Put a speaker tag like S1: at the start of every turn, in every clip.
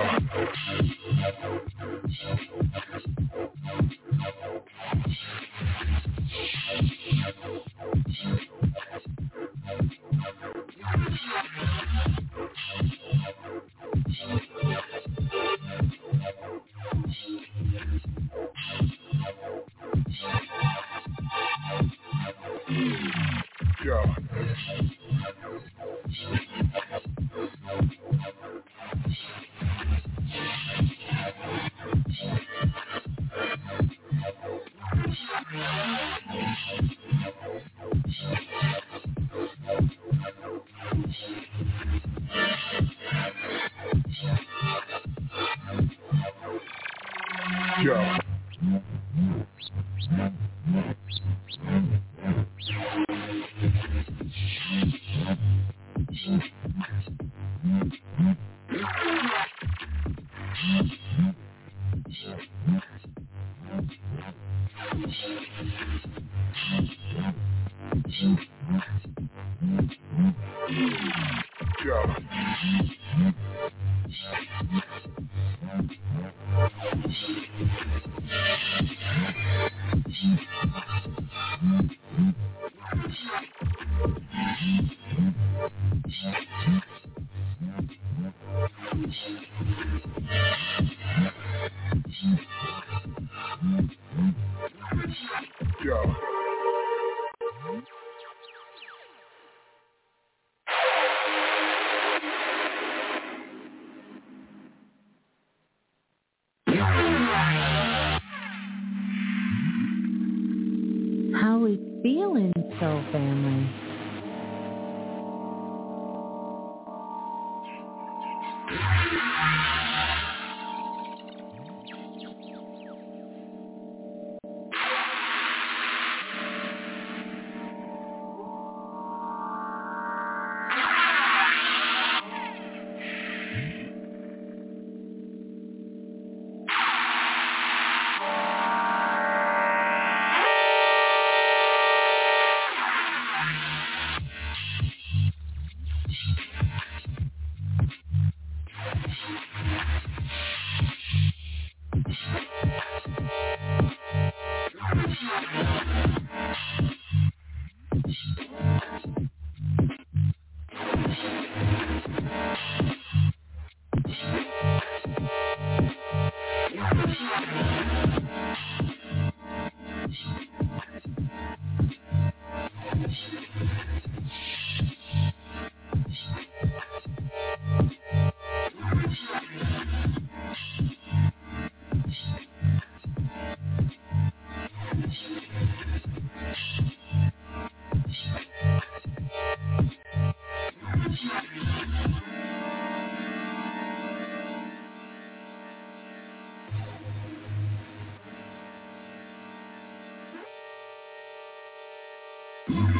S1: Yeah.
S2: Feeling, Soul Family? Okay.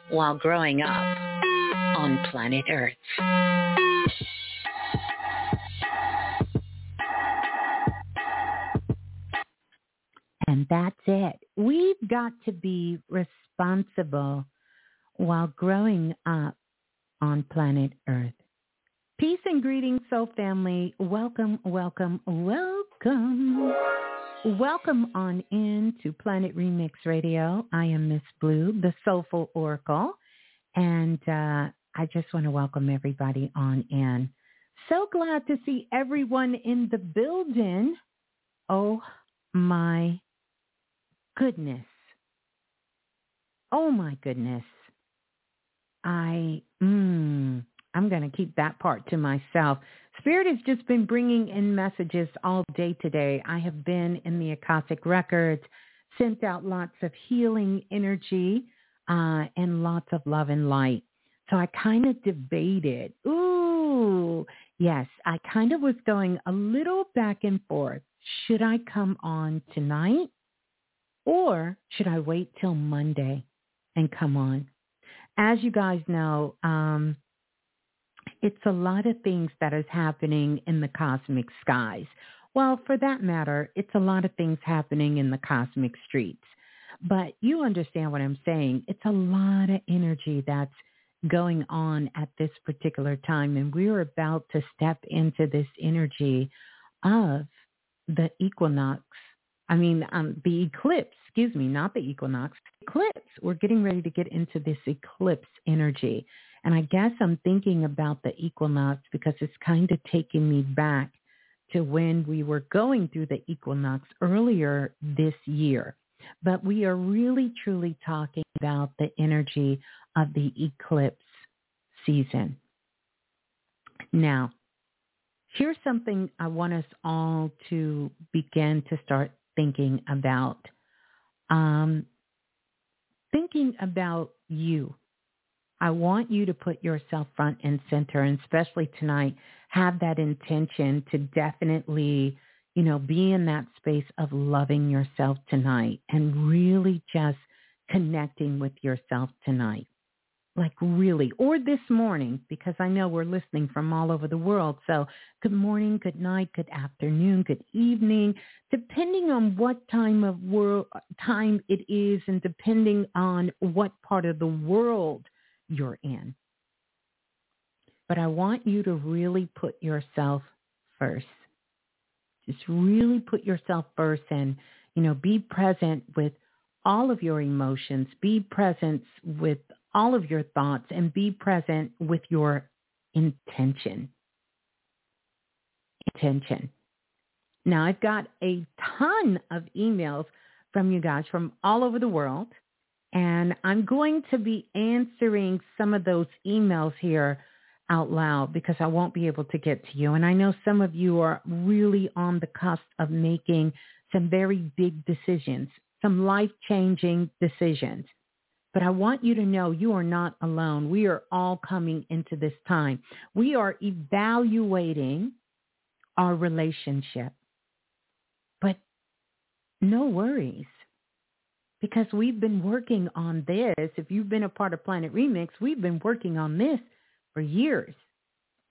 S3: while growing up on planet Earth.
S4: And that's it. We've got to be responsible while growing up on planet Earth. Peace and greetings, Soul Family. Welcome, welcome, welcome. Welcome on in to Planet Remix Radio. I am Miss Blue, the Soulful Oracle, and uh, I just want to welcome everybody on in. So glad to see everyone in the building. Oh my goodness. Oh my goodness. I, mm, I'm going to keep that part to myself. Spirit has just been bringing in messages all day today. I have been in the Akashic Records, sent out lots of healing energy uh, and lots of love and light. So I kind of debated. Ooh, yes, I kind of was going a little back and forth. Should I come on tonight or should I wait till Monday and come on? As you guys know, um, it's a lot of things that is happening in the cosmic skies. Well, for that matter, it's a lot of things happening in the cosmic streets. But you understand what I'm saying. It's a lot of energy that's going on at this particular time. And we're about to step into this energy of the equinox. I mean, um, the eclipse, excuse me, not the equinox, eclipse. We're getting ready to get into this eclipse energy. And I guess I'm thinking about the equinox because it's kind of taking me back to when we were going through the equinox earlier this year. But we are really truly talking about the energy of the eclipse season. Now, here's something I want us all to begin to start thinking about. Um, thinking about you I want you to put yourself front and center, and especially tonight, have that intention to definitely, you know, be in that space of loving yourself tonight and really just connecting with yourself tonight. Like really, or this morning, because I know we're listening from all over the world. So good morning, good night, good afternoon, good evening, depending on what time of world time it is and depending on what part of the world you're in. But I want you to really put yourself first. Just really put yourself first and, you know, be present with all of your emotions, be present with all of your thoughts, and be present with your intention. Intention. Now, I've got a ton of emails from you guys from all over the world. And I'm going to be answering some of those emails here out loud because I won't be able to get to you. And I know some of you are really on the cusp of making some very big decisions, some life-changing decisions. But I want you to know you are not alone. We are all coming into this time. We are evaluating our relationship. But no worries because we've been working on this. If you've been a part of Planet Remix, we've been working on this for years.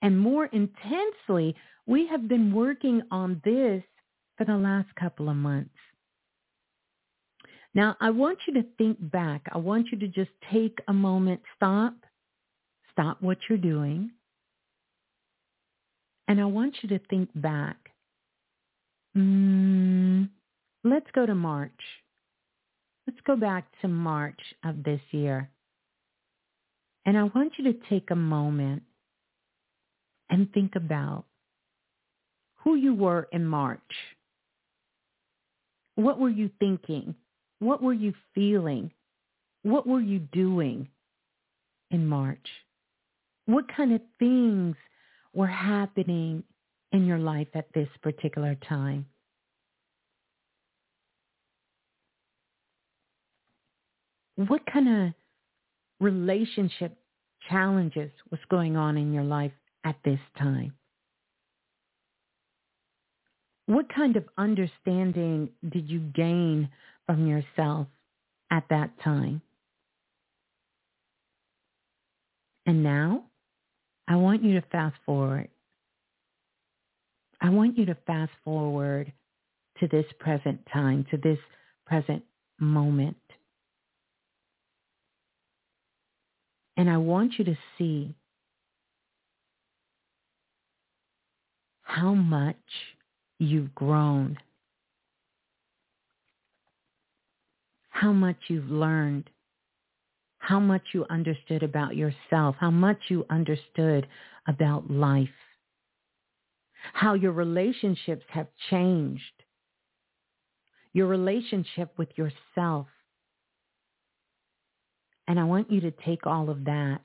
S4: And more intensely, we have been working on this for the last couple of months. Now, I want you to think back. I want you to just take a moment, stop, stop what you're doing. And I want you to think back. Mm, let's go to March. Let's go back to March of this year. And I want you to take a moment and think about who you were in March. What were you thinking? What were you feeling? What were you doing in March? What kind of things were happening in your life at this particular time? What kind of relationship challenges, was going on in your life at this time? What kind of understanding did you gain from yourself at that time? And now, I want you to fast forward. I want you to fast forward to this present time, to this present moment. And I want you to see how much you've grown, how much you've learned, how much you understood about yourself, how much you understood about life, how your relationships have changed, your relationship with yourself. And I want you to take all of that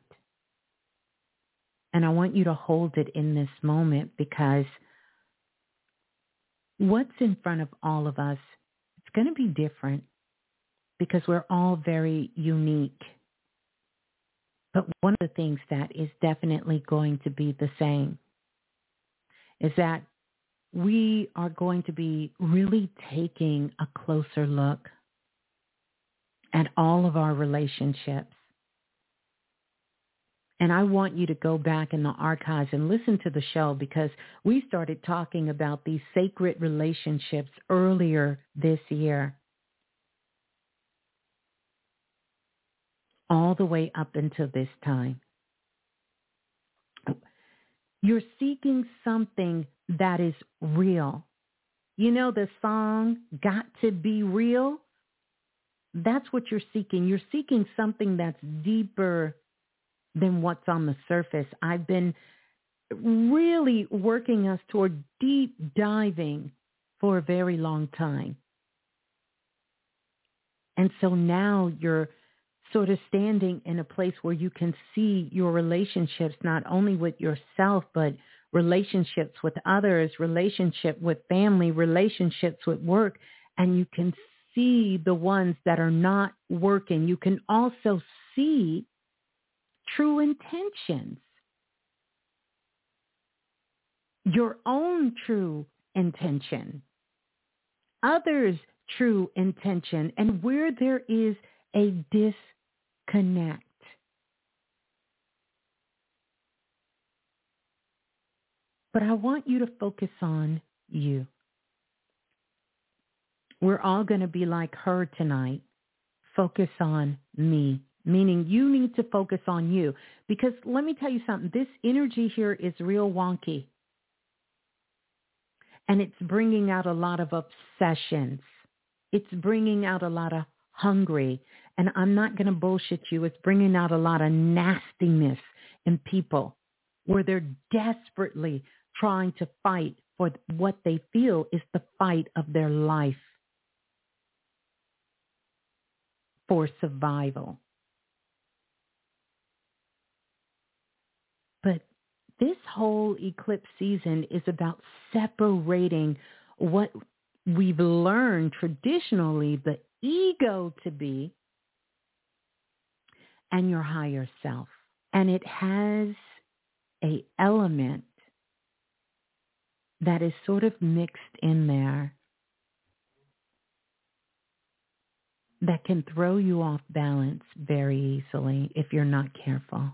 S4: and I want you to hold it in this moment because what's in front of all of us, it's going to be different because we're all very unique. But one of the things that is definitely going to be the same is that we are going to be really taking a closer look at all of our relationships. And I want you to go back in the archives and listen to the show because we started talking about these sacred relationships earlier this year. All the way up until this time. You're seeking something that is real. You know the song, Got to Be Real? That's what you're seeking. You're seeking something that's deeper than what's on the surface. I've been really working us toward deep diving for a very long time. And so now you're sort of standing in a place where you can see your relationships not only with yourself, but relationships with others, relationship with family, relationships with work, and you can see the ones that are not working. You can also see true intentions, your own true intention, others' true intention, and where there is a disconnect. But I want you to focus on you. We're all going to be like her tonight. Focus on me meaning you need to focus on you. Because let me tell you something, this energy here is real wonky. And it's bringing out a lot of obsessions. It's bringing out a lot of hungry. And I'm not going to bullshit you. It's bringing out a lot of nastiness in people where they're desperately trying to fight for what they feel is the fight of their life for survival. But this whole eclipse season is about separating what we've learned traditionally the ego to be and your higher self. And it has a element that is sort of mixed in there that can throw you off balance very easily if you're not careful.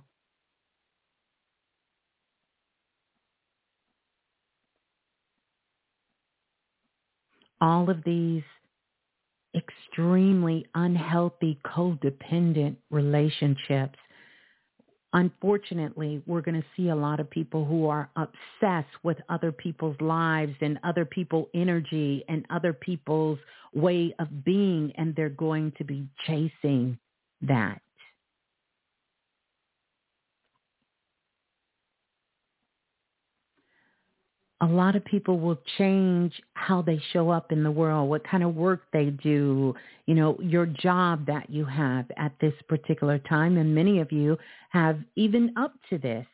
S4: all of these extremely unhealthy codependent relationships. Unfortunately, we're going to see a lot of people who are obsessed with other people's lives and other people's energy and other people's way of being, and they're going to be chasing that. a lot of people will change how they show up in the world, what kind of work they do, you know, your job that you have at this particular time. And many of you have, even up to this,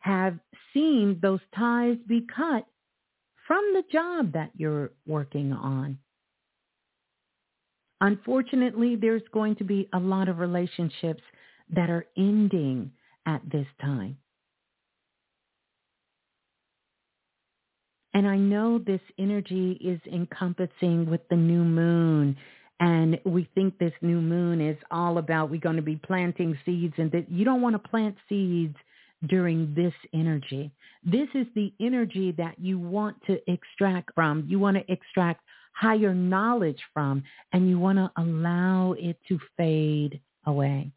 S4: have seen those ties be cut from the job that you're working on. Unfortunately, there's going to be a lot of relationships that are ending at this time. And I know this energy is encompassing with the new moon. And we think this new moon is all about we're going to be planting seeds and that you don't want to plant seeds during this energy. This is the energy that you want to extract from. You want to extract higher knowledge from, and you want to allow it to fade away.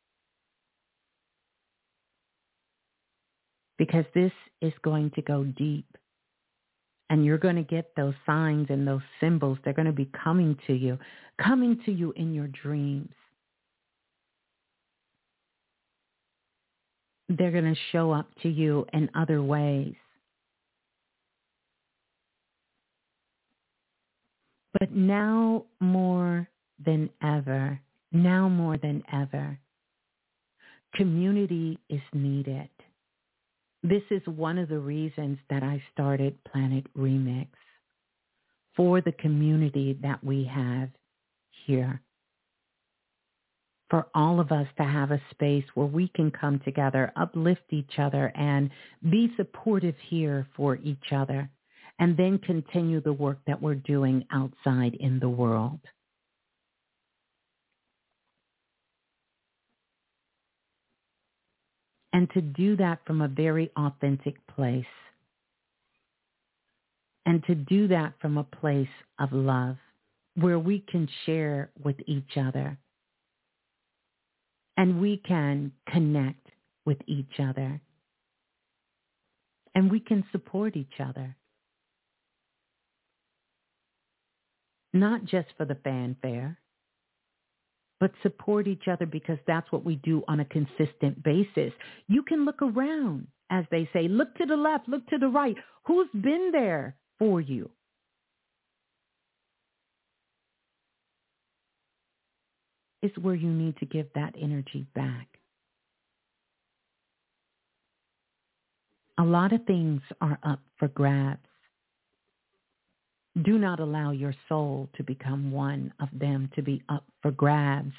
S4: Because this is going to go deep. And you're going to get those signs and those symbols. They're going to be coming to you, coming to you in your dreams. They're going to show up to you in other ways. But now more than ever, now more than ever, community is needed. This is one of the reasons that I started Planet Remix for the community that we have here. For all of us to have a space where we can come together, uplift each other, and be supportive here for each other and then continue the work that we're doing outside in the world. And to do that from a very authentic place. And to do that from a place of love where we can share with each other and we can connect with each other and we can support each other. Not just for the fanfare, but support each other because that's what we do on a consistent basis. You can look around, as they say, look to the left, look to the right. Who's been there for you? Is where you need to give that energy back. A lot of things are up for grabs. Do not allow your soul to become one of them to be up for grabs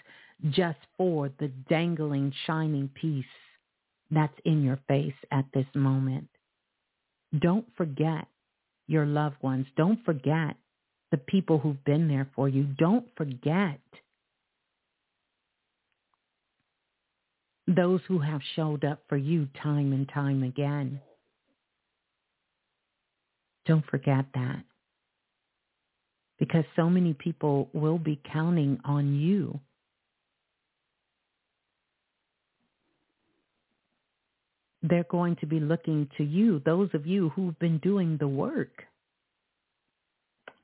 S4: just for the dangling, shining piece that's in your face at this moment. Don't forget your loved ones. Don't forget the people who've been there for you. Don't forget those who have showed up for you time and time again. Don't forget that because so many people will be counting on you. They're going to be looking to you, those of you who've been doing the work.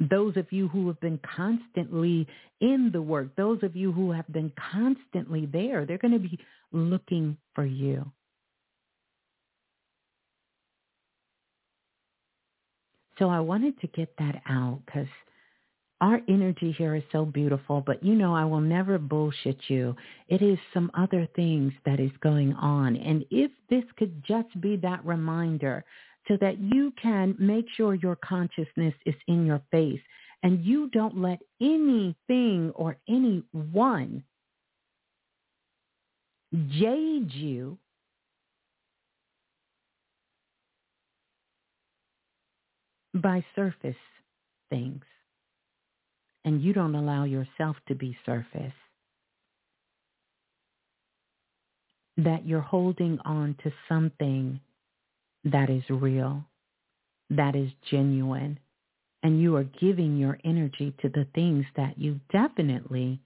S4: Those of you who have been constantly in the work, those of you who have been constantly there, they're going to be looking for you. So I wanted to get that out because our energy here is so beautiful, but you know I will never bullshit you. It is some other things that is going on. And if this could just be that reminder so that you can make sure your consciousness is in your face and you don't let anything or anyone jade you by surface things and you don't allow yourself to be surface, that you're holding on to something that is real, that is genuine, and you are giving your energy to the things that you definitely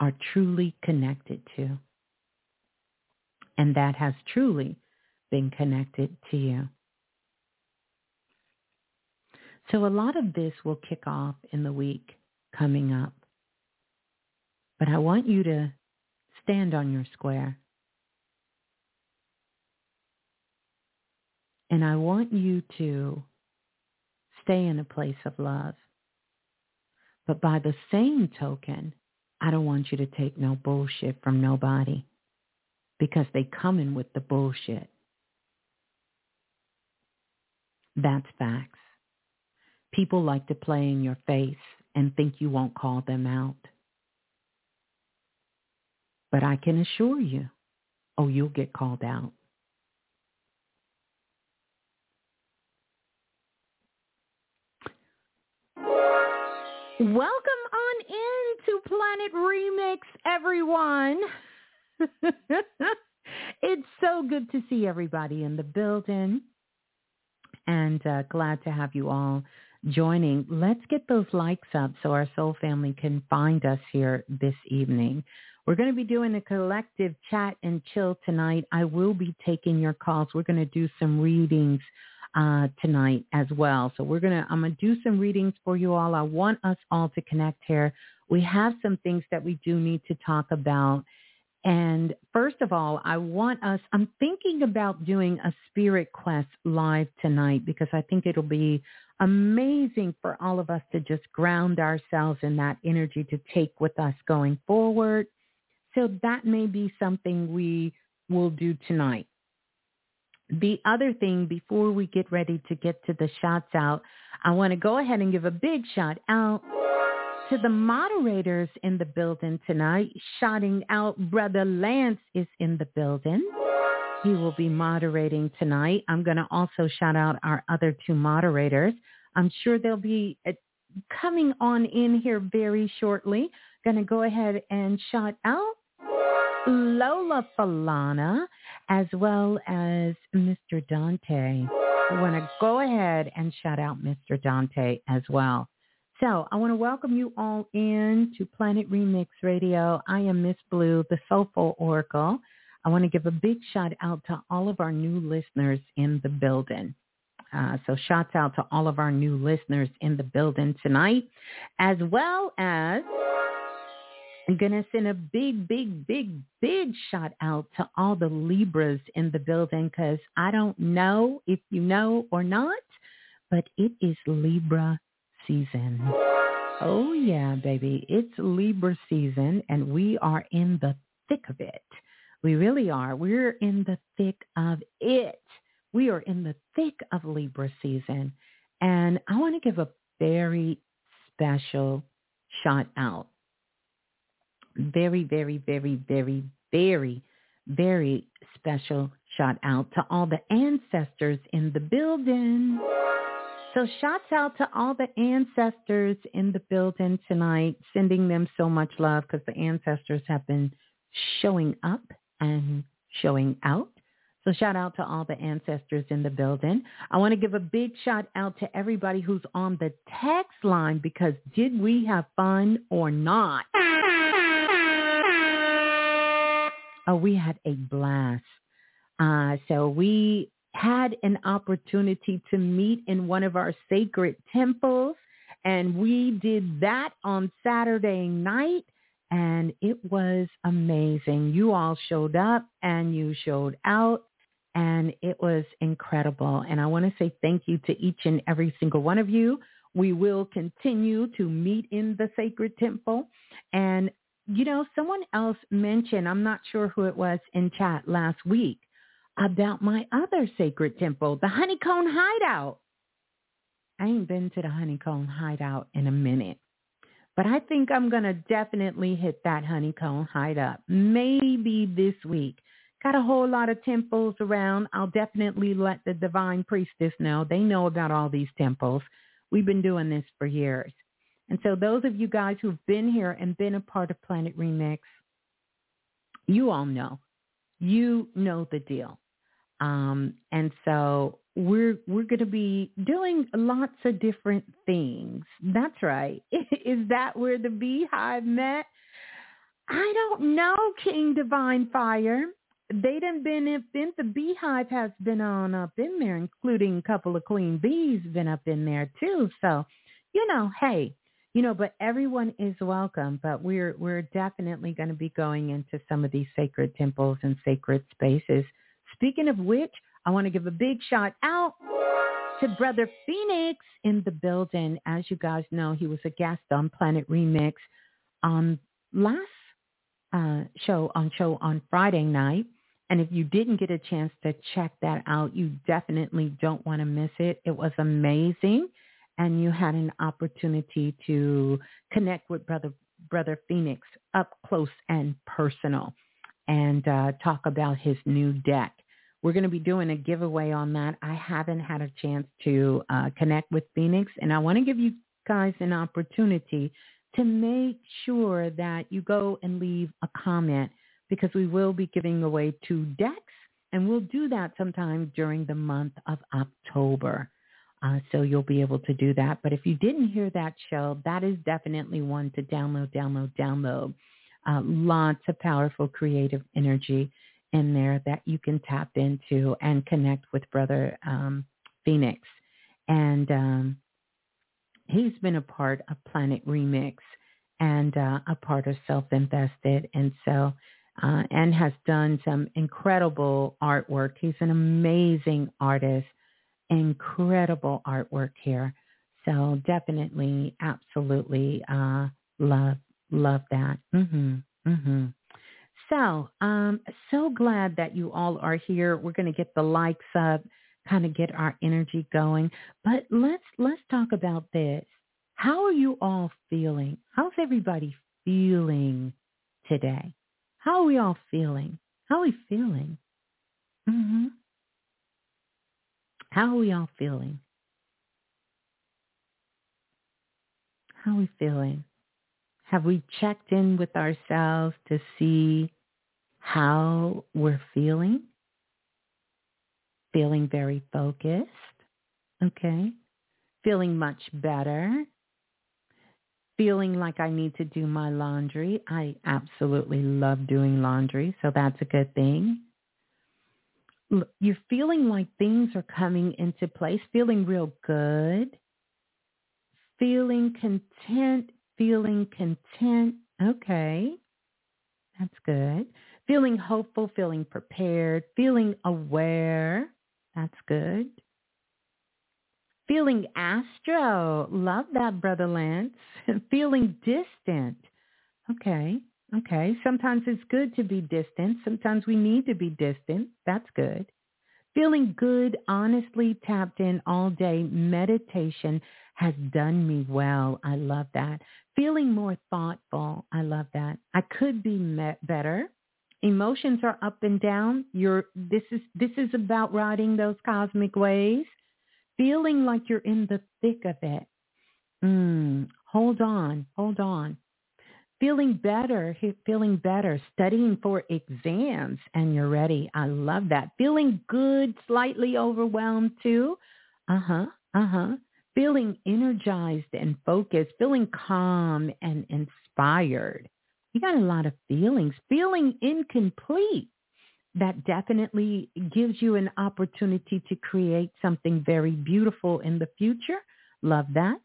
S4: are truly connected to. And that has truly been connected to you. So a lot of this will kick off in the week coming up. But I want you to stand on your square. And I want you to stay in a place of love. But by the same token, I don't want you to take no bullshit from nobody because they come in with the bullshit. That's facts. People like to play in your face and think you won't call them out. But I can assure you, oh, you'll get called out. Welcome on in to Planet Remix, everyone. it's so good to see everybody in the building and uh, glad to have you all joining. Let's get those likes up so our soul family can find us here this evening. We're going to be doing a collective chat and chill tonight. I will be taking your calls. We're going to do some readings uh, tonight as well. So we're gonna, I'm gonna do some readings for you all. I want us all to connect here. We have some things that we do need to talk about. And first of all, I want us, I'm thinking about doing a spirit quest live tonight because I think it'll be amazing for all of us to just ground ourselves in that energy to take with us going forward. So that may be something we will do tonight. The other thing before we get ready to get to the shots out, I want to go ahead and give a big shout out to the moderators in the building tonight. Shouting out Brother Lance is in the building. He will be moderating tonight. I'm going to also shout out our other two moderators. I'm sure they'll be uh, coming on in here very shortly. Going to go ahead and shout out Lola Falana, as well as Mr. Dante. I want to go ahead and shout out Mr. Dante as well. So I want to welcome you all in to Planet Remix Radio. I am Miss Blue, the Soulful Oracle. I want to give a big shout out to all of our new listeners in the building. Uh, so shouts out to all of our new listeners in the building tonight, as well as I'm going to send a big, big, big, big shout out to all the Libras in the building because I don't know if you know or not, but it is Libra season. Oh, yeah, baby. It's Libra season and we are in the thick of it. We really are. We're in the thick of it. We are in the thick of Libra season. And I want to give a very special shout out very, very, very, very, very, very special shout out to all the ancestors in the building. So shouts out to all the ancestors in the building tonight, sending them so much love because the ancestors have been showing up and showing out. So shout out to all the ancestors in the building. I want to give a big shout out to everybody who's on the text line because did we have fun or not? Oh, we had a blast. Uh, so we had an opportunity to meet in one of our sacred temples, and we did that on Saturday night, and it was amazing. You all showed up and you showed out, and it was incredible. And I want to say thank you to each and every single one of you. We will continue to meet in the sacred temple. And you know, someone else mentioned, I'm not sure who it was in chat last week, about my other sacred temple, the Honeycomb Hideout. I ain't been to the Honeycomb Hideout in a minute. But I think I'm going to definitely hit that Honeycomb Hideout maybe this week. Got a whole lot of temples around. I'll definitely let the Divine Priestess know. They know about all these temples. We've been doing this for years. And so those of you guys who've been here and been a part of Planet Remix, you all know. You know the deal. Um, and so we're we're going to be doing lots of different things. That's right. Is that where the beehive met? I don't know, King Divine Fire. They done been in the beehive has been on up in there, including a couple of queen bees been up in there too. So, you know, hey, you know, but everyone is welcome. But we're we're definitely going to be going into some of these sacred temples and sacred spaces. Speaking of which, I want to give a big shout out to Brother Phoenix in the building. As you guys know, he was a guest on Planet Remix on last uh, show on show on Friday night. And if you didn't get a chance to check that out, you definitely don't want to miss it. It was amazing and you had an opportunity to connect with brother brother Phoenix up close and personal and uh, talk about his new deck. We're going to be doing a giveaway on that. I haven't had a chance to uh, connect with Phoenix, and I want to give you guys an opportunity to make sure that you go and leave a comment because we will be giving away two decks and we'll do that sometime during the month of October. Uh, so you'll be able to do that. But if you didn't hear that show, that is definitely one to download, download, download. Uh, lots of powerful creative energy in there that you can tap into and connect with Brother um, Phoenix. And um, he's been a part of Planet Remix and uh, a part of Self Invested. And so, uh, and has done some incredible artwork. He's an amazing artist, incredible artwork here. So definitely, absolutely uh, love, love that. Mm-hmm, mm-hmm. So, um, so glad that you all are here. We're going to get the likes up, kind of get our energy going. But let's let's talk about this. How are you all feeling? How's everybody feeling today? How are we all feeling? How are we feeling? Mm-hmm. How are we all feeling? How are we feeling? Have we checked in with ourselves to see how we're feeling? Feeling very focused. Okay. Feeling much better. Feeling like I need to do my laundry. I absolutely love doing laundry, so that's a good thing. You're feeling like things are coming into place, feeling real good, feeling content feeling content. Okay, that's good. Feeling hopeful, feeling prepared, feeling aware. That's good. Feeling astro. Love that, Brother Lance. feeling distant. Okay, okay. Sometimes it's good to be distant. Sometimes we need to be distant. That's good. Feeling good, honestly tapped in all day. Meditation has done me well. I love that. Feeling more thoughtful. I love that. I could be met better. Emotions are up and down. You're this is this is about riding those cosmic waves. Feeling like you're in the thick of it. Mm, hold on, hold on feeling better, feeling better, studying for exams, and you're ready. I love that. Feeling good, slightly overwhelmed too. Uh-huh, uh-huh. Feeling energized and focused, feeling calm and inspired. You got a lot of feelings. Feeling incomplete. That definitely gives you an opportunity to create something very beautiful in the future. Love that.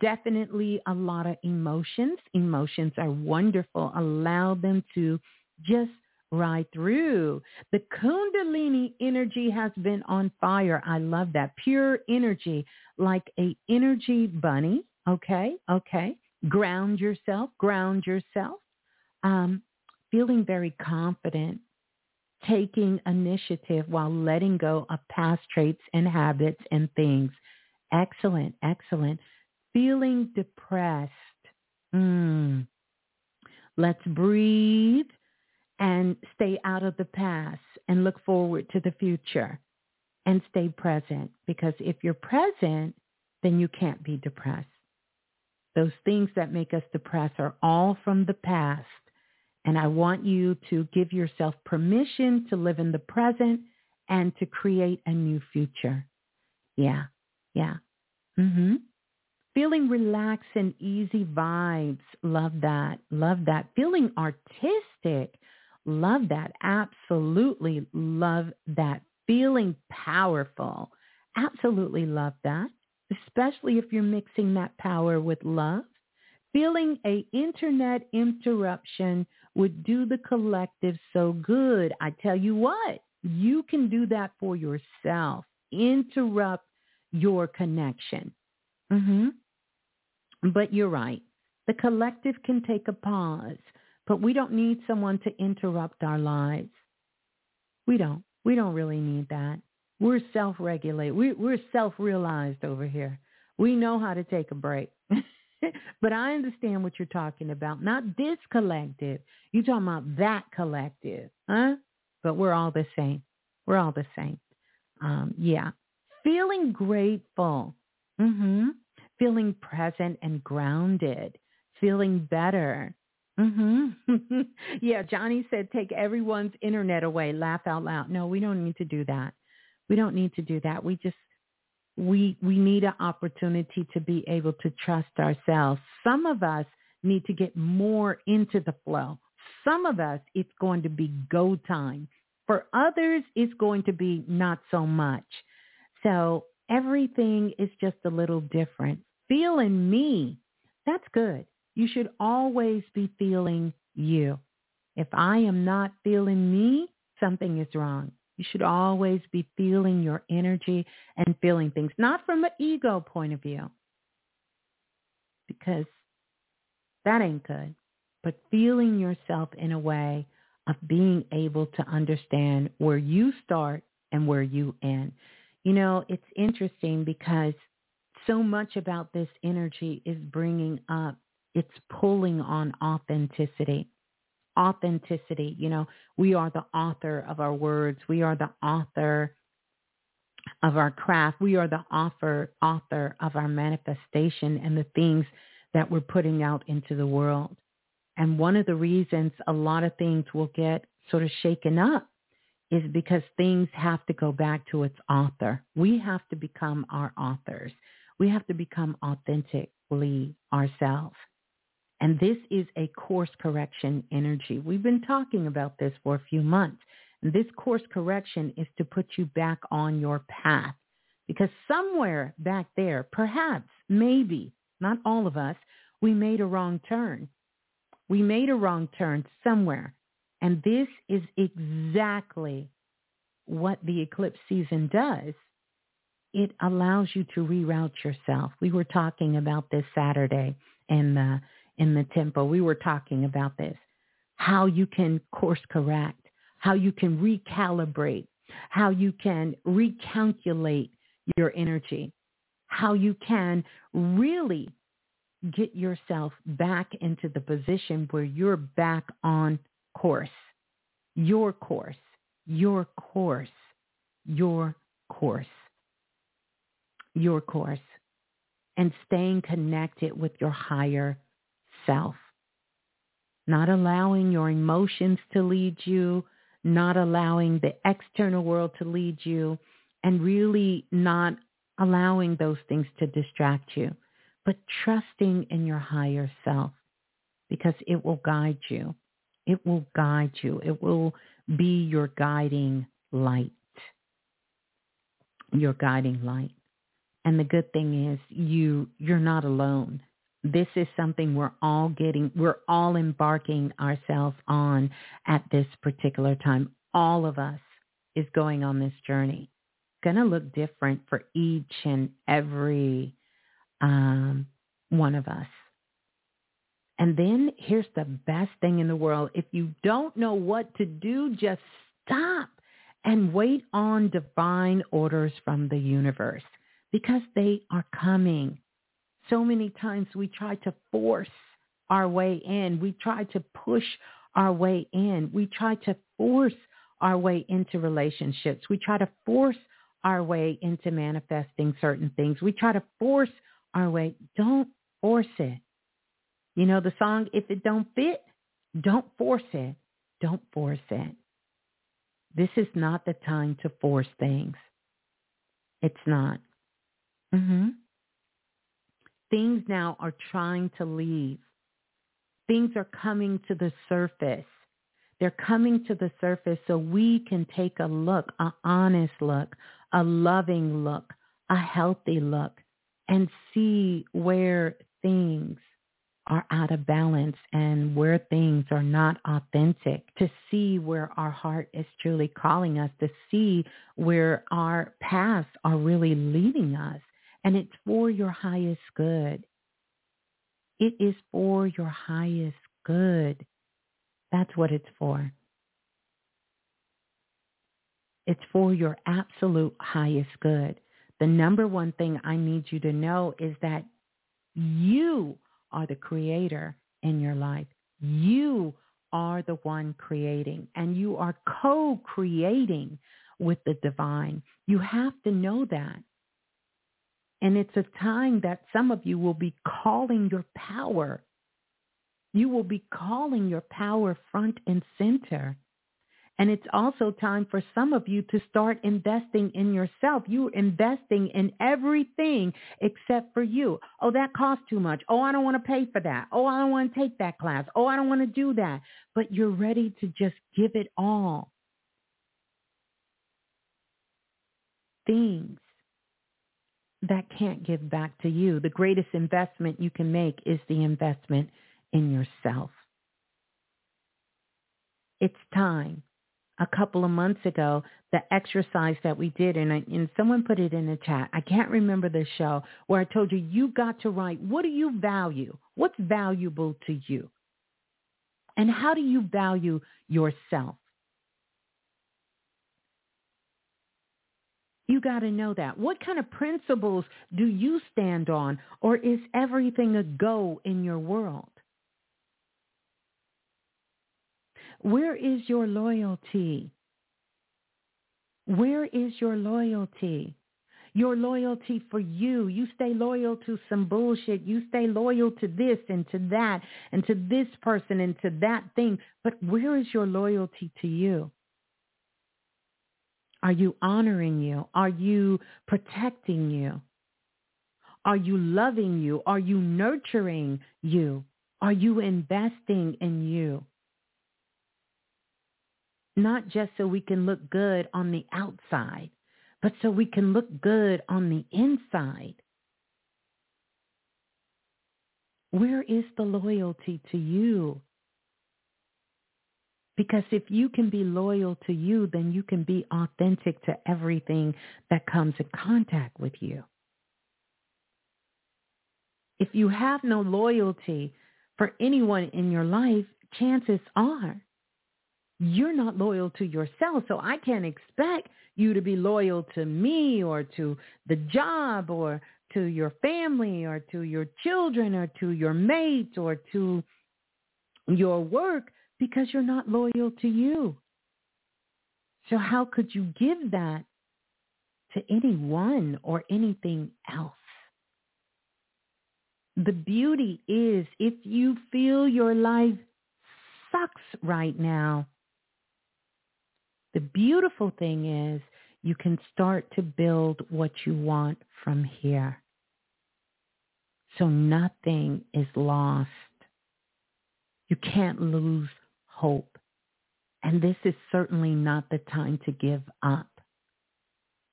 S4: Definitely a lot of emotions. Emotions are wonderful. Allow them to just ride through. The Kundalini energy has been on fire. I love that. Pure energy, like a energy bunny. Okay, okay. Ground yourself, ground yourself. Um, feeling very confident, taking initiative while letting go of past traits and habits and things. Excellent, excellent feeling depressed, mm, let's breathe and stay out of the past and look forward to the future and stay present. Because if you're present, then you can't be depressed. Those things that make us depressed are all from the past. And I want you to give yourself permission to live in the present and to create a new future. Yeah, yeah. Mm-hmm. Feeling relaxed and easy vibes. Love that. Love that. Feeling artistic. Love that. Absolutely love that. Feeling powerful. Absolutely love that. Especially if you're mixing that power with love. Feeling a internet interruption would do the collective so good. I tell you what, you can do that for yourself. Interrupt your connection. Mm-hmm. But you're right. The collective can take a pause, but we don't need someone to interrupt our lives. We don't. We don't really need that. We're self-regulated. We, we're self-realized over here. We know how to take a break. but I understand what you're talking about. Not this collective. You're talking about that collective, huh? But we're all the same. We're all the same. Um, yeah. Feeling grateful. Mm-hmm feeling present and grounded, feeling better. Hmm yeah, Johnny said take everyone's internet away, laugh out loud. No, we don't need to do that. We don't need to do that. We just we we need an opportunity to be able to trust ourselves. Some of us need to get more into the flow. Some of us it's going to be go time. For others it's going to be not so much. So everything is just a little different. Feeling me, that's good. You should always be feeling you. If I am not feeling me, something is wrong. You should always be feeling your energy and feeling things, not from an ego point of view, because that ain't good, but feeling yourself in a way of being able to understand where you start and where you end. You know, it's interesting because so much about this energy is bringing up, it's pulling on authenticity authenticity. You know, we are the author of our words. We are the author of our craft. We are the author, author of our manifestation and the things that we're putting out into the world. And one of the reasons a lot of things will get sort of shaken up is because things have to go back to its author. We have to become our authors. We have to become authentically ourselves. And this is a course correction energy. We've been talking about this for a few months. And this course correction is to put you back on your path. Because somewhere back there, perhaps, maybe, not all of us, we made a wrong turn. We made a wrong turn somewhere. And this is exactly what the eclipse season does. It allows you to reroute yourself. We were talking about this Saturday in the uh, in the tempo. We were talking about this, how you can course correct, how you can recalibrate, how you can recalculate your energy, how you can really get yourself back into the position where you're back on course, your course, your course, your course, your course, and staying connected with your higher self, not allowing your emotions to lead you, not allowing the external world to lead you, and really not allowing those things to distract you, but trusting in your higher self because it will guide you. It will guide you. It will be your guiding light. Your guiding light. And the good thing is you you're not alone this is something we're all getting, we're all embarking ourselves on at this particular time. All of us is going on this journey. Going to look different for each and every um, one of us. And then here's the best thing in the world. If you don't know what to do, just stop and wait on divine orders from the universe because they are coming so many times we try to force our way in. We try to push our way in. We try to force our way into relationships. We try to force our way into manifesting certain things. We try to force our way. Don't force it. You know the song, if it don't fit, don't force it. Don't force it. This is not the time to force things. It's not. Mm-hmm. Things now are trying to leave. Things are coming to the surface. They're coming to the surface so we can take a look, an honest look, a loving look, a healthy look, and see where things are out of balance and where things are not authentic, to see where our heart is truly calling us, to see where our paths are really leading us. And it's for your highest good. It is for your highest good. That's what it's for. It's for your absolute highest good. The number one thing I need you to know is that you are the creator in your life. You are the one creating and you are co-creating with the divine. You have to know that. And it's a time that some of you will be calling your power. You will be calling your power front and center. And it's also time for some of you to start investing in yourself. You're investing in everything except for you. Oh, that costs too much. Oh, I don't want to pay for that. Oh, I don't want to take that class. Oh, I don't want to do that. But you're ready to just give it all. Things that can't give back to you. The greatest investment you can make is the investment in yourself. It's time a couple of months ago, the exercise that we did, and, I, and someone put it in the chat. I can't remember the show where I told you you got to write what do you value? What's valuable to you? And how do you value yourself? You got to know that. What kind of principles do you stand on, or is everything a go in your world? Where is your loyalty? Where is your loyalty? Your loyalty for you. You stay loyal to some bullshit. You stay loyal to this and to that and to this person and to that thing. But where is your loyalty to you? Are you honoring you? Are you protecting you? Are you loving you? Are you nurturing you? Are you investing in you? not just so we can look good on the outside, but so we can look good on the inside. Where is the loyalty to you? Because if you can be loyal to you, then you can be authentic to everything that comes in contact with you. If you have no loyalty for anyone in your life, chances are you're not loyal to yourself. So I can't expect you to be loyal to me or to the job or to your family or to your children or to your mates or to your work because you're not loyal to you. So how could you give that to anyone or anything else? The beauty is if you feel your life sucks right now, the beautiful thing is you can start to build what you want from here. So nothing is lost. You can't lose hope. And this is certainly not the time to give up.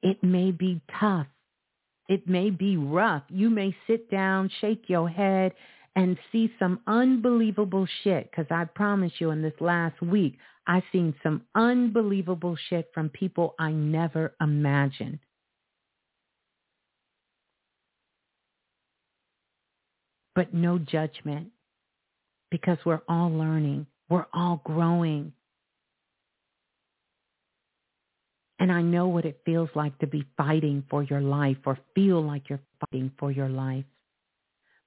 S4: It may be tough. It may be rough. You may sit down, shake your head, and see some unbelievable shit. Because I promise you in this last week, I've seen some unbelievable shit from people I never imagined. But no judgment because we're all learning. We're all growing. And I know what it feels like to be fighting for your life or feel like you're fighting for your life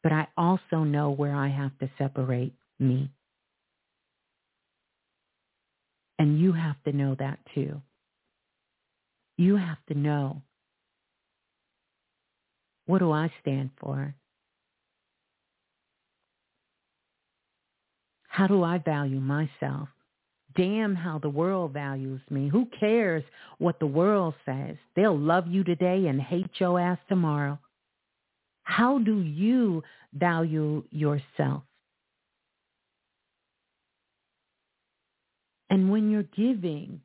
S4: but I also know where I have to separate me. And you have to know that too. You have to know what do I stand for? How do I value myself? Damn how the world values me. Who cares what the world says? They'll love you today and hate your ass tomorrow. How do you value yourself? And when you're giving,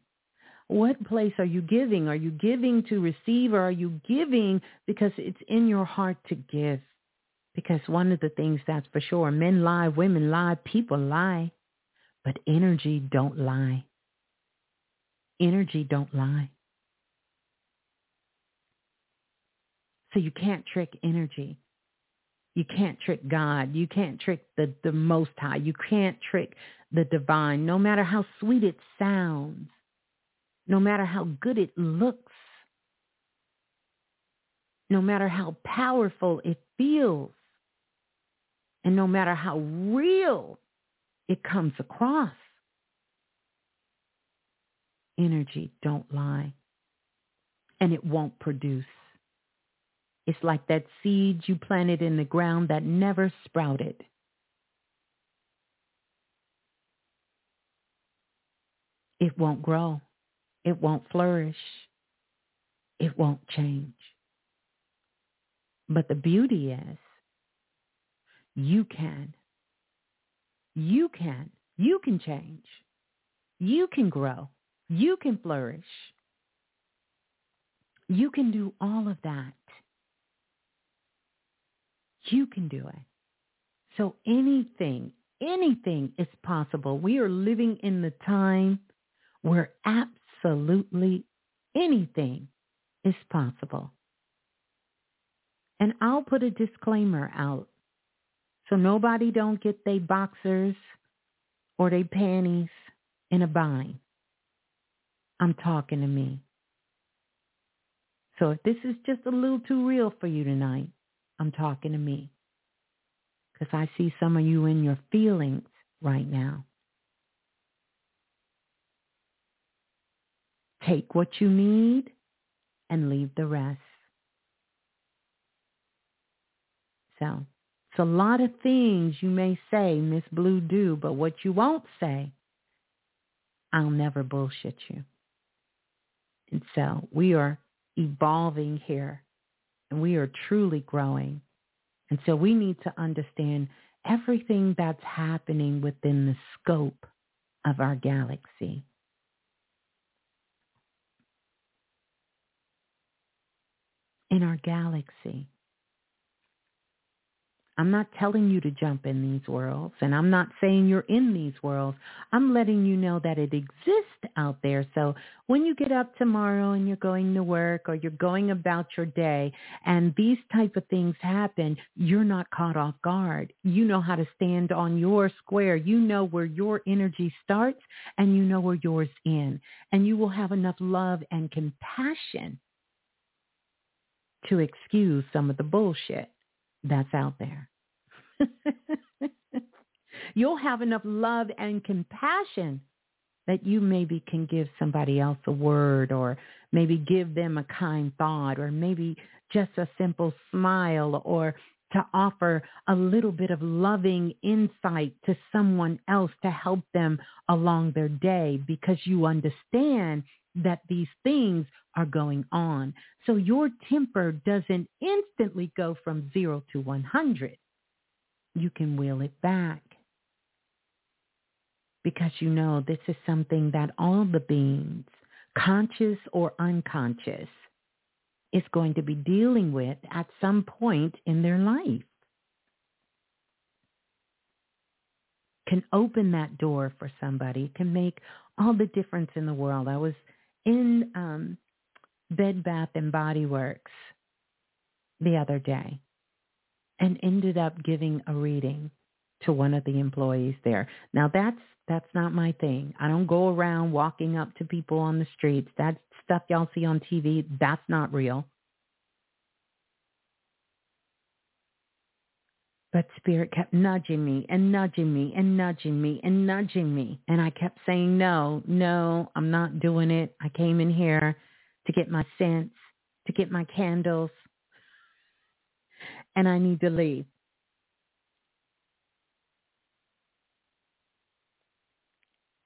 S4: what place are you giving? Are you giving to receive or are you giving because it's in your heart to give? Because one of the things that's for sure, men lie, women lie, people lie, but energy don't lie. Energy don't lie. So you can't trick energy. You can't trick God. You can't trick the, the Most High. You can't trick the divine, no matter how sweet it sounds, no matter how good it looks, no matter how powerful it feels, and no matter how real it comes across. Energy don't lie, and it won't produce It's like that seed you planted in the ground that never sprouted. It won't grow. It won't flourish. It won't change. But the beauty is you can. You can. You can change. You can grow. You can flourish. You can do all of that. You can do it. So anything, anything is possible. We are living in the time where absolutely anything is possible. And I'll put a disclaimer out so nobody don't get their boxers or their panties in a bind. I'm talking to me. So if this is just a little too real for you tonight, I'm talking to me. Because I see some of you in your feelings right now. Take what you need and leave the rest. So a lot of things you may say, Miss Blue do, but what you won't say, I'll never bullshit you. And so we are evolving here and we are truly growing. And so we need to understand everything that's happening within the scope of our galaxy. In our galaxy. I'm not telling you to jump in these worlds, and I'm not saying you're in these worlds. I'm letting you know that it exists out there. So when you get up tomorrow and you're going to work or you're going about your day and these type of things happen, you're not caught off guard. You know how to stand on your square. You know where your energy starts and you know where yours ends. And you will have enough love and compassion to excuse some of the bullshit that's out there. You'll have enough love and compassion that you maybe can give somebody else a word or maybe give them a kind thought or maybe just a simple smile or to offer a little bit of loving insight to someone else to help them along their day because you understand that these things are going on. So your temper doesn't instantly go from zero to 100. You can wheel it back because you know this is something that all the beings, conscious or unconscious, is going to be dealing with at some point in their life. Can open that door for somebody, can make all the difference in the world. I was in um, Bed Bath and Body Works the other day and ended up giving a reading to one of the employees there. Now that's that's not my thing. I don't go around walking up to people on the streets. That stuff y'all see on TV, that's not real. But Spirit kept nudging me and nudging me and nudging me and nudging me. And I kept saying, no, no, I'm not doing it. I came in here to get my scents, to get my candles, and I need to leave.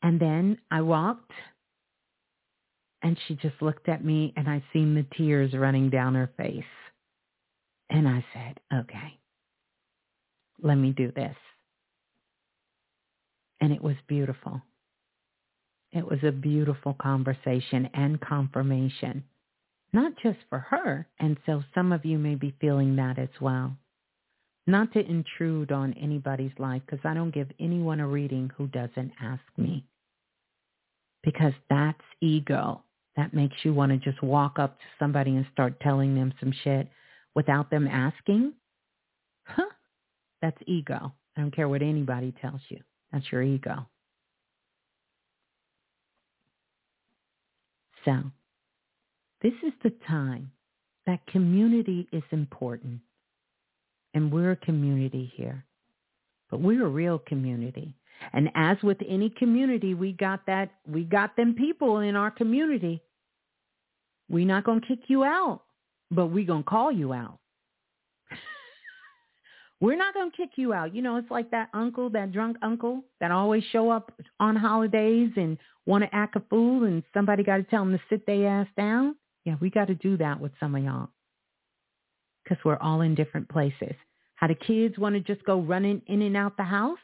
S4: And then I walked and she just looked at me and I seen the tears running down her face. And I said, okay, let me do this. And it was beautiful. It was a beautiful conversation and confirmation, not just for her. And so some of you may be feeling that as well. Not to intrude on anybody's life because I don't give anyone a reading who doesn't ask me. Because that's ego. That makes you want to just walk up to somebody and start telling them some shit without them asking. That's ego. I don't care what anybody tells you. That's your ego. So this is the time that community is important. And we're a community here. But we're a real community. And as with any community, we got that we got them people in our community. We're not gonna kick you out, but we're gonna call you out. We're not going to kick you out. You know, it's like that uncle, that drunk uncle that always show up on holidays and want to act a fool and somebody got to tell them to sit their ass down. Yeah, we got to do that with some of y'all because we're all in different places. How the kids want to just go running in and out the house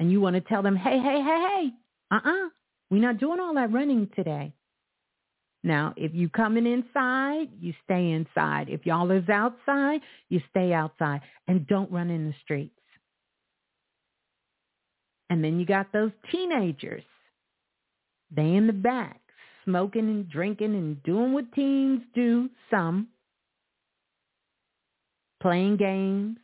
S4: and you want to tell them, hey, hey, hey, hey, uh-uh, we're not doing all that running today. Now, if you coming inside, you stay inside. If y'all is outside, you stay outside and don't run in the streets. And then you got those teenagers. They in the back, smoking and drinking and doing what teens do, some. Playing games,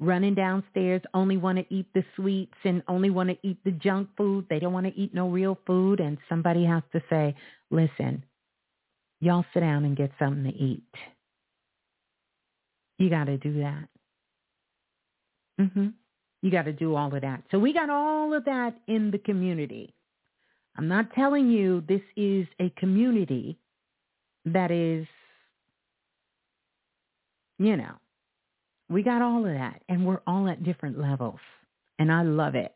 S4: running downstairs, only want to eat the sweets and only want to eat the junk food. They don't want to eat no real food. And somebody has to say, listen, y'all sit down and get something to eat. You got to do that. Mhm. You got to do all of that. So we got all of that in the community. I'm not telling you this is a community that is, you know, we got all of that and we're all at different levels. And I love it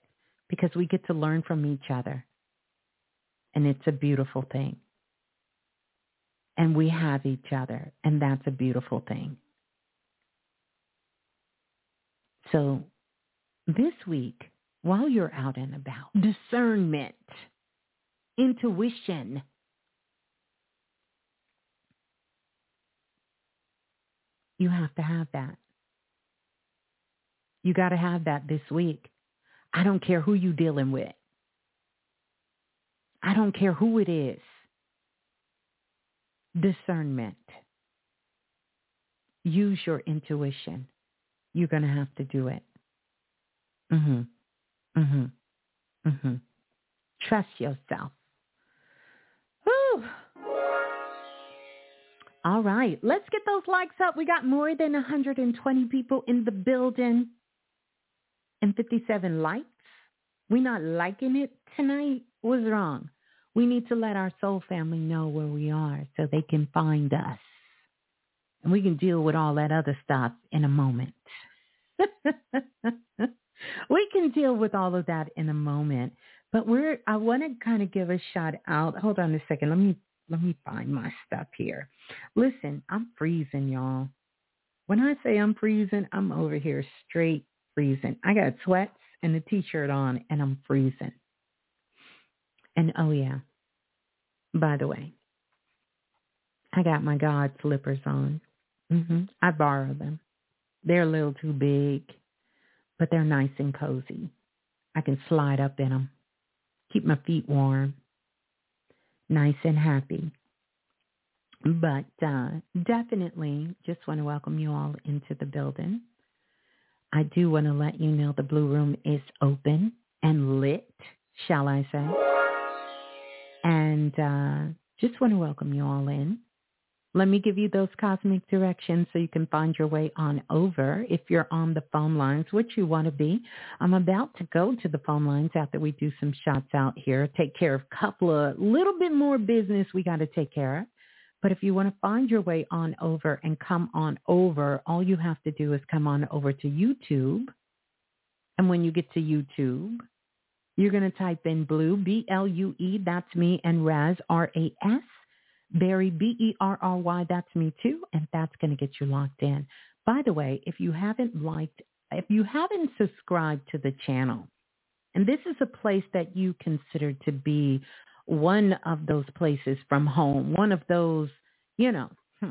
S4: because we get to learn from each other. And it's a beautiful thing. And we have each other and that's a beautiful thing. So this week, while you're out and about, discernment, intuition, you have to have that. You got to have that this week. I don't care who you're dealing with. I don't care who it is. Discernment. Use your intuition. You're going to have to do it. Mhm. Mhm. Mhm. Trust yourself. All right. Let's get those likes up. We got more than 120 people in the building and 57 likes. We not liking it tonight. What's wrong? We need to let our soul family know where we are so they can find us. And we can deal with all that other stuff in a moment. we can deal with all of that in a moment. But we're I want to kind of give a shout out. Hold on a second. Let me let me find my stuff here. Listen, I'm freezing, y'all. When I say I'm freezing, I'm over here straight freezing. I got sweats and a t-shirt on and I'm freezing. And oh yeah, by the way, I got my God slippers on. hmm I borrow them. They're a little too big, but they're nice and cozy. I can slide up in them, keep my feet warm, nice and happy. But uh, definitely just want to welcome you all into the building. I do want to let you know the Blue Room is open and lit, shall I say. And uh, just want to welcome you all in. Let me give you those cosmic directions so you can find your way on over if you're on the phone lines, which you want to be. I'm about to go to the phone lines after we do some shots out here, take care of a couple of little bit more business we got to take care of. But if you want to find your way on over and come on over, all you have to do is come on over to YouTube. And when you get to YouTube, you're going to type in Blue, B-L-U-E, that's me, and Raz, R-A-S, Berry, B-E-R-R-Y, that's me too, and that's going to get you locked in. By the way, if you haven't liked, if you haven't subscribed to the channel, and this is a place that you consider to be one of those places from home, one of those, you know, hmm,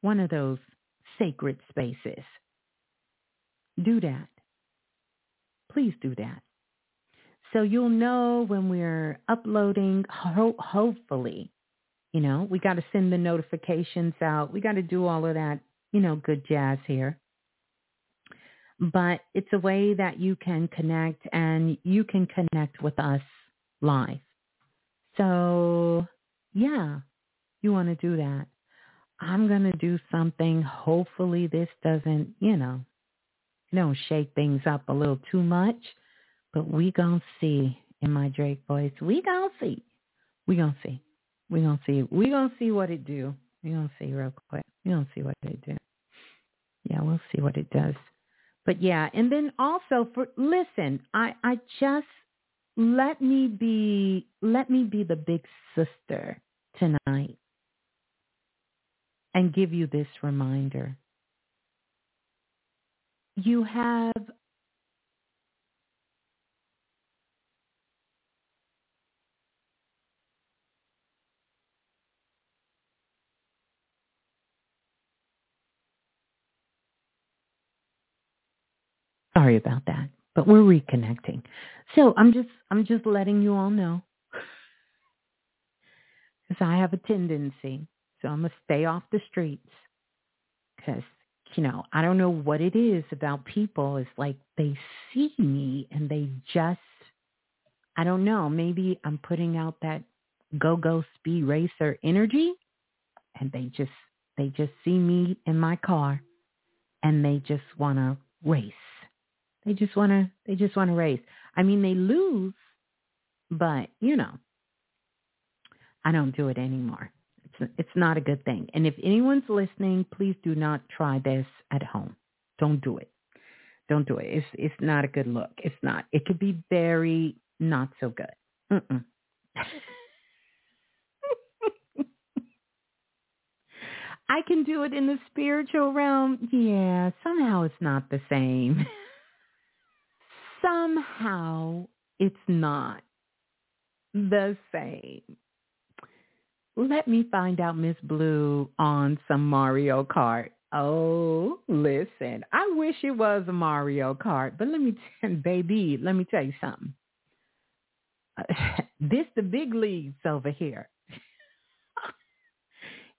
S4: one of those sacred spaces. Do that. Please do that. So you'll know when we're uploading, ho- hopefully, you know, we got to send the notifications out. We got to do all of that, you know, good jazz here. But it's a way that you can connect and you can connect with us live. So yeah, you want to do that. I'm going to do something. Hopefully this doesn't, you know, know, shake things up a little too much, but we going to see in my Drake voice. We going to see. We going to see. We going to see. We going to see what it do. We going to see real quick. We going to see what it do. Yeah, we'll see what it does. but yeah, and then also for listen, I I just let me be let me be the big sister tonight and give you this reminder. You have Sorry about that, but we're reconnecting. So I'm just I'm just letting you all know because I have a tendency, so I'm gonna stay off the streets because you know I don't know what it is about people. It's like they see me and they just I don't know. Maybe I'm putting out that go go speed racer energy, and they just they just see me in my car, and they just want to race they just want to they just want to race. I mean, they lose, but you know, I don't do it anymore. It's it's not a good thing. And if anyone's listening, please do not try this at home. Don't do it. Don't do it. It's it's not a good look. It's not. It could be very not so good. Mm-mm. I can do it in the spiritual realm. Yeah, somehow it's not the same. somehow it's not the same. Let me find out Miss Blue on some Mario Kart. Oh, listen, I wish it was a Mario Kart, but let me, tell, baby, let me tell you something. this the big leagues over here.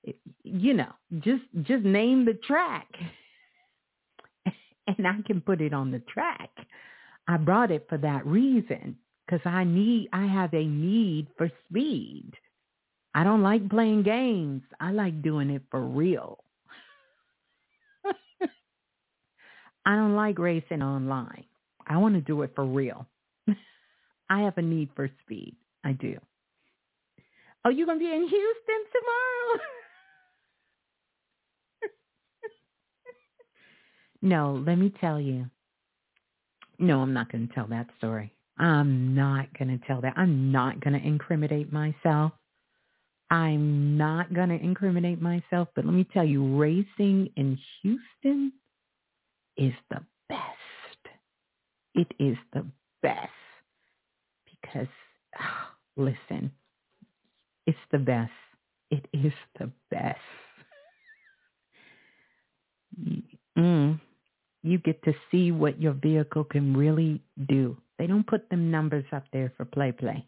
S4: you know, just just name the track, and I can put it on the track. I brought it for that reason because I need, I have a need for speed. I don't like playing games. I like doing it for real. I don't like racing online. I want to do it for real. I have a need for speed. I do. Oh, you going to be in Houston tomorrow? no, let me tell you. No, I'm not going to tell that story. I'm not going to tell that. I'm not going to incriminate myself. I'm not going to incriminate myself, but let me tell you, racing in Houston is the best. It is the best because, oh, listen, it's the best. It is the best. Mm you get to see what your vehicle can really do. They don't put them numbers up there for play play.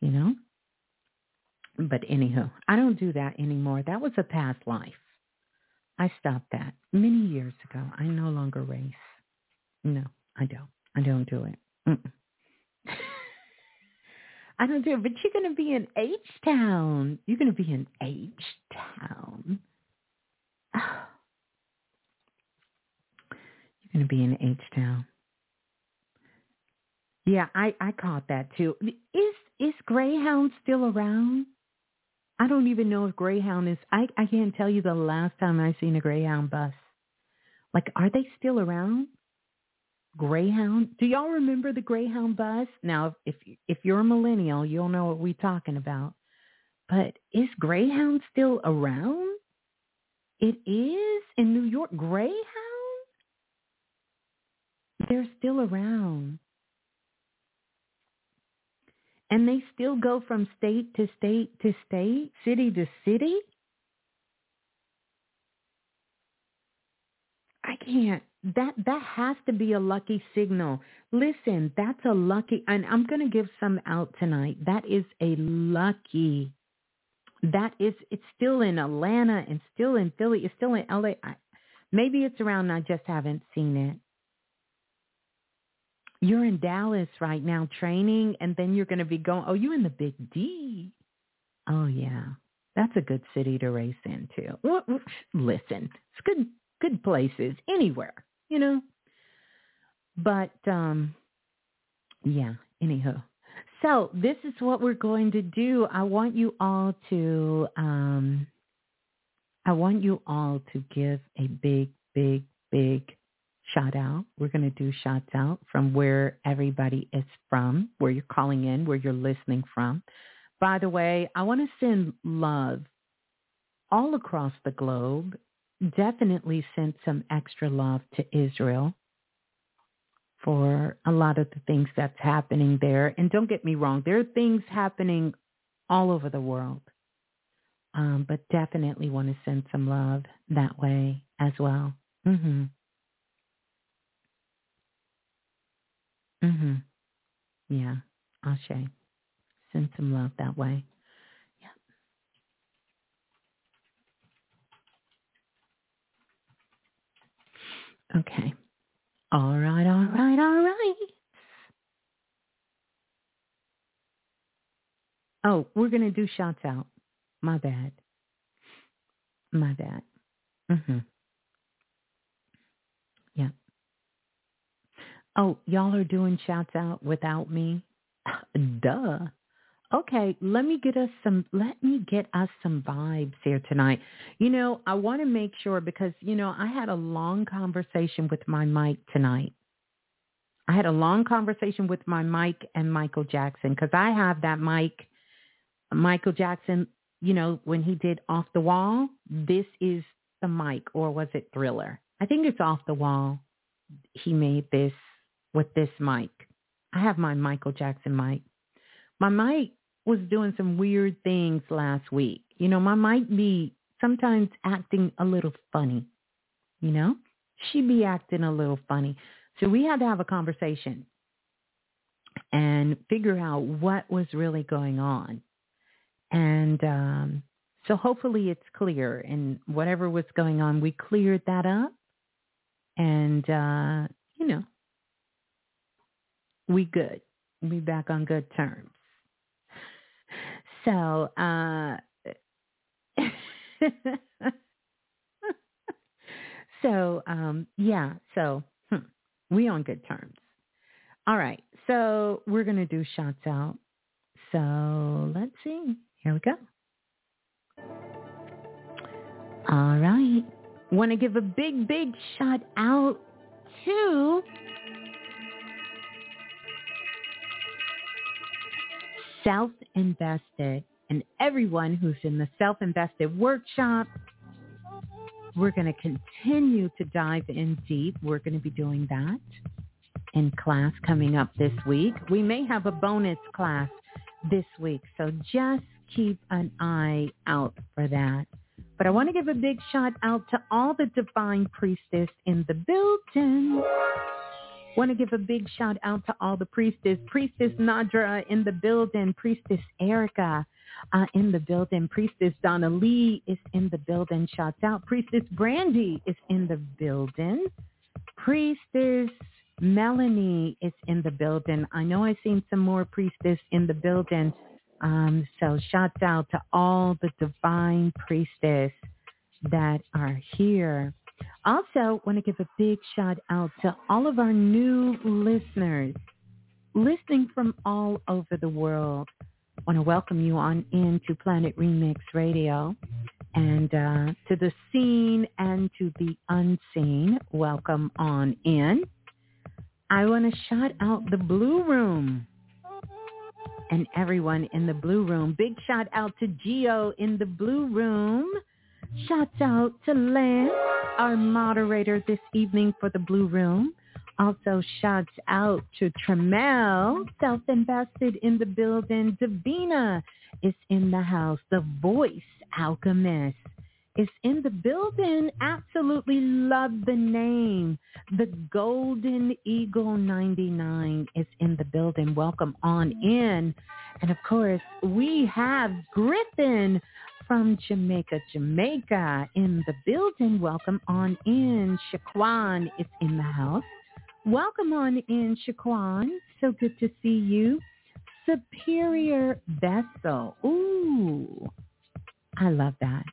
S4: You know? But anywho, I don't do that anymore. That was a past life. I stopped that many years ago. I no longer race. No, I don't. I don't do it. I don't do it. But you're going to be in H Town. You're going to be in H Town. Oh, going to be in H Town. Yeah, I I caught that too. Is is Greyhound still around? I don't even know if Greyhound is. I I can't tell you the last time I seen a Greyhound bus. Like, are they still around? Greyhound? Do y'all remember the Greyhound bus? Now, if if you're a millennial, you'll know what we're talking about. But is Greyhound still around? It is in New York. Greyhound? They're still around. And they still go from state to state to state, city to city. I can't. That that has to be a lucky signal. Listen, that's a lucky and I'm going to give some out tonight. That is a lucky. That is it's still in Atlanta and still in Philly. It's still in LA. maybe it's around I just haven't seen it. You're in Dallas right now training, and then you're going to be going, oh, you in the Big D. Oh, yeah. That's a good city to race into. Listen, it's good, good places anywhere, you know. But, um, yeah, anyhow. So this is what we're going to do. I want you all to, um, I want you all to give a big, big, big shout out. We're going to do shouts out from where everybody is from, where you're calling in, where you're listening from. By the way, I want to send love all across the globe. Definitely send some extra love to Israel for a lot of the things that's happening there. And don't get me wrong, there are things happening all over the world. Um, but definitely want to send some love that way as well. Mhm. Mhm. Yeah. Ashe. Send some love that way. Yeah. Okay. All right, all right, all right. Oh, we're going to do shouts out. My bad. My bad. Mhm. Yeah. Oh, y'all are doing shouts out without me? Duh. Okay, let me get us some let me get us some vibes here tonight. You know, I want to make sure because you know, I had a long conversation with my mic tonight. I had a long conversation with my mic and Michael Jackson cuz I have that mic Michael Jackson, you know, when he did Off the Wall, this is the mic or was it Thriller? I think it's Off the Wall. He made this with this mic. I have my Michael Jackson mic. My mic was doing some weird things last week. You know, my might be sometimes acting a little funny. You know, she be acting a little funny. So we had to have a conversation and figure out what was really going on. And um, so hopefully it's clear. And whatever was going on, we cleared that up. And, uh, you know, we good. We back on good terms. So, uh, so, um, yeah, so hmm, we on good terms. All right. So we're to do shots out. So let's see. Here we go. All right. Want to give a big, big shout out to self-invested and everyone who's in the self-invested workshop. We're going to continue to dive in deep. We're going to be doing that in class coming up this week. We may have a bonus class this week, so just keep an eye out for that. But I want to give a big shout out to all the divine priestess in the building. Want to give a big shout out to all the priestess. Priestess Nadra in the building. Priestess Erica uh, in the building. Priestess Donna Lee is in the building. Shouts out. Priestess Brandy is in the building. Priestess Melanie is in the building. I know I've seen some more priestess in the building. Um, so shouts out to all the divine priestess that are here. Also, want to give a big shout out to all of our new listeners listening from all over the world. want to welcome you on into Planet Remix Radio and uh, to the seen and to the unseen. Welcome on in. I want to shout out the Blue Room and everyone in the Blue Room. Big shout out to Geo in the Blue Room. Shouts out to Lance, our moderator this evening for the Blue Room. Also shouts out to Tremel, self-invested in the building. Davina is in the house. The Voice Alchemist is in the building. Absolutely love the name. The Golden Eagle 99 is in the building. Welcome on in. And of course, we have Griffin from Jamaica, Jamaica in the building. Welcome on in. Shaquan is in the house. Welcome on in, Shaquan. So good to see you. Superior Vessel. Ooh, I love that.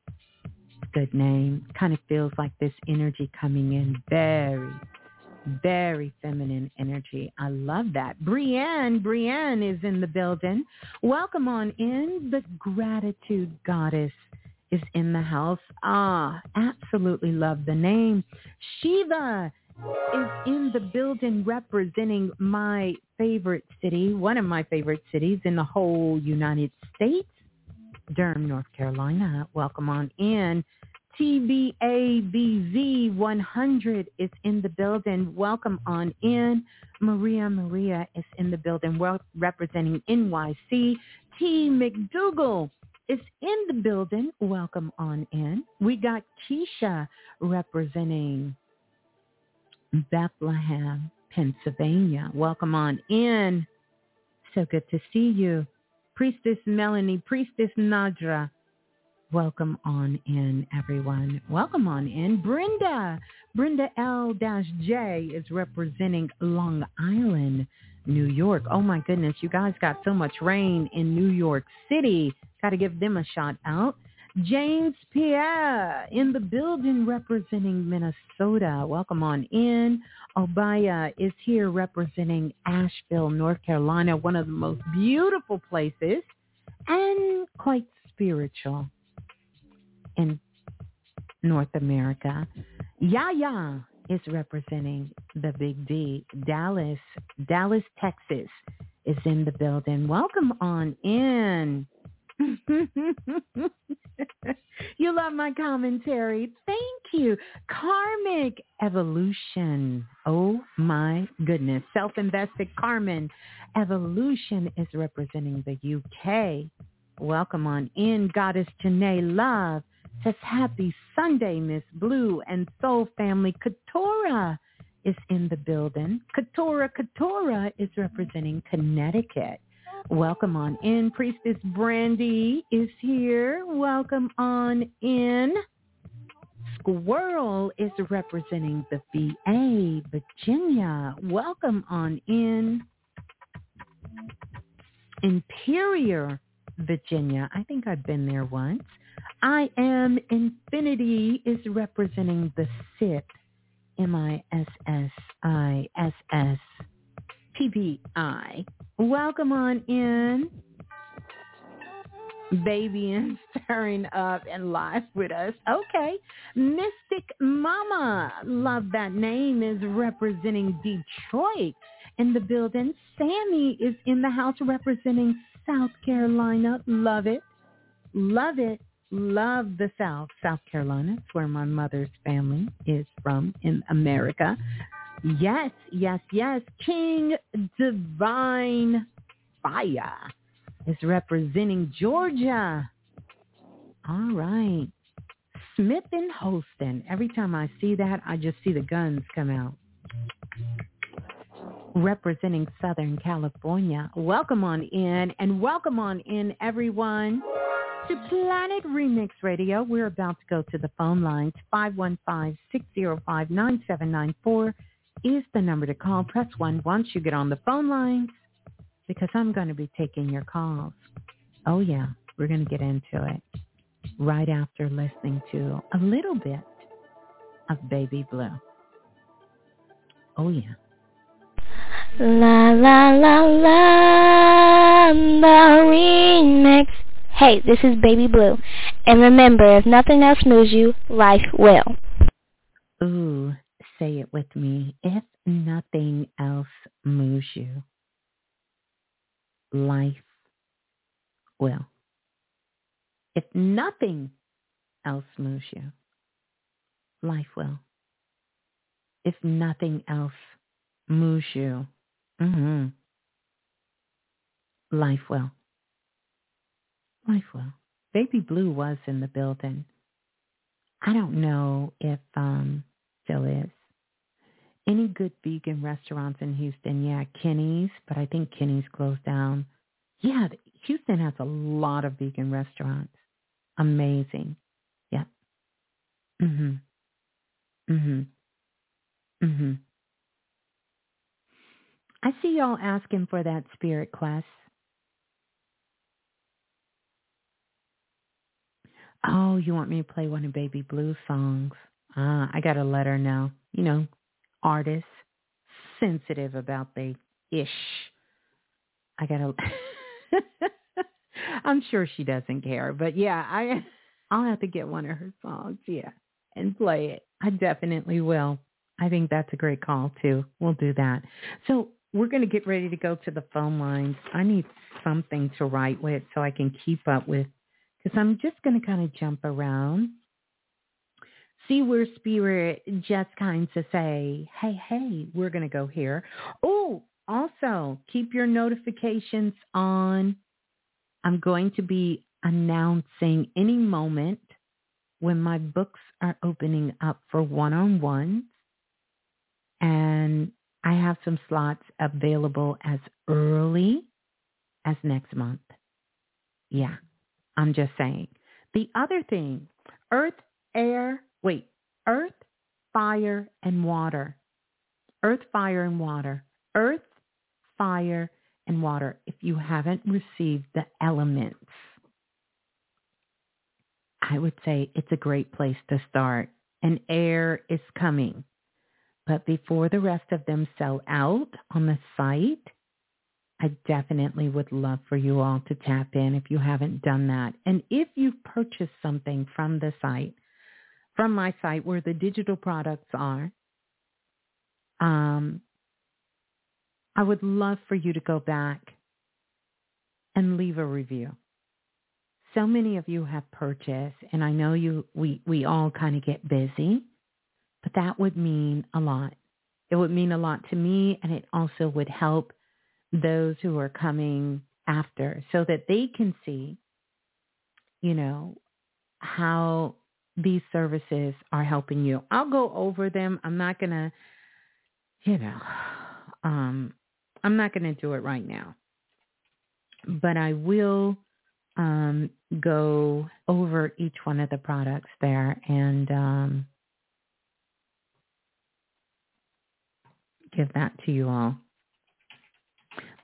S4: Good name. Kind of feels like this energy coming in very, very feminine energy. I love that. Brienne, Brienne is in the building. Welcome on in. The gratitude goddess is in the house. Ah, absolutely love the name. Shiva is in the building representing my favorite city, one of my favorite cities in the whole United States, Durham, North Carolina. Welcome on in. TBABZ 100 is in the building. Welcome on in. Maria Maria is in the building representing NYC. T. McDougal is in the building. Welcome on in. We got Keisha representing Bethlehem, Pennsylvania. Welcome on in. So good to see you. Priestess Melanie, Priestess Nadra. Welcome on in, everyone. Welcome on in. Brenda. Brenda L-J is representing Long Island, New York. Oh my goodness, you guys got so much rain in New York City. Got to give them a shout out. James Pierre in the building representing Minnesota. Welcome on in. Obaya is here representing Asheville, North Carolina, one of the most beautiful places and quite spiritual in North America. Yaya is representing the Big D. Dallas, Dallas, Texas is in the building. Welcome on in. you love my commentary. Thank you. Karmic evolution. Oh my goodness. Self-invested Carmen evolution is representing the UK. Welcome on in. Goddess Janae Love says happy Sunday, Miss Blue and Soul Family. Katora is in the building. Katora Katora is representing Connecticut. Welcome on in. Priestess Brandy is here. Welcome on in. Squirrel is representing the VA, Virginia. Welcome on in. Emporia, Virginia. I think I've been there once. I am Infinity is representing the SIP, M-I-S-S-I-S-S, P-P-I. Welcome on in. Baby and stirring up and live with us. Okay. Mystic Mama, love that name, is representing Detroit in the building. Sammy is in the house representing South Carolina. Love it. Love it. Love the South, South Carolina. It's where my mother's family is from in America. Yes, yes, yes. King Divine Fire is representing Georgia. All right. Smith and Holston. Every time I see that, I just see the guns come out. Representing Southern California. Welcome on in and welcome on in everyone to Planet Remix Radio. We're about to go to the phone lines. 515-605-9794 is the number to call. Press 1 once you get on the phone lines because I'm going to be taking your calls. Oh, yeah, we're going to get into it right after listening to a little bit of Baby Blue. Oh, yeah.
S5: La la la la, the remix. Hey, this is Baby Blue. And remember, if nothing else moves you, life will.
S4: Ooh, say it with me. If nothing else moves you, life will. If nothing else moves you, life will. If nothing else moves you, mm-hmm, life will. Life will. Baby Blue was in the building. I don't know if um still is. Any good vegan restaurants in Houston? Yeah, Kenny's, but I think Kenny's closed down. Yeah, Houston has a lot of vegan restaurants. Amazing. Yeah. Mhm. Mhm. Mhm. I see y'all asking for that spirit quest. Oh, you want me to play one of Baby Blue's songs? Ah, I got a letter now. You know, artist, sensitive about the ish. I got a. I'm sure she doesn't care, but yeah, I I'll have to get one of her songs, yeah, and play it. I definitely will. I think that's a great call too. We'll do that. So we're going to get ready to go to the phone lines. I need something to write with so I can keep up with, because I'm just going to kind of jump around. See where spirit just kind of say, hey, hey, we're going to go here. Oh, also keep your notifications on. I'm going to be announcing any moment when my books are opening up for one-on-ones. And I have some slots available as early as next month. Yeah, I'm just saying. The other thing, earth, air, wait, earth, fire, and water. Earth, fire, and water. Earth, fire, and water. If you haven't received the elements, I would say it's a great place to start. And air is coming. But before the rest of them sell out on the site, I definitely would love for you all to tap in if you haven't done that. And if you've purchased something from the site, from my site where the digital products are, um, I would love for you to go back and leave a review. So many of you have purchased, and I know you we, we all kind of get busy but that would mean a lot. It would mean a lot to me, and it also would help those who are coming after so that they can see, you know, how these services are helping you. I'll go over them. I'm not going to, you know, um, I'm not going to do it right now. But I will um, go over each one of the products there and um, give that to you all.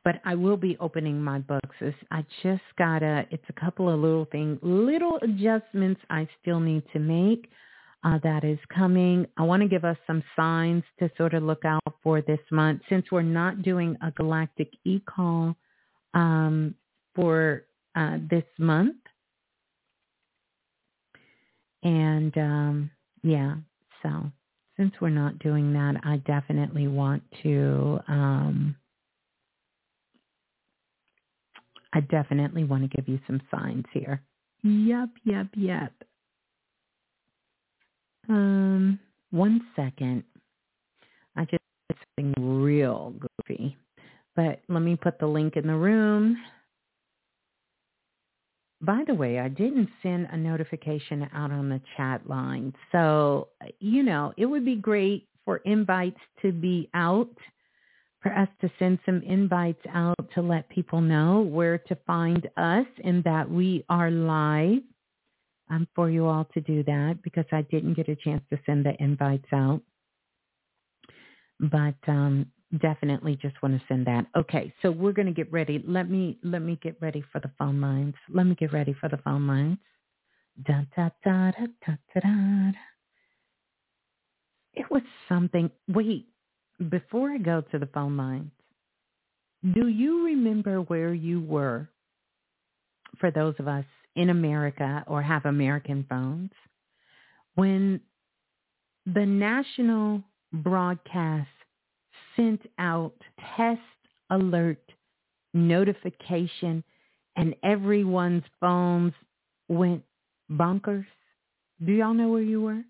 S4: But I will be opening my books. I just gotta. It's a couple of little things, little adjustments I still need to make. Uh, that is coming. I want to give us some signs to sort of look out for this month since we're not doing a galactic e-call um, for uh, this month. And um, yeah, so since we're not doing that, I definitely want to. Um, I definitely want to give you some signs here. Yep, yep, yep. Um, one second. I just something real goofy, but let me put the link in the room. By the way, I didn't send a notification out on the chat line. So, you know, it would be great for invites to be out, for us to send some invites out to let people know where to find us and that we are live. Um, for you all to do that because I didn't get a chance to send the invites out. But um, definitely just want to send that. Okay, so we're going to get ready. Let me let me get ready for the phone lines. Let me get ready for the phone lines. Da da da da da da da. It was something. Wait, before I go to the phone lines, do you remember where you were? For those of us in America or have American phones, when the national broadcast sent out test alert notification and everyone's phones went bonkers. Do y'all know where you were?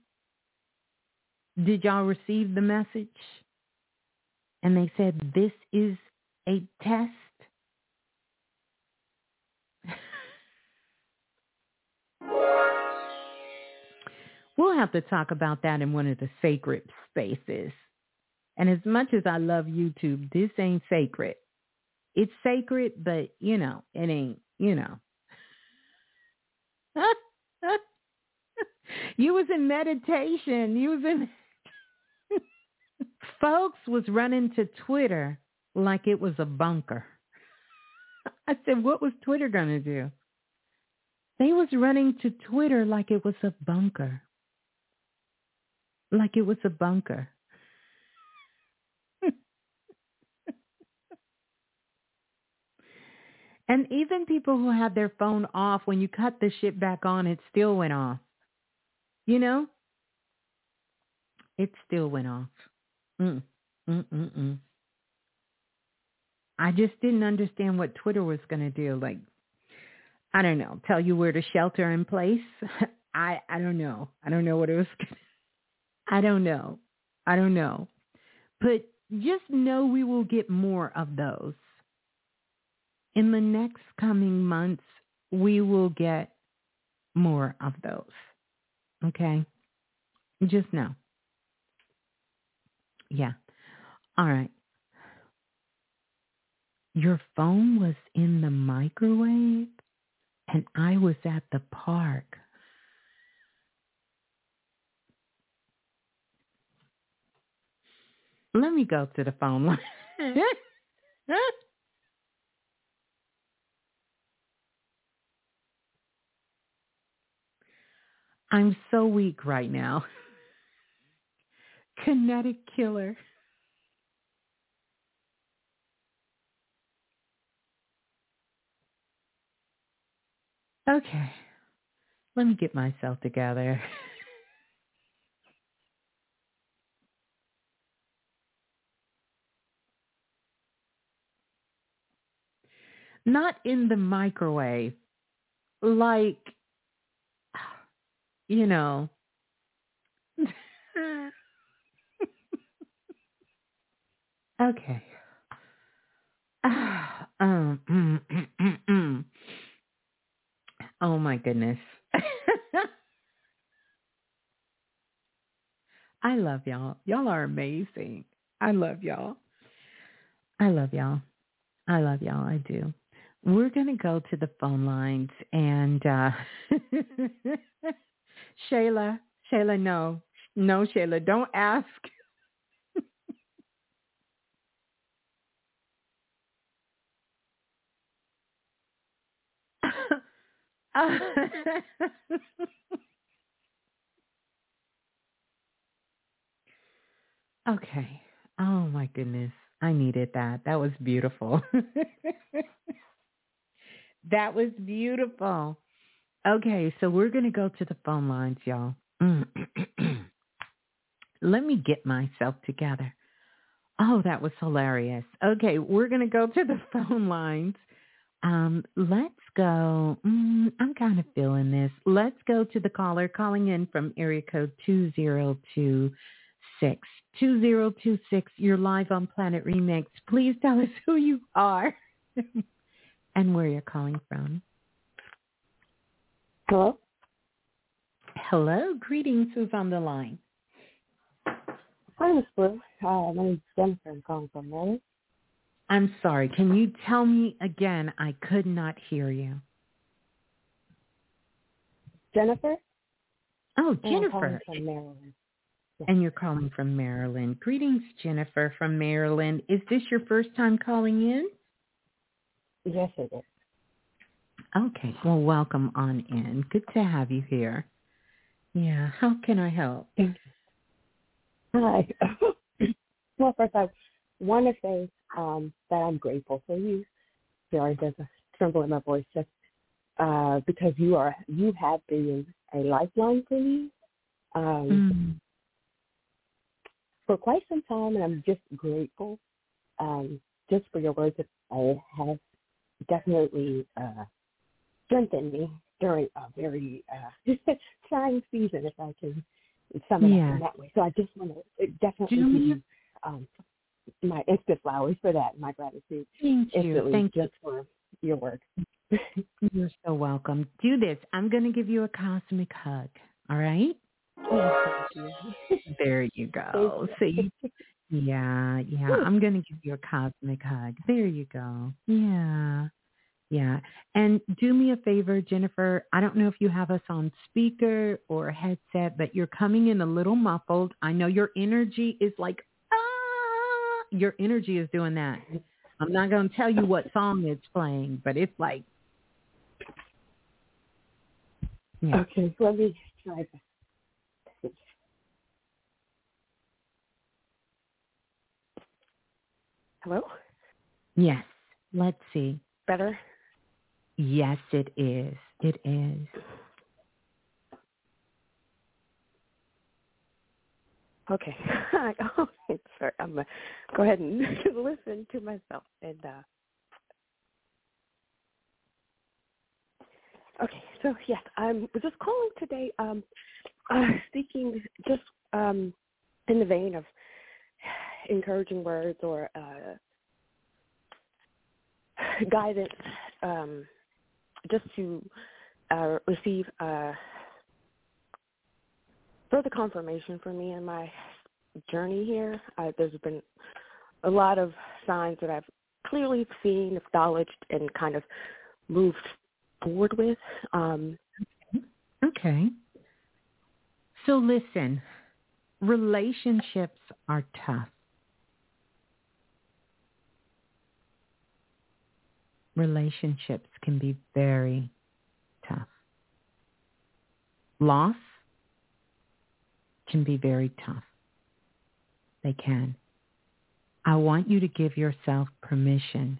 S4: Did y'all receive the message? And they said, this is a test. we'll have to talk about that in one of the sacred spaces. And as much as I love YouTube, this ain't sacred. It's sacred, but you know, it ain't, you know. you was in meditation. You was in folks was running to Twitter like it was a bunker. I said, what was Twitter going to do? They was running to Twitter like it was a bunker. Like it was a bunker. And even people who had their phone off, when you cut the shit back on, it still went off. You know? It still went off. Mm. I just didn't understand what Twitter was going to do. Like, I don't know, tell you where to shelter in place. I I don't know. I don't know what it was. I don't know. I don't know. But just know we will get more of those. In the next coming months, we will get more of those. Okay? Just know. Yeah. All right. Your phone was in the microwave and I was at the park. Let me go to the phone line. I'm so weak right now. Kinetic killer. Okay. Let me get myself together. Not in the microwave. Like, you know. okay. um, mm, mm, mm, mm. Oh my goodness. I love y'all. Y'all are amazing. I love y'all. I love y'all. I love y'all. I do. We're going to go to the phone lines and uh Shayla, Shayla, no. No, Shayla, don't ask. okay. Oh my goodness. I needed that. That was beautiful. that was beautiful. Okay, so we're going to go to the phone lines, y'all. Let me get myself together. Oh, that was hilarious. Okay, we're going to go to the phone lines. Um, let's go. Mm, I'm kind of feeling this. Let's go to the caller calling in from area code 2026. 2026, you're live on Planet Remix. Please tell us who you are and where you're calling from.
S6: Hello?
S4: Hello. Greetings. Who's on the line?
S6: Hi, Miss Blue. Uh, my name's Jennifer. I'm calling from Maryland.
S4: I'm sorry. Can you tell me again? I could not hear you.
S6: Jennifer?
S4: Oh,
S6: oh And
S4: Jennifer.
S6: from Maryland.
S4: And you're calling from Maryland. Greetings, Jennifer from Maryland. Is this your first time calling in?
S6: Yes, it is.
S4: Okay. Well, welcome on in. Good to have you here. Yeah. How can I help?
S6: Hi. well, first I want to say um, that I'm grateful for you. Sorry, there's a tremble in my voice just uh, because you are you have been a lifeline for me um,
S4: Mm.
S6: for quite some time, and I'm just grateful um, just for your words. It has definitely uh, strengthened me during a very uh, trying season, if I can sum it
S4: Yeah.
S6: up in that way. So I just want to definitely
S4: Do
S6: give
S4: you
S6: um, my instant flowers for that, my gratitude
S4: Thank you. Thank you.
S6: for your work.
S4: You're so welcome. Do this. I'm going to give you a cosmic hug. All right?
S6: Oh, you.
S4: There you go. See? Yeah, yeah. I'm going to give you a cosmic hug. There you go. Yeah. Yeah. And do me a favor, Jennifer. I don't know if you have us on speaker or headset, but you're coming in a little muffled. I know your energy is like, your energy is doing that. I'm not going to tell you what song it's playing, but it's like, yeah.
S6: Okay, let me try this. Hello?
S4: Yes. Let's see.
S6: Better?
S4: Yes, it is. It is.
S7: Okay. oh, sorry. I'm gonna go ahead and listen to myself and uh Okay, so yes, I'm just calling today, um, uh, speaking just um, in the vein of encouraging words or uh, guidance, um, just to uh, receive uh, further confirmation for me in my journey here. Uh, there's been a lot of signs that I've clearly seen, acknowledged, and kind of moved forward with. Um,
S4: okay. So listen, relationships are tough. Relationships can be very tough. Loss can be very tough. They can. I want you to give yourself permission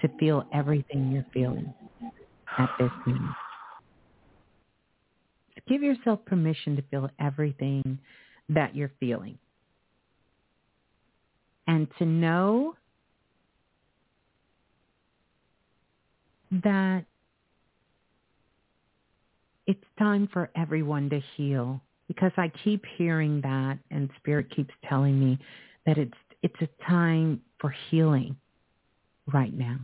S4: to feel everything you're feeling at this moment. Give yourself permission to feel everything that you're feeling. And to know that it's time for everyone to heal because I keep hearing that and spirit keeps telling me that it's it's a time for healing right now.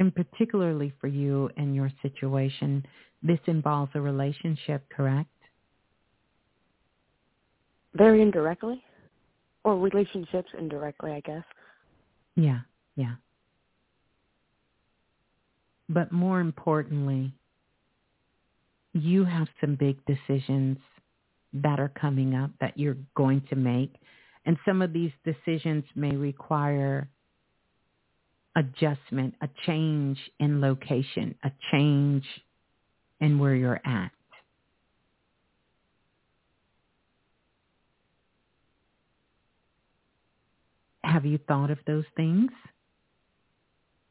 S4: And particularly for you and your situation, this involves a relationship, correct?
S7: Very indirectly. Or relationships indirectly, I guess.
S4: Yeah, yeah. But more importantly, you have some big decisions that are coming up that you're going to make. And some of these decisions may require adjustment, a change in location, a change in where you're at. Have you thought of those things?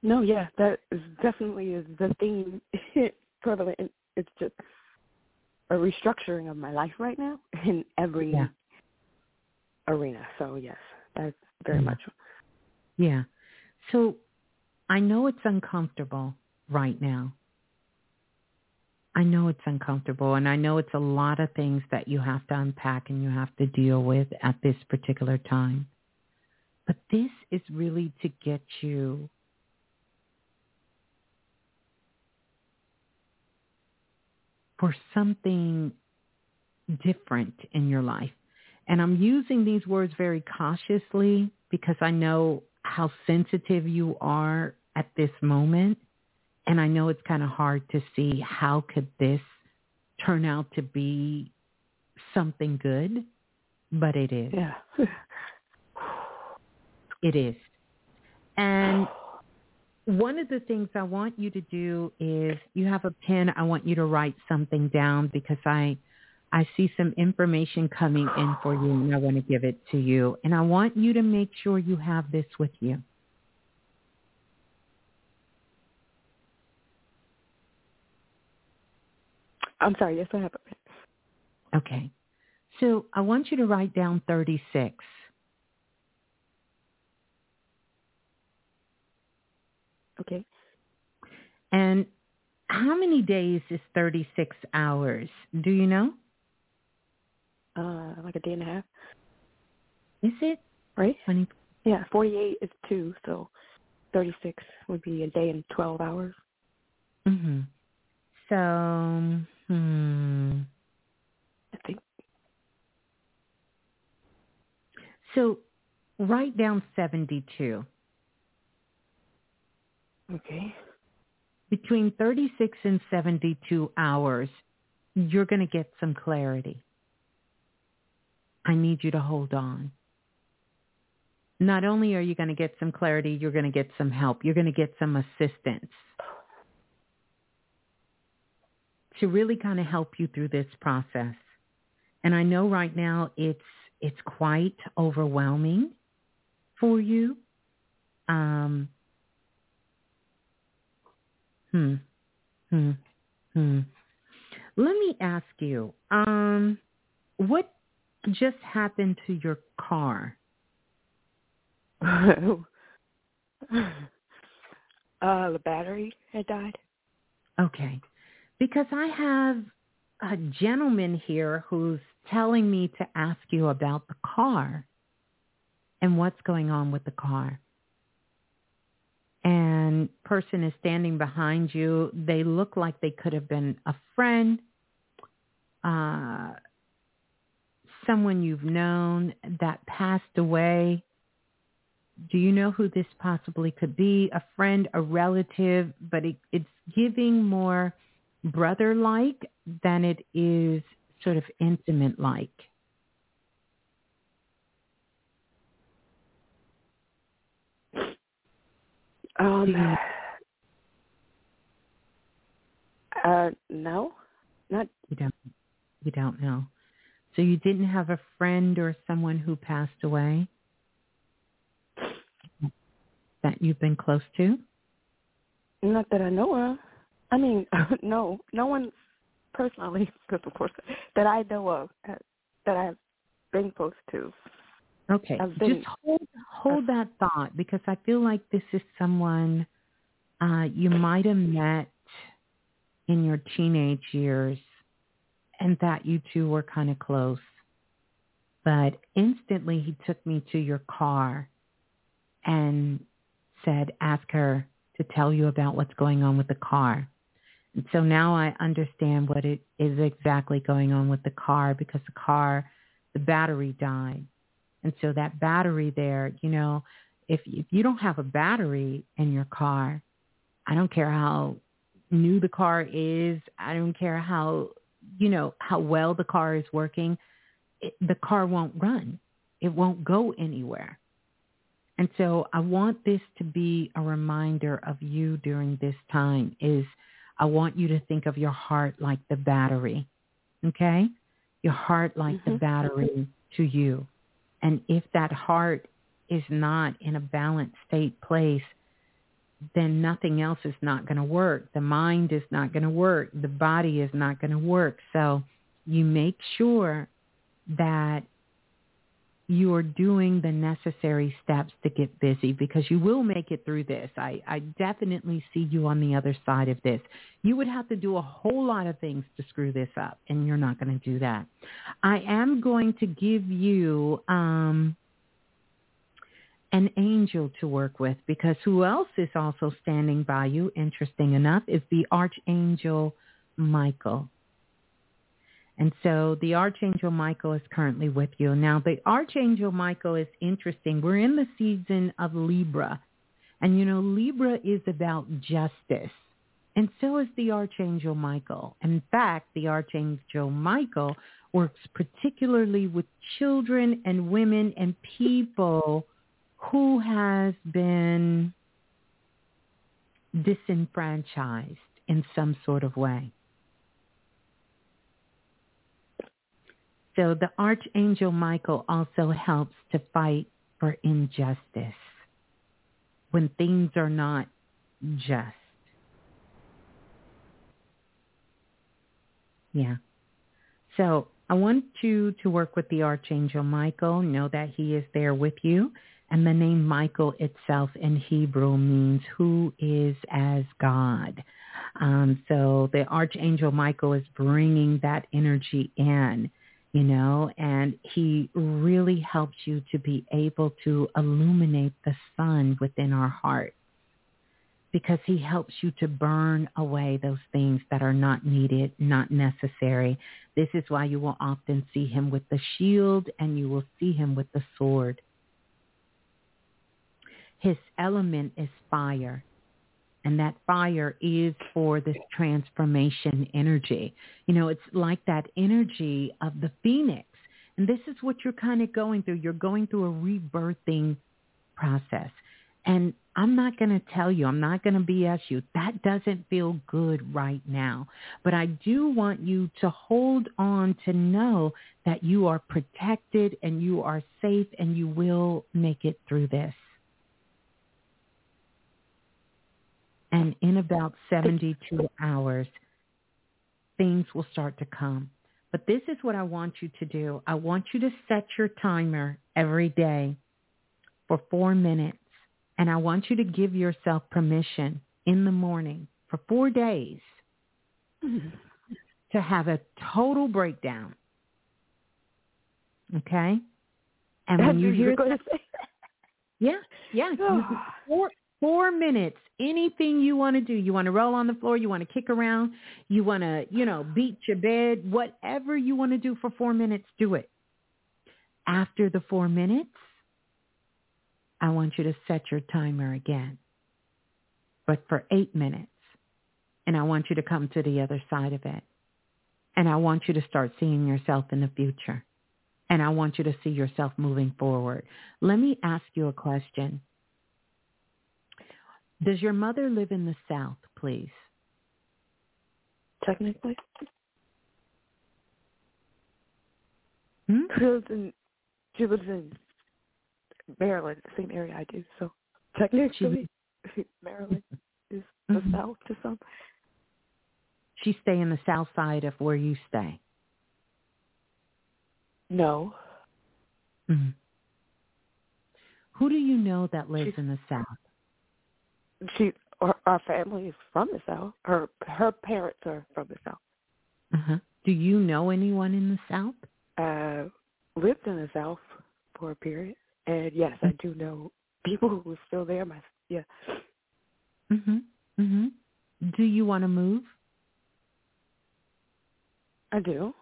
S7: No, yeah, that is definitely is the theme prevalent. It's just a restructuring of my life right now in every
S4: yeah.
S7: arena. So yes, that's very
S4: yeah.
S7: much.
S4: Yeah. So I know it's uncomfortable right now. I know it's uncomfortable and I know it's a lot of things that you have to unpack and you have to deal with at this particular time. But this is really to get you for something different in your life. And I'm using these words very cautiously because I know how sensitive you are at this moment. And I know it's kind of hard to see how could this turn out to be something good, but it is.
S7: Yeah.
S4: it is. And one of the things I want you to do is you have a pen. I want you to write something down because I I see some information coming in for you and I want to give it to you. And I want you to make sure you have this with you.
S7: I'm sorry, yes I have a pen.
S4: Okay. So I want you to write down 36.
S7: Okay.
S4: And how many days is 36 hours? Do you know?
S7: Uh, like a day and a half.
S4: Is it?
S7: Right?
S4: 20?
S7: Yeah, 48 is two, so 36 would be a day and 12 hours.
S4: Mm-hmm. So, hmm.
S7: I think.
S4: So write down 72.
S7: Okay.
S4: Between 36 and 72 hours, you're going to get some clarity. I need you to hold on. Not only are you going to get some clarity, you're going to get some help. You're going to get some assistance to really kind of help you through this process. And I know right now it's it's quite overwhelming for you. Um, hmm, hmm, hmm. Let me ask you, um, what just happened to your car?
S7: uh, the battery had died.
S4: Okay. Because I have a gentleman here who's telling me to ask you about the car and what's going on with the car. And person is standing behind you. They look like they could have been a friend, uh, someone you've known that passed away. Do you know who this possibly could be? A friend, a relative, but it, it's giving more brother-like than it is sort of intimate-like.
S7: Um, uh, no, not.
S4: You don't. You don't know. So you didn't have a friend or someone who passed away that you've been close to?
S7: Not that I know of. I mean, no, no one personally, because of course, that I know of uh, that I've been close to.
S4: Okay, just hold hold that thought because I feel like this is someone uh, you might have met in your teenage years, and that you two were kind of close. But instantly, he took me to your car and said, "Ask her to tell you about what's going on with the car." And so now I understand what it is exactly going on with the car because the car, the battery died and so that battery there, you know, if if you don't have a battery in your car, I don't care how new the car is, I don't care how you know how well the car is working, it, the car won't run. It won't go anywhere. And so I want this to be a reminder of you during this time is I want you to think of your heart like the battery. Okay? Your heart like mm-hmm. the battery to you. And if that heart is not in a balanced state place, then nothing else is not going to work. The mind is not going to work. The body is not going to work. So you make sure that you are doing the necessary steps to get busy because you will make it through this. I, I definitely see you on the other side of this. You would have to do a whole lot of things to screw this up, and you're not going to do that. I am going to give you um, an angel to work with because who else is also standing by you, interesting enough, is the Archangel Michael. And so the Archangel Michael is currently with you. Now, the Archangel Michael is interesting. We're in the season of Libra. And, you know, Libra is about justice. And so is the Archangel Michael. In fact, the Archangel Michael works particularly with children and women and people who has been disenfranchised in some sort of way. So the Archangel Michael also helps to fight for injustice when things are not just. Yeah. So I want you to work with the Archangel Michael. Know that he is there with you. And the name Michael itself in Hebrew means who is as God. Um, so the Archangel Michael is bringing that energy in you know, and he really helps you to be able to illuminate the sun within our heart because he helps you to burn away those things that are not needed, not necessary. This is why you will often see him with the shield and you will see him with the sword. His element is fire and that fire is for this transformation energy. You know, it's like that energy of the phoenix. And this is what you're kind of going through. You're going through a rebirthing process. And I'm not going to tell you, I'm not going to BS you. That doesn't feel good right now. But I do want you to hold on to know that you are protected and you are safe and you will make it through this. And in about 72 hours, things will start to come. But this is what I want you to do. I want you to set your timer every day for four minutes. And I want you to give yourself permission in the morning for four days to have a total breakdown. Okay? And when you hear
S7: going to say
S4: yeah, yeah. Four four minutes. Anything you want to do. You want to roll on the floor. You want to kick around. You want to, you know, beat your bed. Whatever you want to do for four minutes, do it. After the four minutes, I want you to set your timer again, but for eight minutes. And I want you to come to the other side of it. And I want you to start seeing yourself in the future. And I want you to see yourself moving forward. Let me ask you a question. Does your mother live in the South, please?
S7: technically.
S4: Hmm?
S7: She lives in she lives in Maryland, the same area I do. So technically, Maryland is the
S4: Mhm.
S7: south to some.
S4: She stay in the South side of where you stay.
S7: No,
S4: Mhm. Who do you know that lives
S7: She's-
S4: in the South?
S7: She or our family is from the south. Her her parents are from the south.
S4: Uh-huh. Do you know anyone in the South?
S7: Uh, lived in the south for a period, and yes, I do know people who are still there. My yeah,
S4: Mhm. Mhm. Do you want to move?
S7: I do.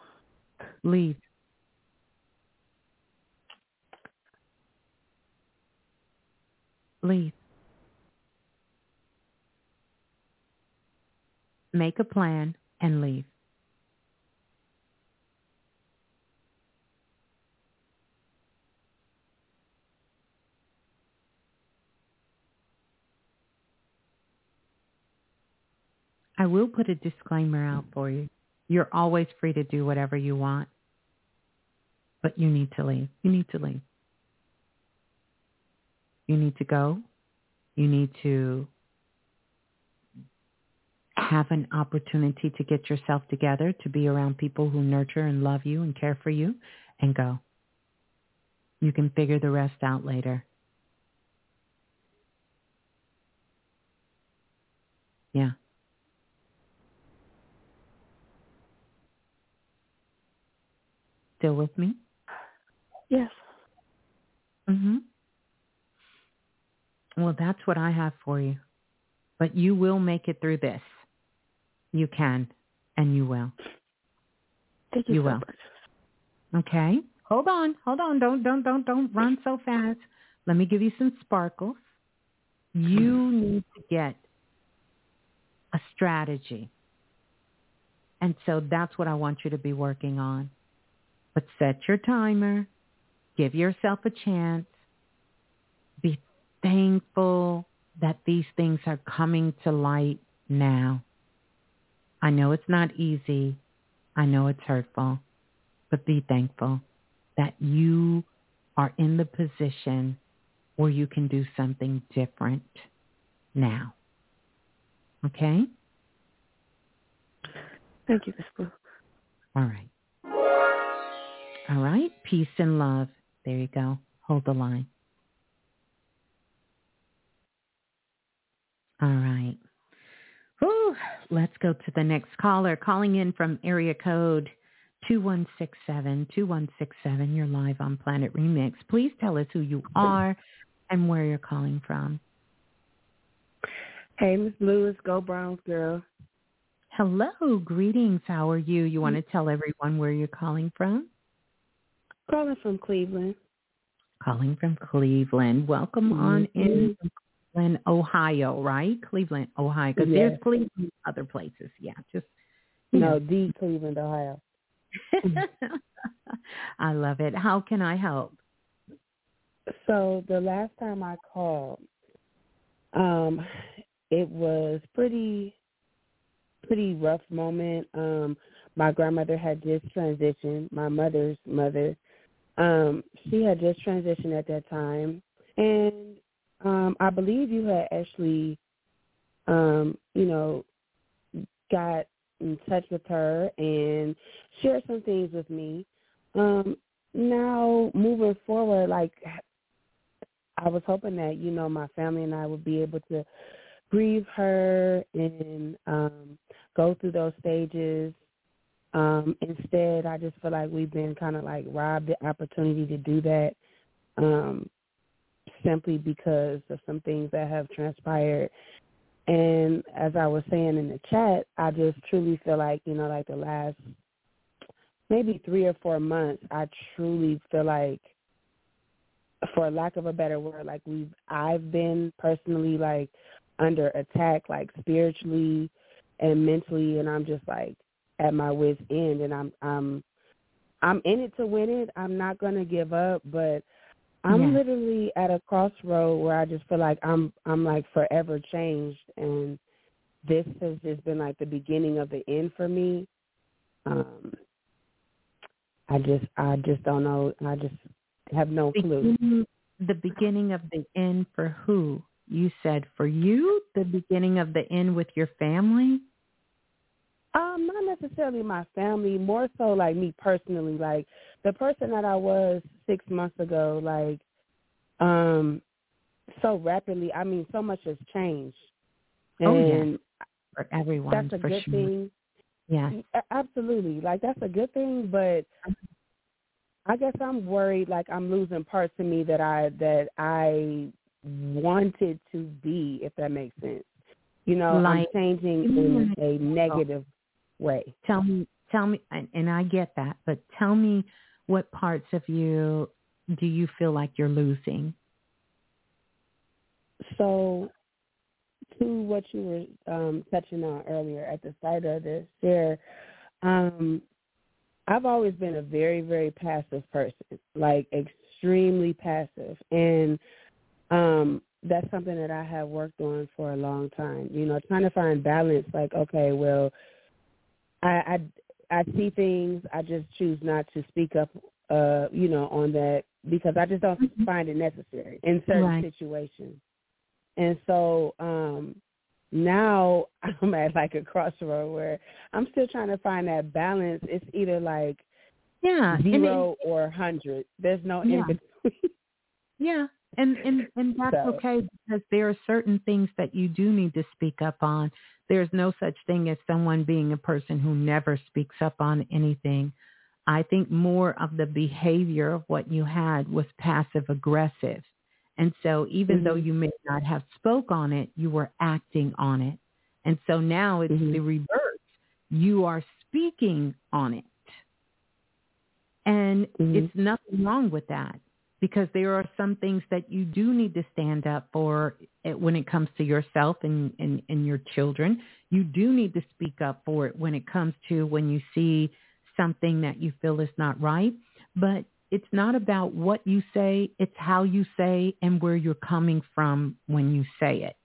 S4: Leave. Leave. Make a plan and leave. I will put a disclaimer out for you. You're always free to do whatever you want, but you need to leave. You need to leave. You need to go. You need to have an opportunity to get yourself together, to be around people who nurture and love you and care for you, and go. You can figure the rest out later. Yeah. Still with me?
S7: Yes.
S4: Mm-hmm. Well, that's what I have for you. But you will make it through this. You can, and you will.
S7: Thank you,
S4: You
S7: so
S4: will.
S7: much.
S4: Okay? Hold on, hold on. Don't, don't, don't, don't run so fast. Let me give you some sparkles. You need to get a strategy. And so that's what I want you to be working on. But set your timer. Give yourself a chance. Be thankful that these things are coming to light now. I know it's not easy. I know it's hurtful. But be thankful that you are in the position where you can do something different now. Okay?
S7: Thank you, Miss Blue.
S4: All right. All right. Peace and love. There you go. Hold the line. All right. Whew. Let's go to the next caller calling in from area code 2167. 2167. You're live on Planet Remix. Please tell us who you are and where you're calling from.
S6: Hey, Miss it's Go Browns girl.
S4: Hello. Greetings. How are you? You want to tell everyone where you're calling from?
S6: Calling from Cleveland.
S4: Calling from Cleveland. Welcome on mm-hmm. in Cleveland, Ohio, right? Cleveland, Ohio. Because
S6: Yes.
S4: there's Cleveland other places. Yeah, just
S6: No,
S4: know.
S6: the Cleveland, Ohio.
S4: I love it. How can I help?
S6: So the last time I called, um, it was pretty pretty rough moment. Um, my grandmother had just transitioned, my mother's mother. Um, she had just transitioned at that time. And um, I believe you had actually um, you know, got in touch with her and shared some things with me. Um, now moving forward, like I was hoping that you know my family and I would be able to grieve her and um, go through those stages. Um, instead, I just feel like we've been kind of like robbed the opportunity to do that um, simply because of some things that have transpired. And as I was saying in the chat, I just truly feel like, you know, like the last maybe three or four months, I truly feel like, for lack of a better word, like we've, I've been personally like under attack, like spiritually and mentally, and I'm just like at my wit's end, and I'm, I'm, I'm in it to win it. I'm not gonna give up, but I'm
S4: Yeah.
S6: literally at a crossroad where I just feel like I'm I'm like forever changed and this has just been like the beginning of the end for me. Um I just I just don't know. I just have no clue.
S4: Beginning, the beginning of the end for who? You said for you, the beginning of the end with your family?
S6: Um, not necessarily my family, more so like me personally, like the person that I was six months ago, like um so rapidly. I mean so much has changed.
S4: Oh, yeah.
S6: And
S4: For everyone,
S6: that's a
S4: for
S6: good
S4: sure.
S6: thing. Yeah, Absolutely. Like that's a good thing, but I guess I'm worried like I'm losing parts of me that I that I wanted to be, if that makes sense. You know,
S4: Like-
S6: I'm changing in a negative way.
S4: Tell me, tell me, and, and I get that, but tell me what parts of you do you feel like you're losing?
S6: So to what you were um, touching on earlier at the start of this share, um, I've always been a very, very passive person, like extremely passive. And um, that's something that I have worked on for a long time. You know, trying to find balance, like, okay, well, I, I, I see things, I just choose not to speak up, uh, you know, on that because I just don't find it necessary in certain
S4: Right.
S6: situations. And so um now I'm at like a crossroad where I'm still trying to find that balance. It's either like
S4: Yeah, and it-
S6: zero or hundred. There's no
S4: Yeah.
S6: in between.
S4: Yeah, and and and that's
S6: So-
S4: okay because there are certain things that you do need to speak up on. There's no such thing as someone being a person who never speaks up on anything. I think more of the behavior of what you had was passive aggressive. And so even though
S6: Mhm.
S4: you may not have spoke on it, you were acting on it. And so now it's
S6: Mhm.
S4: the reverse. You are speaking on it. And
S6: Mhm.
S4: it's nothing wrong with that because there are some things that you do need to stand up for when it comes to yourself and, and, and your children. You do need to speak up for it when it comes to when you see something that you feel is not right. But it's not about what you say, it's how you say and where you're coming from when you say it.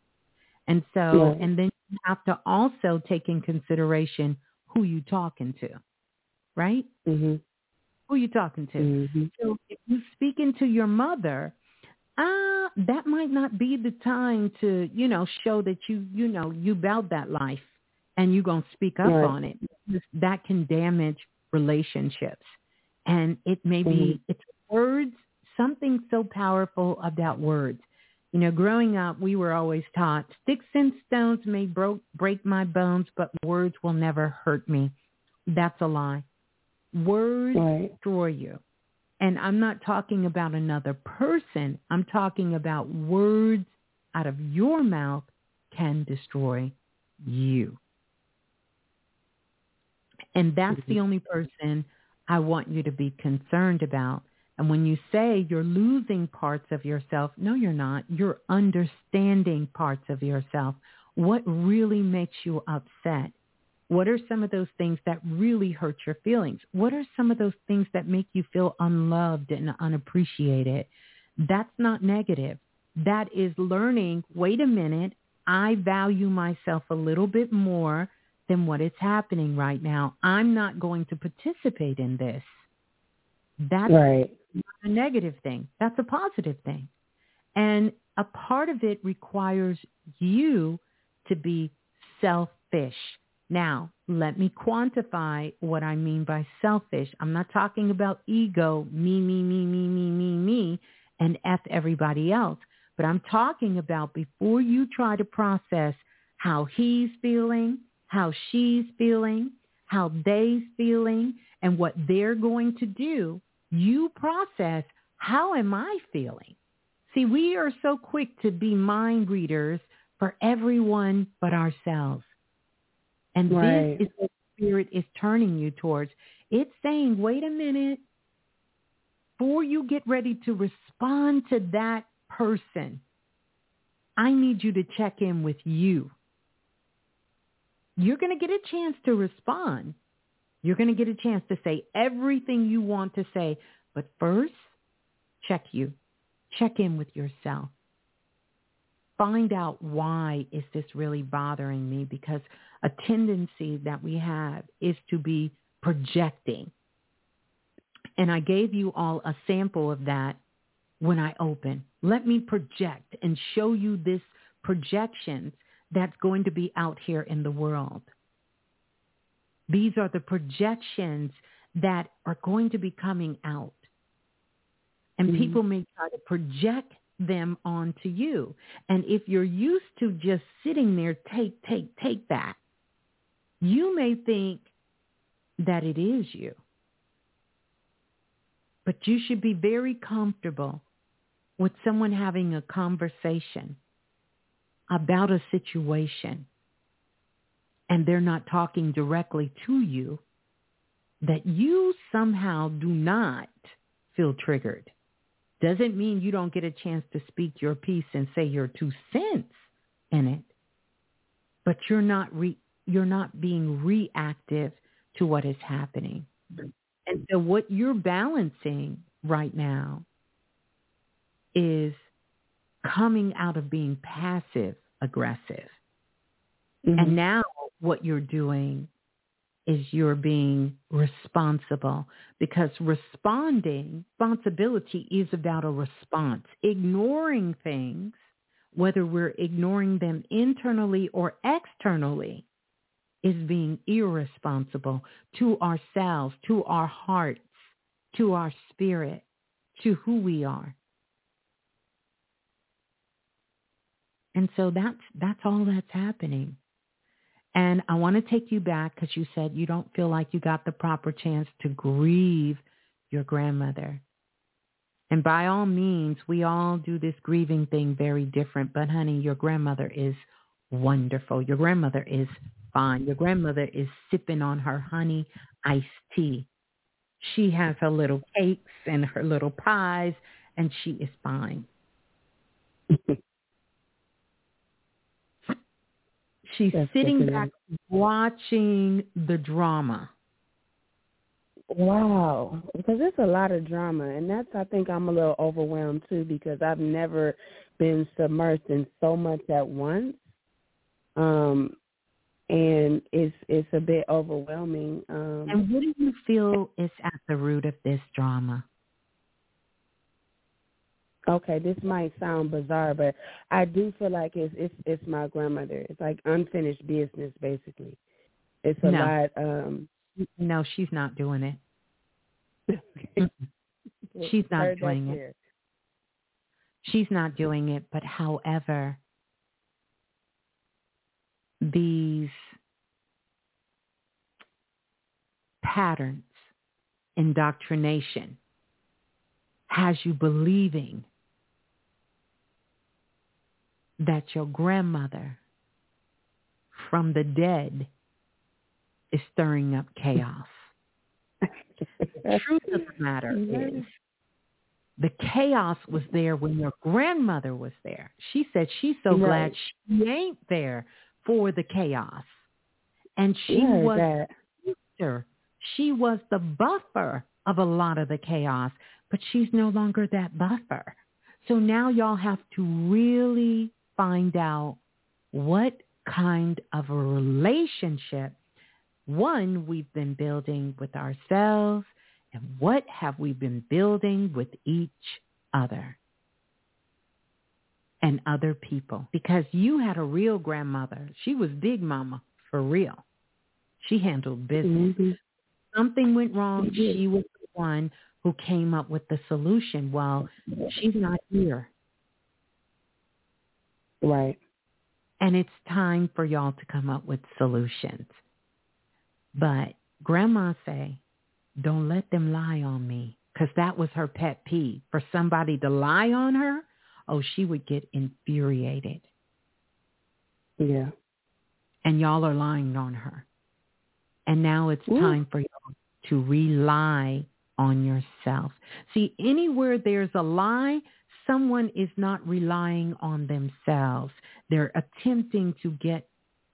S4: And so,
S6: Right.
S4: and then you have to also take in consideration who you're talking to, right?
S6: Mhm.
S4: Who you talking to.
S6: Mhm.
S4: So if you speaking to your mother, uh, that might not be the time to, you know, show that you, you know, you about that life and you're going to speak up
S6: Right.
S4: on it. That can damage relationships. And it may be, it's words, something so powerful about words. You know, growing up, we were always taught sticks and stones may bro- break my bones, but words will never hurt me. That's a lie. Words
S6: Right.
S4: destroy you. And I'm not talking about another person. I'm talking about words out of your mouth can destroy you. And that's the only person I want you to be concerned about. And when you say you're losing parts of yourself, no, you're not. You're understanding parts of yourself. What really makes you upset? What are some of those things that really hurt your feelings? What are some of those things that make you feel unloved and unappreciated? That's not negative. That is learning, wait a minute, I value myself a little bit more than what is happening right now. I'm not going to participate in this. That's
S6: Right.
S4: not a negative thing. That's a positive thing. And a part of it requires you to be selfish. Now, let me quantify what I mean by selfish. I'm not talking about ego, me, me, me, me, me, me, me, and F everybody else. But I'm talking about before you try to process how he's feeling, how she's feeling, how they's feeling, and what they're going to do, you process how am I feeling? See, we are so quick to be mind readers for everyone but ourselves. And
S6: right.
S4: this is what spirit is turning you towards. It's saying, wait a minute, before you get ready to respond to that person, I need you to check in with you. You're going to get a chance to respond. You're going to get a chance to say everything you want to say. But first, check you. Check in with yourself. Find out why is this really bothering me because a tendency that we have is to be projecting. And I gave you all a sample of that when I open. Let me project and show you this projection that's going to be out here in the world. These are the projections that are going to be coming out. And mm-hmm. people may try to project them onto you. And if you're used to just sitting there, take, take, take that, you may think that it is you. But you should be very comfortable with someone having a conversation about a situation and they're not talking directly to you, that you somehow do not feel triggered. Doesn't mean you don't get a chance to speak your piece and say your two cents in it, but you're not re- you're not being reactive to what is happening. And so what you're balancing right now is coming out of being passive aggressive. Mm-hmm. And now what you're doing is you're being responsible because responding, responsibility is about a response. Ignoring things, whether we're ignoring them internally or externally, is being irresponsible to ourselves, to our hearts, to our spirit, to who we are. And so that's that's all that's happening. And I want to take you back because you said you don't feel like you got the proper chance to grieve your grandmother. And by all means, we all do this grieving thing very different. But honey, your grandmother is wonderful. Your grandmother is fine. Your grandmother is sipping on her honey iced tea. She has her little cakes and her little pies, and she is fine. She's That's sitting back watching the drama.
S6: Wow, because it's a lot of drama, and that's I think I'm a little overwhelmed too because I've never been submersed in so much at once, um, and it's it's a bit overwhelming. Um,
S4: and what do you feel is at the root of this drama?
S6: Okay, this might sound bizarre, but I do feel like it's it's it's my grandmother. It's like unfinished business, basically. It's a
S4: no.
S6: lot. Um,
S4: no, she's not doing it. she's not doing it. She's not doing it. But however, these patterns, indoctrination, has you believing that your grandmother from the dead is stirring up chaos. the truth of the matter is the chaos was there when your grandmother was there. She said she's so right. glad she ain't there for the chaos. And she
S6: yeah,
S4: was
S6: that.
S4: sister. She was the buffer of a lot of the chaos, but she's no longer that buffer. So now y'all have to really find out what kind of a relationship, one, we've been building with ourselves, and what have we been building with each other and other people. Because you had a real grandmother. She was big mama for real. She handled business.
S6: Mm-hmm.
S4: Something went wrong.
S6: She did.
S4: She was the one who came up with the solution. Well, she's not here.
S6: Right.
S4: And it's time for y'all to come up with solutions. But grandma say, don't let them lie on me. Because that was her pet peeve. For somebody to lie on her, oh, she would get infuriated.
S6: Yeah.
S4: And y'all are lying on her. And now it's
S6: Ooh.
S4: time for y'all to rely on yourself. See, anywhere there's a lie, someone is not relying on themselves. They're attempting to get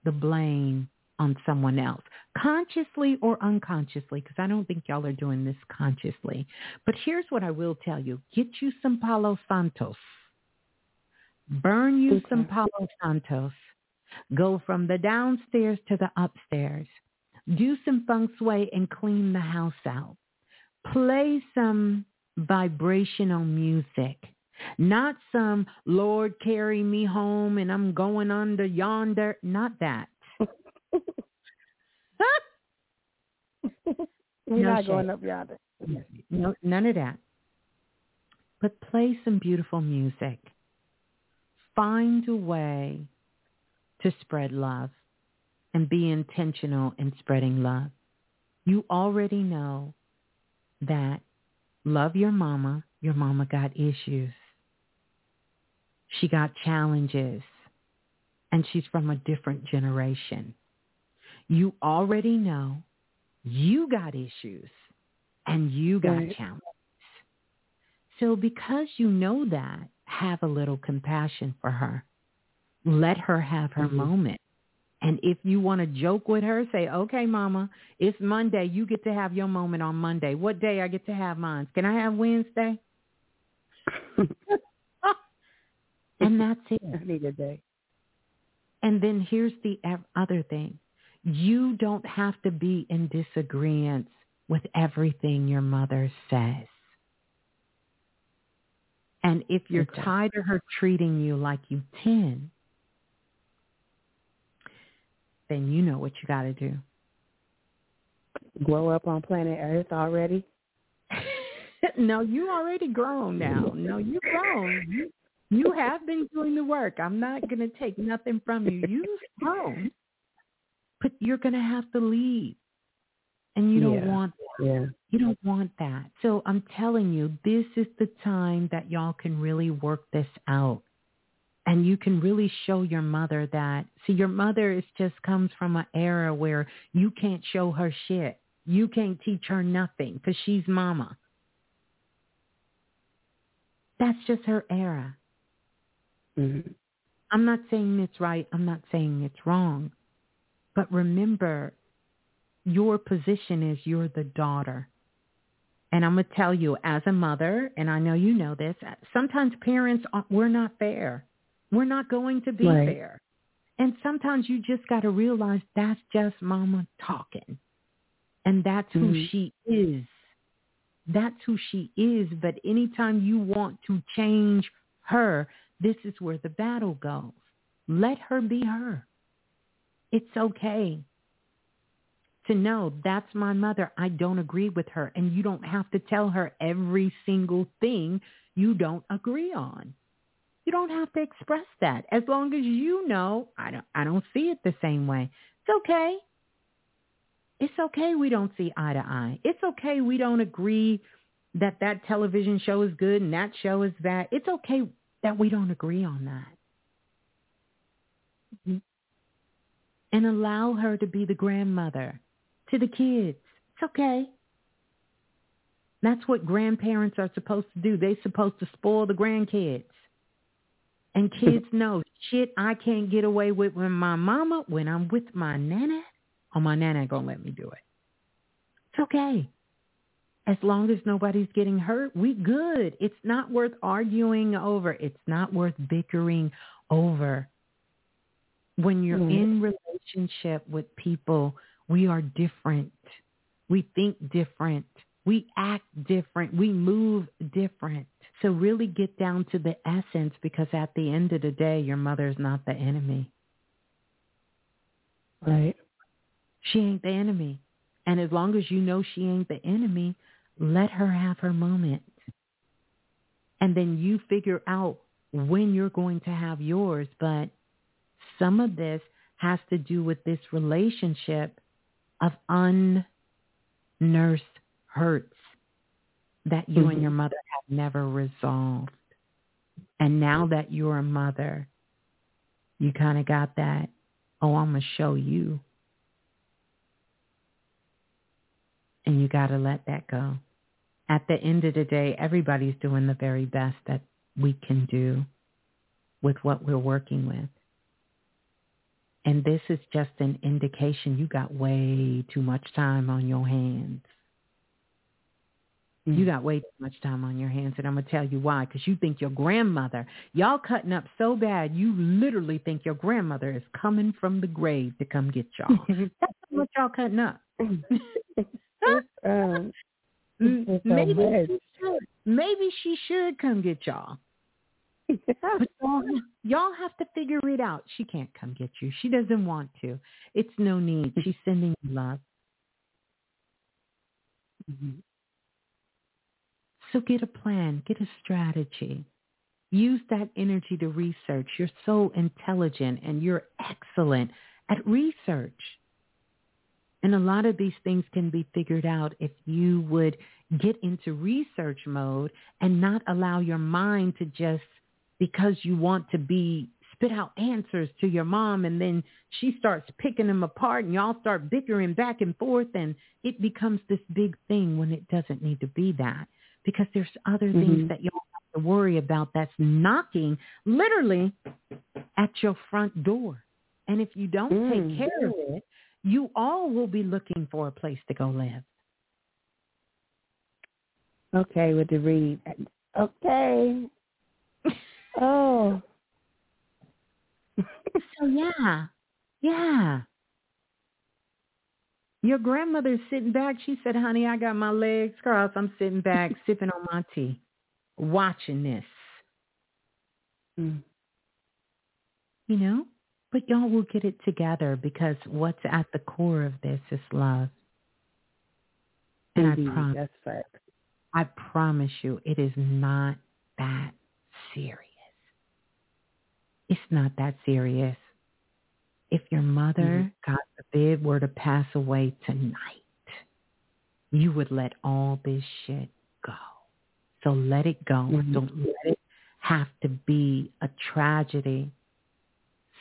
S4: the blame on someone else, consciously or unconsciously, because I don't think y'all are doing this consciously. But here's what I will tell you. Get you some Palo Santos. Burn you
S6: Okay.
S4: some Palo Santos. Go from the downstairs to the upstairs. Do some feng shui and clean the house out. Play some vibrational music. Not some Lord carry me home and I'm going under yonder. Not that.
S6: We're
S4: No
S6: not
S4: shade.
S6: going up yonder.
S4: No, none of that. But play some beautiful music. Find a way to spread love and be intentional in spreading love. You already know that love your mama. Your mama got issues. She got challenges and she's from a different generation. You already know you got issues and you got
S6: Right.
S4: challenges. So because you know that, have a little compassion for her. Let her have her
S6: Mhm.
S4: moment. And if you want to joke with her, say, okay, mama, it's Monday. You get to have your moment on Monday. What day I get to have mine? Can I have Wednesday? and that's it.
S6: I need a day.
S4: And then here's the other thing. You don't have to be in disagreement with everything your mother says. And if you're
S6: Okay.
S4: tired of her treating you like you 10, then you know what you got to do.
S6: Grow up on planet Earth already.
S4: no, you already grown now. No, you grown. You, you have been doing the work. I'm not going to take nothing from you. You've grown. But you're going to have to leave. And you don't
S6: Yeah.
S4: want
S6: Yeah.
S4: you don't want that. So I'm telling you, this is the time that y'all can really work this out. And you can really show your mother that. See, your mother is just comes from an era where you can't show her shit. You can't teach her nothing because she's mama. That's just her era.
S6: Mm-hmm.
S4: I'm not saying it's right. I'm not saying it's wrong. But remember, your position is you're the daughter. And I'm going to tell you, as a mother, and I know you know this, sometimes parents, aren't- we're not fair. We're not going to be
S6: Right.
S4: fair. And sometimes you just got to realize that's just mama talking. And that's who
S6: Mhm.
S4: she is. That's who she is. But anytime you want to change her, this is where the battle goes. Let her be her. It's okay to know that's my mother. I don't agree with her. And you don't have to tell her every single thing you don't agree on. You don't have to express that. As long as you know, I don't, I don't see it the same way. It's okay. It's okay we don't see eye to eye. It's okay we don't agree that that television show is good and that show is bad. It's okay that we don't agree on that. Mm-hmm. And allow her to be the grandmother to the kids. It's okay. That's what grandparents are supposed to do. They're supposed to spoil the grandkids. And kids know, shit, I can't get away with when my mama, when I'm with my nana, or my nana ain't to let me do it. It's okay. As long as nobody's getting hurt, we good. It's not worth arguing over. It's not worth bickering over. When you're
S6: Right.
S4: in relationship with people, we are different. We think different. We act different. We move different. So really get down to the essence because at the end of the day, your mother's not the enemy.
S6: Right.
S4: She ain't the enemy. And as long as you know she ain't the enemy, let her have her moment. And then you figure out when you're going to have yours. But some of this has to do with this relationship of unnursed hurts that you mm-hmm. and your mother have never resolved. And now that you're a mother, you kind of got that, oh, I'm going to show you. And you got to let that go. At the end of the day, everybody's doing the very best that we can do with what we're working with. And this is just an indication you got way too much time on your hands. You got way too much time on your hands, and I'm gonna tell you why. Because you think your grandmother, y'all cutting up so bad, you literally think your grandmother is coming from the grave to come get y'all. That's how much y'all cutting up. um, maybe she should. Maybe she should come get y'all. but y'all, y'all have to figure it out. She can't come get you. She doesn't want to. It's no need. She's sending you love. Mm-hmm. So get a plan, get a strategy. Use that energy to research. You're so intelligent and you're excellent at research. And a lot of these things can be figured out if you would get into research mode and not allow your mind to just, because you want to be, spit out answers to your mom and then she starts picking them apart and y'all start bickering back and forth and it becomes this big thing when it doesn't need to be that because there's other mm-hmm. things that y'all have to worry about that's knocking literally at your front door. And if you don't mm. take care of it, you all will be looking for a place to go live.
S6: Okay, with the read. Okay. Oh.
S4: so yeah. Yeah. Your grandmother's sitting back. She said, honey, I got my legs crossed. I'm sitting back, sipping on my tea, watching this. Mm. You know? But y'all will get it together because what's at the core of this is love. And
S6: Indeed,
S4: I promise,
S6: that's fact.
S4: I promise you, it is not that serious. It's not that serious. If your mother, mm-hmm. God forbid, were to pass away tonight, you would let all this shit go. So let it go. Mm-hmm. Don't let it have to be a tragedy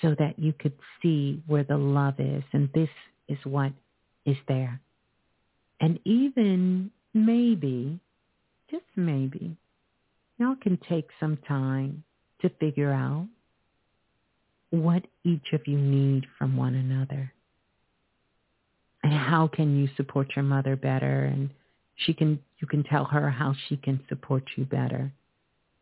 S4: so that you could see where the love is. And this is what is there. And even maybe, just maybe, y'all can take some time to figure out what each of you need from one another. And how can you support your mother better? And she can, you can tell her how she can support you better.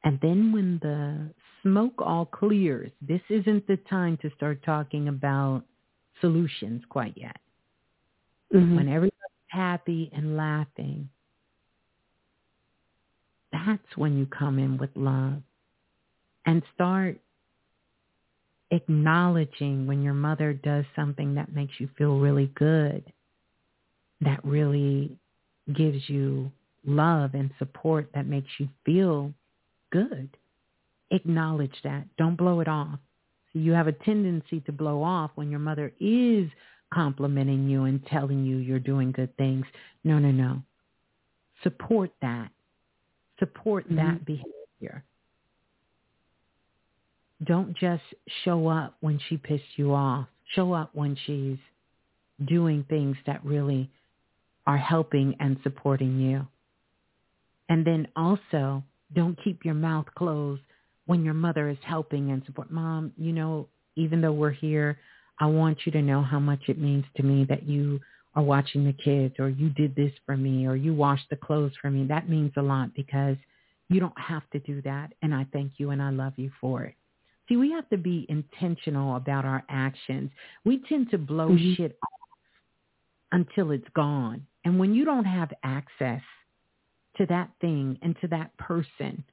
S4: And then when the smoke all clears, this isn't the time to start talking about solutions quite yet. Mm-hmm. When everybody's happy and laughing, that's when you come in with love and start acknowledging when your mother does something that makes you feel really good, that really gives you love and support that makes you feel good. Acknowledge that. Don't blow it off. So you have a tendency to blow off when your mother is complimenting you and telling you you're doing good things. No, no, no. Support that. Support mm-hmm. that behavior. Don't just show up when she pissed you off. Show up when she's doing things that really are helping and supporting you. And then also, don't keep your mouth closed when your mother is helping and support. Mom, you know, even though we're here, I want you to know how much it means to me that you are watching the kids or you did this for me or you washed the clothes for me. That means a lot because you don't have to do that. And I thank you and I love you for it. See, we have to be intentional about our actions. We tend to blow mm-hmm. shit off until it's gone. And when you don't have access to that thing and to that person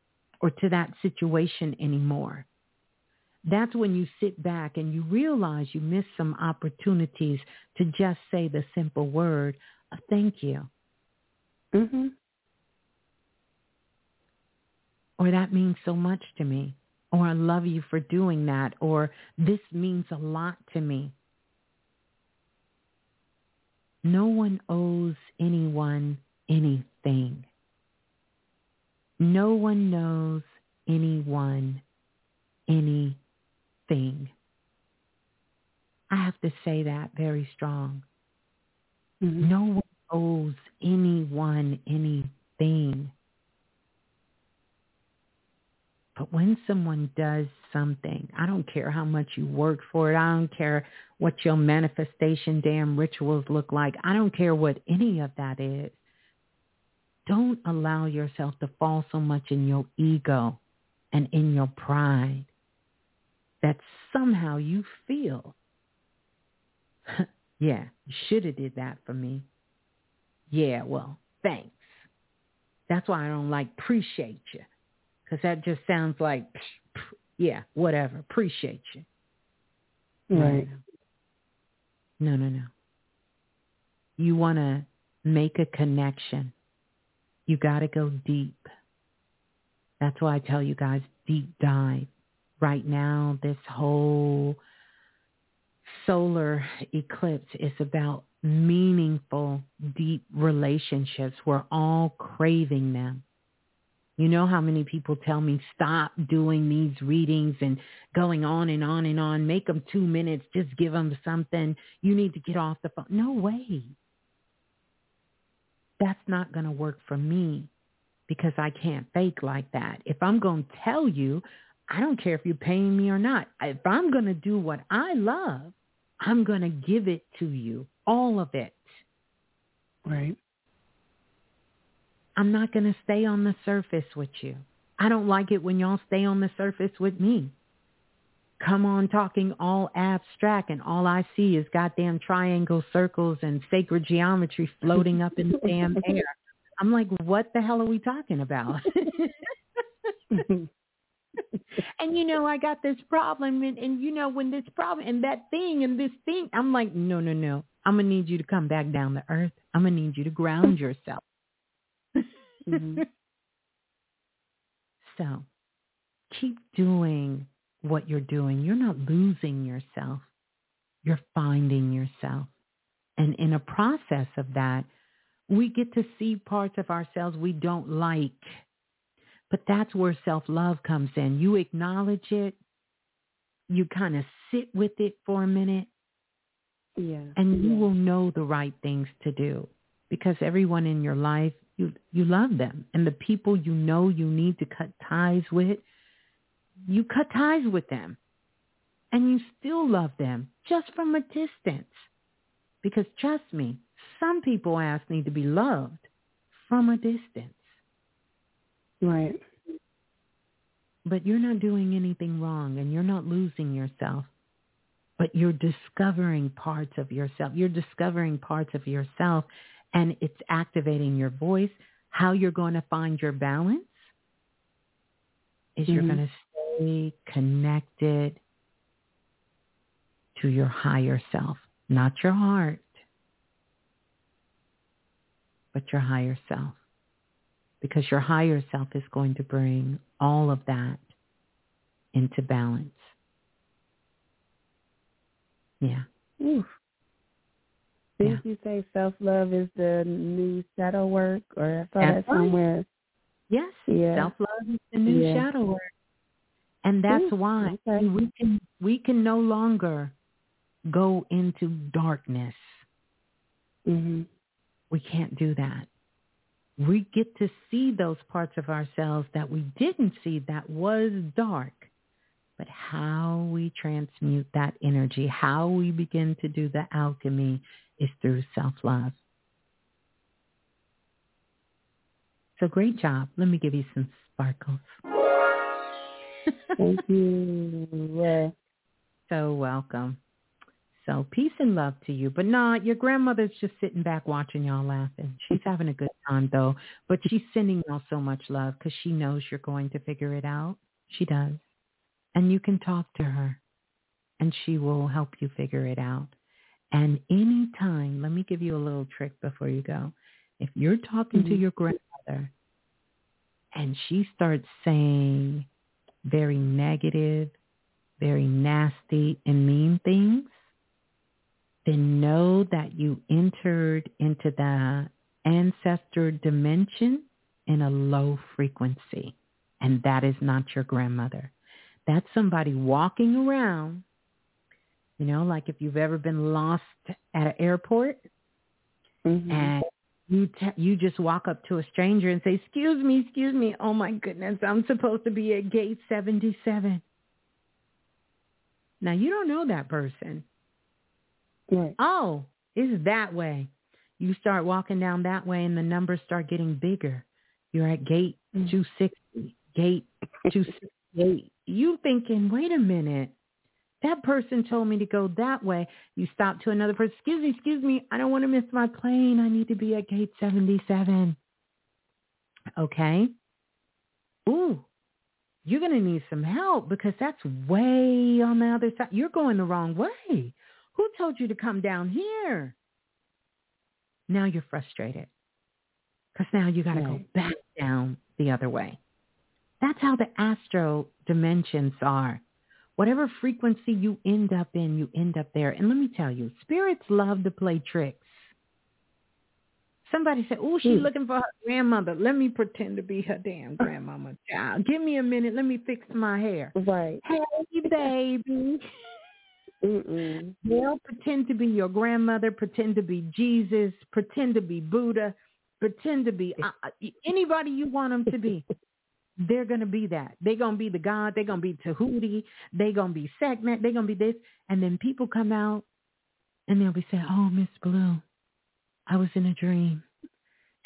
S4: or to that situation anymore, that's when you sit back and you realize you missed some opportunities to just say the simple word, uh, thank you.
S6: Mm-hmm.
S4: Or that means so much to me. Or I love you for doing that. Or this means a lot to me. No one owes anyone anything. No one knows anyone anything. I have to say that very strong.
S6: Mhm.
S4: No one owes anyone anything. But when someone does something, I don't care how much you work for it. I don't care what your manifestation damn rituals look like. I don't care what any of that is. Don't allow yourself to fall so much in your ego and in your pride that somehow you feel, yeah, you should have did that for me. Yeah, well, thanks. That's why I don't like appreciate you because that just sounds like, yeah, whatever, appreciate you.
S6: Right.
S4: No, no, no. You want to make a connection. You got to go deep. That's why I tell you guys deep dive. Right now, this whole solar eclipse is about meaningful, deep relationships. We're all craving them. You know how many people tell me stop doing these readings and going on and on and on. Make them two minutes. Just give them something. You need to get off the phone. No way. That's not going to work for me because I can't fake like that. If I'm going to tell you, I don't care if you're paying me or not. If I'm going to do what I love, I'm going to give it to you, all of it.
S6: Right.
S4: I'm not going to stay on the surface with you. I don't like it when y'all stay on the surface with me. Come on talking all abstract and all I see is goddamn triangle circles and sacred geometry floating up in the damn air. I'm like, what the hell are we talking about? and you know, I got this problem and, and you know, when this problem and that thing and this thing, I'm like, no, no, no. I'm going to need you to come back down to earth. I'm going to need you to ground yourself.
S6: Mhm.
S4: So keep doing what you're doing. You're not losing yourself. You're finding yourself. And in a process of that, we get to see parts of ourselves we don't like. But that's where self-love comes in. You acknowledge it. You kind of sit with it for a minute
S6: Yeah.
S4: and you
S6: yeah.
S4: will know the right things to do because everyone in your life you you love them. And the people you know you need to cut ties with you cut ties with them. And you still love them just from a distance. Because trust me some people ask need to be loved from a distance.
S6: Right.
S4: but you're not doing anything wrong and you're not losing yourself but you're discovering parts of yourself. You're discovering parts of yourself and it's activating your voice how you're going to find your balance is you're
S6: Mhm.
S4: going to stay connected to your higher self not your heart but your higher self because your higher self is going to bring all of that into balance. Yeah.
S6: Oof. Didn't
S4: Yeah.
S6: you say self love is the new shadow work? Or I saw
S4: That's
S6: that
S4: right.
S6: somewhere.
S4: Yes.
S6: Yeah.
S4: Self-love is the new
S6: Yeah.
S4: shadow work. And that's
S6: Ooh,
S4: why
S6: okay.
S4: we can we can no longer go into darkness.
S6: Mhm.
S4: We can't do that. We get to see those parts of ourselves that we didn't see that was dark. But how we transmute that energy, how we begin to do the alchemy is through self-love. So great job. Let me give you some sparkles.
S6: Thank you. Yeah.
S4: so welcome. So peace and love to you. But nah, your grandmother's just sitting back watching y'all laughing. She's having a good time though. But she's sending y'all so much love because she knows you're going to figure it out. She does. and you can talk to her and she will help you figure it out. And any time, let me give you a little trick before you go. If you're talking mm-hmm. to your grandmother and she starts saying very negative, very nasty and mean things, then know that you entered into the ancestor dimension in a low frequency. And that is not your grandmother. That's somebody walking around, you know, like if you've ever been lost at an airport mm-hmm. and you te- you just walk up to a stranger and say, "Excuse me, excuse me. Oh my goodness, I'm supposed to be at gate 77." Now you don't know that person.
S6: Right.
S4: Oh, it's that way. You start walking down that way and the numbers start getting bigger. You're at gate mm. 260, gate 268. You thinking, wait a minute. That person told me to go that way. You stop to another person. Excuse me, excuse me. I don't want to miss my plane. I need to be at gate 77. Okay. Ooh, you're going to need some help because that's way on the other side. You're going the wrong way. Who told you to come down here? Now you're frustrated because now you got to right. go back down the other way. That's how the astro dimensions are. Whatever frequency you end up in, you end up there. And let me tell you, spirits love to play tricks. Somebody said, oh, she's hmm. looking for her grandmother. Let me pretend to be her damn grandmama child. Give me a minute. Let me fix my hair.
S6: Right.
S4: Hey, baby. Mm-mm. They'll pretend to be your grandmother, pretend to be Jesus, pretend to be Buddha, pretend to be uh, uh anybody you want them to be. They're going to be that. They're going to be the God. They're going to be Tahuti. They're going to be Sekhmet. They're going to be this. And then people come out and they'll be saying, oh, Miss Blue, I was in a dream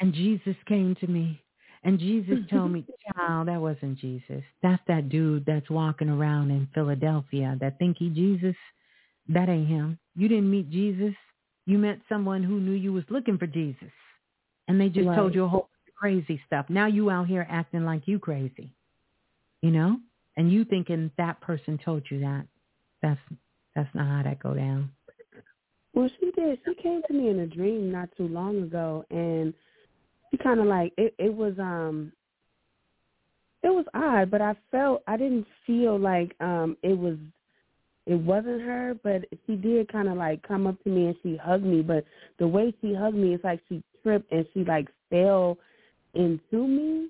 S4: and Jesus came to me. And Jesus told me, child, that wasn't Jesus. That's that dude that's walking around in Philadelphia that think he Jesus. That ain't him. You didn't meet Jesus. You met someone who knew you was looking for Jesus. And they just right. told you a whole crazy stuff. Now you out here acting like you crazy. You know? And you thinking that person told you that. That's that's not how that go down.
S6: Well, she did. She came to me in a dream not too long ago, and she kind of like it. It was um, it was odd, but I felt I didn't feel like um it was it wasn't her, but she did kind of like come up to me and she hugged me. But the way she hugged me, it's like she tripped and she like fell into me.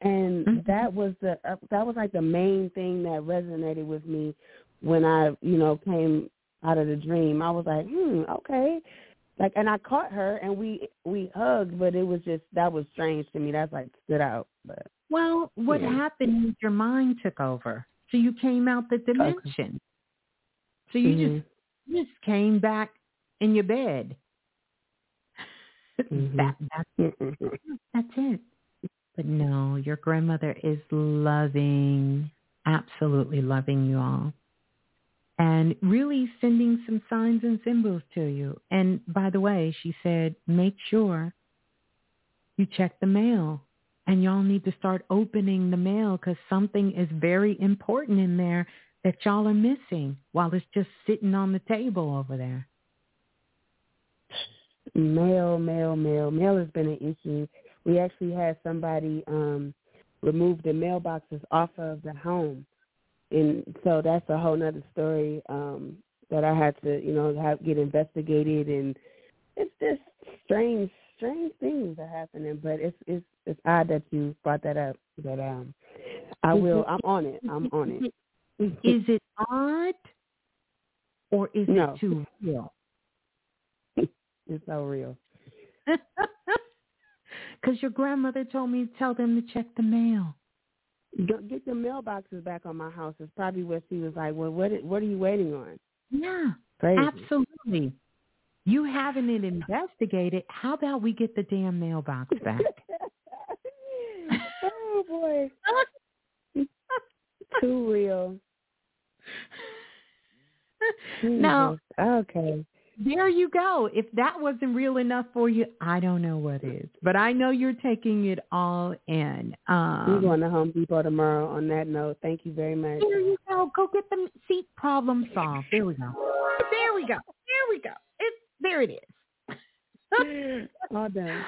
S6: And mm-hmm. that was the uh, that was like the main thing that resonated with me when I you know came out of the dream. I was like, hmm, okay. Like, and I caught her and we we hugged, but it was just that was strange to me. That's like stood out. But
S4: well, what yeah. happened? Is your mind took over. So you came out the dimension. Okay. So you mm-hmm. just just came back in your bed. Mm-hmm. that that's, that's it. But no, your grandmother is loving, absolutely loving you all. And really sending some signs and symbols to you. And by the way, she said, make sure you check the mail and y'all need to start opening the mail because something is very important in there that y'all are missing while it's just sitting on the table over there.
S6: Mail, mail, mail. Mail has been an issue. We actually had somebody um remove the mailboxes off of the home. And so that's a whole nother story um that I had to, you know, have get investigated and it's just strange strange things are happening, but it's it's it's odd that you brought that up. But um, I will. I'm on it. I'm on it.
S4: is it odd, or is no. it too real?
S6: It's so real.
S4: Because your grandmother told me to tell them to check the mail.
S6: Get the mailboxes back on my house. It's probably where she was like, "Well, what? What are you waiting on?"
S4: Yeah, Crazy. absolutely. You having it investigated. How about we get the damn mailbox back?
S6: oh boy. Too real.
S4: No.
S6: Okay.
S4: There you go. If that wasn't real enough for you, I don't know what is. But I know you're taking it all in. Um,
S6: We're going to Home Depot tomorrow. On that note, thank you very much.
S4: There you go. Go get the seat problem solved. There we go. There we go. There we go. It's there it is.
S6: all done.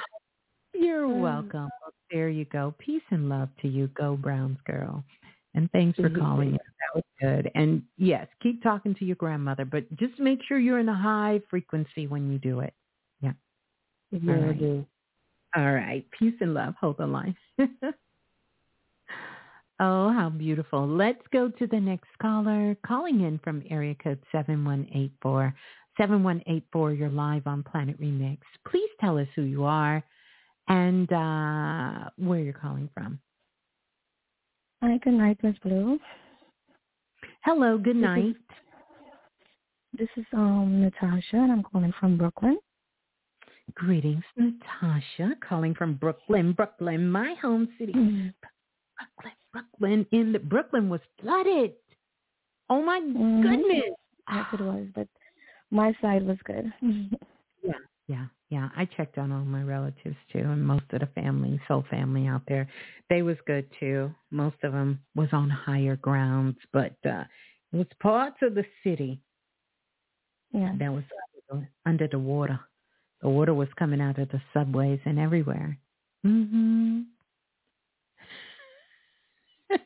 S4: You're
S6: Mm.
S4: welcome. There you go. Peace and love to you. Go Browns girl. And thanks for
S6: Mhm.
S4: calling in. That was good. And yes, keep talking to your grandmother, but just make sure you're in a high frequency when you do it. Yeah.
S6: Yeah, I do.
S4: All right. Peace and love. Hold the line. oh, how beautiful. Let's go to the next caller calling in from area code 7184. 7184, you're live on Planet Remix. Please tell us who you are and uh, where you're calling from.
S8: Hi, good night, Miss Blue.
S4: Hello, good
S8: This is-
S4: night.
S8: This is um Natasha, and I'm calling from Brooklyn.
S4: Greetings, Natasha, calling from Brooklyn, Brooklyn, my home city.
S8: Mhm.
S4: Brooklyn, Brooklyn, in the Brooklyn was flooded. Oh my
S8: Mhm.
S4: goodness.
S8: Yes, it was, but my side was good.
S4: Yeah, yeah, yeah. I checked on all my relatives too, and most of the family, soul family out there, they was good too. Most of them was on higher grounds, but uh it was parts of the city
S8: yeah.
S4: that was under the water. The water was coming out of the subways and everywhere. Mhm.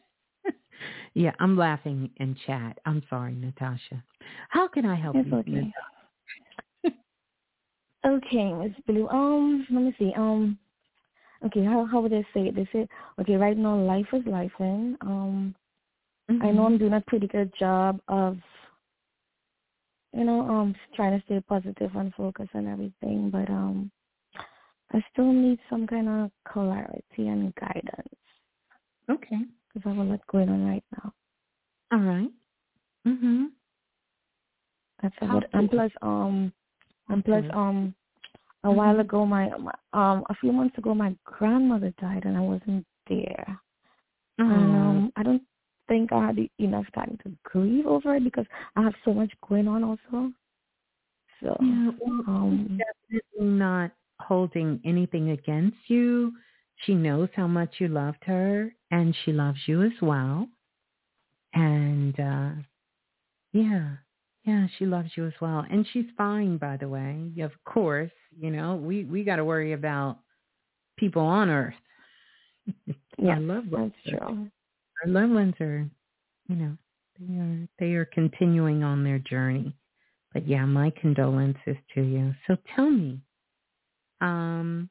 S4: yeah, I'm laughing in chat. I'm sorry, Natasha. How can I help
S8: It's
S4: you?
S8: okay. Okay, Miss Blue. Um, let me see. Um, okay, how how would I say it? They say, okay, right now life is life, and um, I know I'm doing a pretty good job of, you know, um, trying to stay positive and focus and everything, but um, I still need some kind of clarity and guidance
S4: Okay.
S8: because I have a lot going on right now.
S4: All right. Mhm.
S8: That's
S4: How
S8: about, and plus, um, and plus,
S4: Mhm.
S8: um, a while
S4: Mhm.
S8: ago, my, my, um, a few months ago, my grandmother died, and I wasn't there. And
S4: Oh.
S8: um, I don't think I had enough time to grieve over it because I have so much going on also. So,
S4: Yeah, well,
S8: um,
S4: definitely not holding anything against you. She knows how much you loved her, and she loves you as well. And uh yeah, yeah, she loves you as well, and she's fine. By the way, of course, you know we we got to worry about people on Earth.
S8: yeah,
S4: Our loved ones,
S8: that's true.
S4: our loved ones are, you know, they are they are continuing on their journey. But yeah, my condolences to you. So tell me, um,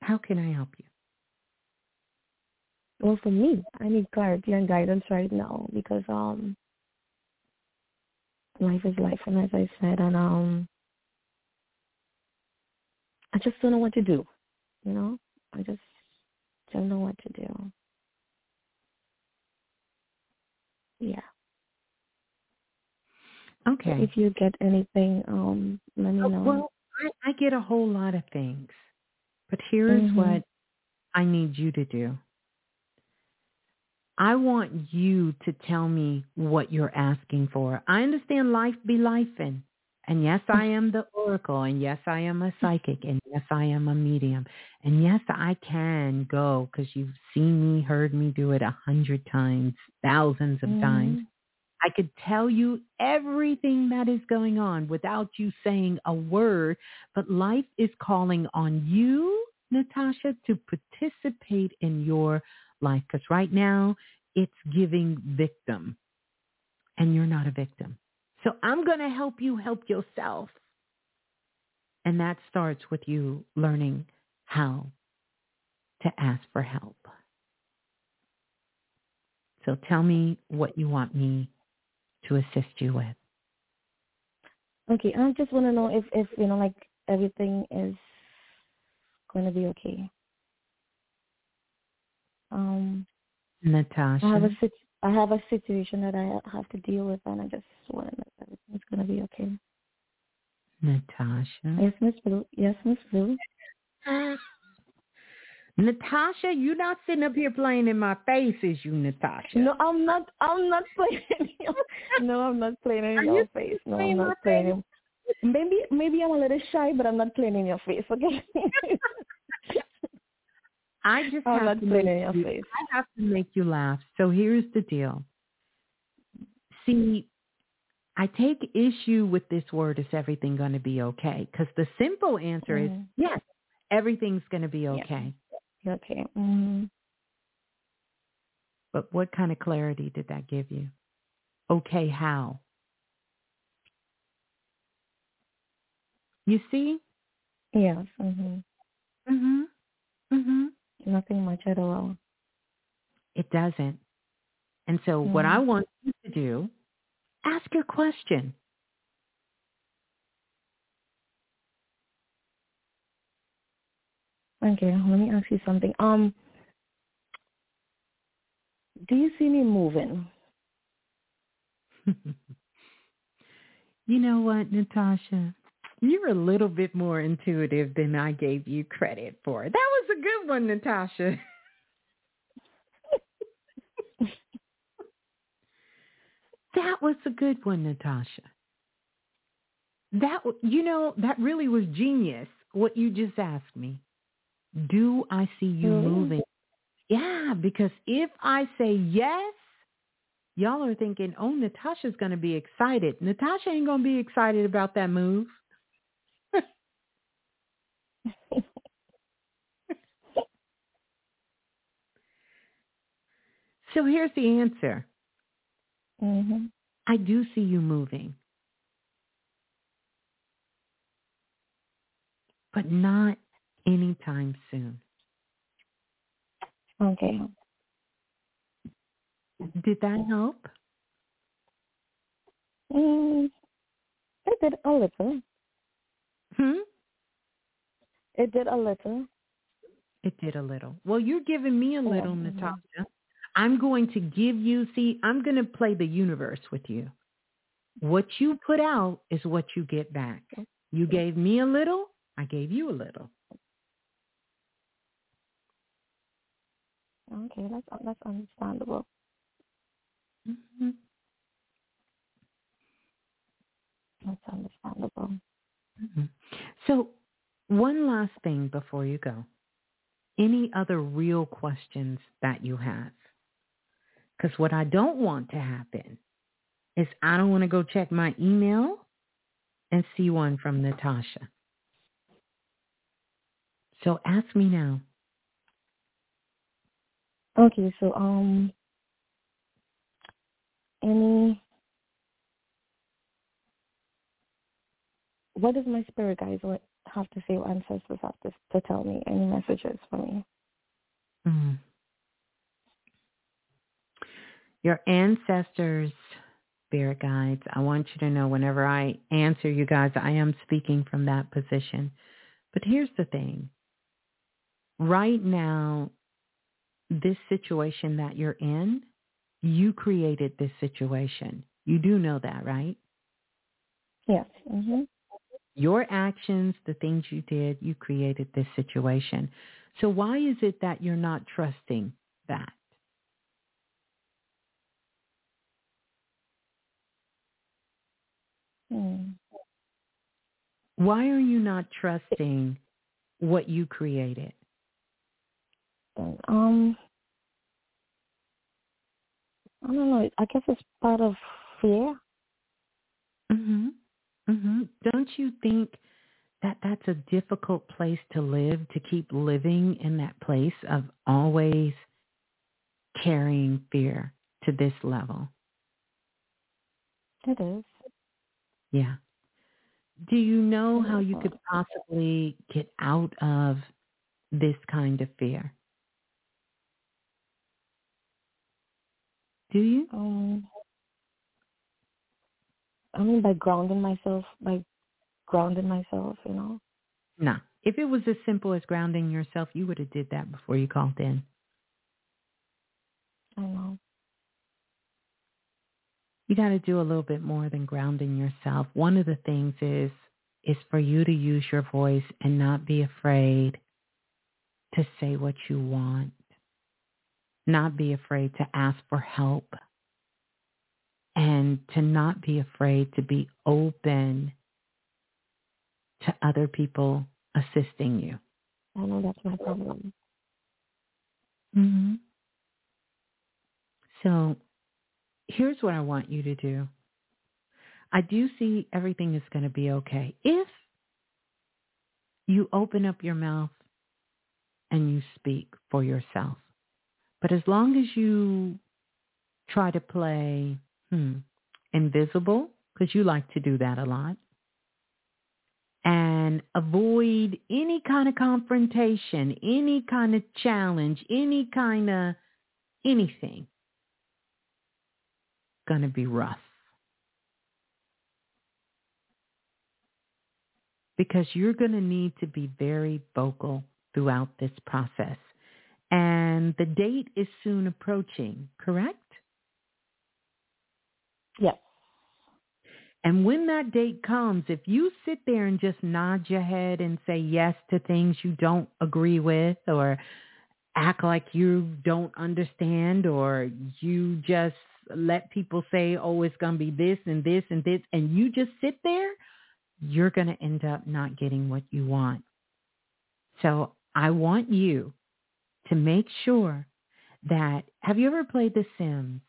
S4: how can I help you?
S8: Well, for me, I need clarity and guidance right now because um, life is life, and as I said, and um, I just don't know what to do. You know, I just don't know what to do. Yeah.
S4: Okay.
S8: If you get anything, um, let me
S4: Oh,
S8: know.
S4: well, I, I get a whole lot of things, but here's
S8: Mhm.
S4: what I need you to do. I want you to tell me what you're asking for. I understand life be lifing. And yes, I am the oracle. And yes, I am a psychic. And yes, I am a medium. And yes, I can go because you've seen me, heard me do it a hundred times, thousands of times.
S8: Mhm.
S4: I could tell you everything that is going on without you saying a word, but life is calling on you, Natasha, to participate in your life because right now it's giving victim and you're not a victim. So I'm going to help you help yourself. And that starts with you learning how to ask for help. So tell me what you want me to assist you with.
S8: Okay, I just want to know if, if you know, like everything is going to be okay. Um,
S4: Natasha.
S8: I have a I have a situation that I have to deal with, and I just want to know everything's going to be okay.
S4: Natasha.
S8: Yes, Miss Blue. Yes, Miss Blue.
S4: Natasha, you're not sitting up here playing in my face, is you, Natasha?
S8: No, I'm not. I'm not playing. In your, no, I'm not playing in
S4: Are
S8: your
S4: you
S8: face. No, I'm not playing. In, maybe, maybe I'm a little shy, but I'm not playing in your face. Okay.
S4: I just
S8: I'm
S4: have to make you,
S8: face.
S4: I have to make you laugh. So here's the deal. See, I take issue with this word, is everything going to be okay? Because the simple answer is
S8: Mhm.
S4: yes, everything's going to be
S8: Yeah.
S4: okay.
S8: Okay. Mm.
S4: But what kind of clarity did that give you? Okay, how? You see?
S8: Yes. Mhm.
S4: Mhm. Mhm.
S8: Nothing much at all.
S4: It doesn't. And so what I want you to do, ask your question.
S8: Okay. Let me ask you something. Um. Do you see me moving?
S4: you know what, Natasha? You're a little bit more intuitive than I gave you credit for. That was a good one, Natasha. that was a good one, Natasha. That you know, that really was genius what you just asked me. Do I see you
S8: Really?
S4: moving? Yeah, because if I say yes, y'all are thinking, "Oh, Natasha's going to be excited." Natasha ain't going to be excited about that move. So here's the answer.
S8: Mhm.
S4: I do see you moving. But not anytime soon.
S8: Okay.
S4: Did that help?
S8: Mm, it did a little.
S4: Hmm?
S8: It did a little.
S4: It did a little. Well, you're giving me a little,
S8: Mhm.
S4: Natasha. I'm going to give you, see, I'm going to play the universe with you. What you put out is what you get back. You gave me a little, I gave you a little.
S8: Okay, that's that's understandable.
S4: hmm
S8: That's understandable.
S4: Mhm. So, one last thing before you go. Any other real questions that you have? Because what I don't want to happen is I don't want to go check my email and see one from Natasha. So ask me now.
S8: Okay, so um, any what does my spirit guides have to say? What ancestors have to to tell me? Any messages for me?
S4: Mm. Your ancestors, spirit guides, I want you to know whenever I answer you guys, I am speaking from that position. But here's the thing. Right now, this situation that you're in, you created this situation. You do know that, right?
S8: Yes. Mhm.
S4: Your actions, the things you did, you created this situation. So why is it that you're not trusting that?
S8: Hmm.
S4: Why are you not trusting what you created?
S8: Um, I don't know. I guess it's part of fear.
S4: Mhm. Mhm. Don't you think that that's a difficult place to live to keep living in that place of always carrying fear to this level?
S8: It is.
S4: Yeah. Do you know how you could possibly get out of this kind of fear? Do you?
S8: Um, I mean, by grounding myself, by grounding myself, you know.
S4: No. If it was as simple as grounding yourself, you would have did that before you called in.
S8: I know.
S4: You got to do a little bit more than grounding yourself. One of the things is is for you to use your voice and not be afraid to say what you want. Not be afraid to ask for help. And to not be afraid to be open to other people assisting you.
S8: I know that's my problem.
S4: Mm-hmm. So here's what I want you to do. I do see everything is going to be okay. If you open up your mouth and you speak for yourself. But as long as you try to play hmm, invisible, because you like to do that a lot, and avoid any kind of confrontation, any kind of challenge, any kind of anything, going to be rough. Because you're going to need to be very vocal throughout this process. And the date is soon approaching, correct?
S8: Yes.
S4: And when that date comes, if you sit there and just nod your head and say yes to things you don't agree with or act like you don't understand or you just let people say, oh, it's going to be this and this and this, and you just sit there, you're going to end up not getting what you want. So I want you to make sure that, have you ever played The Sims?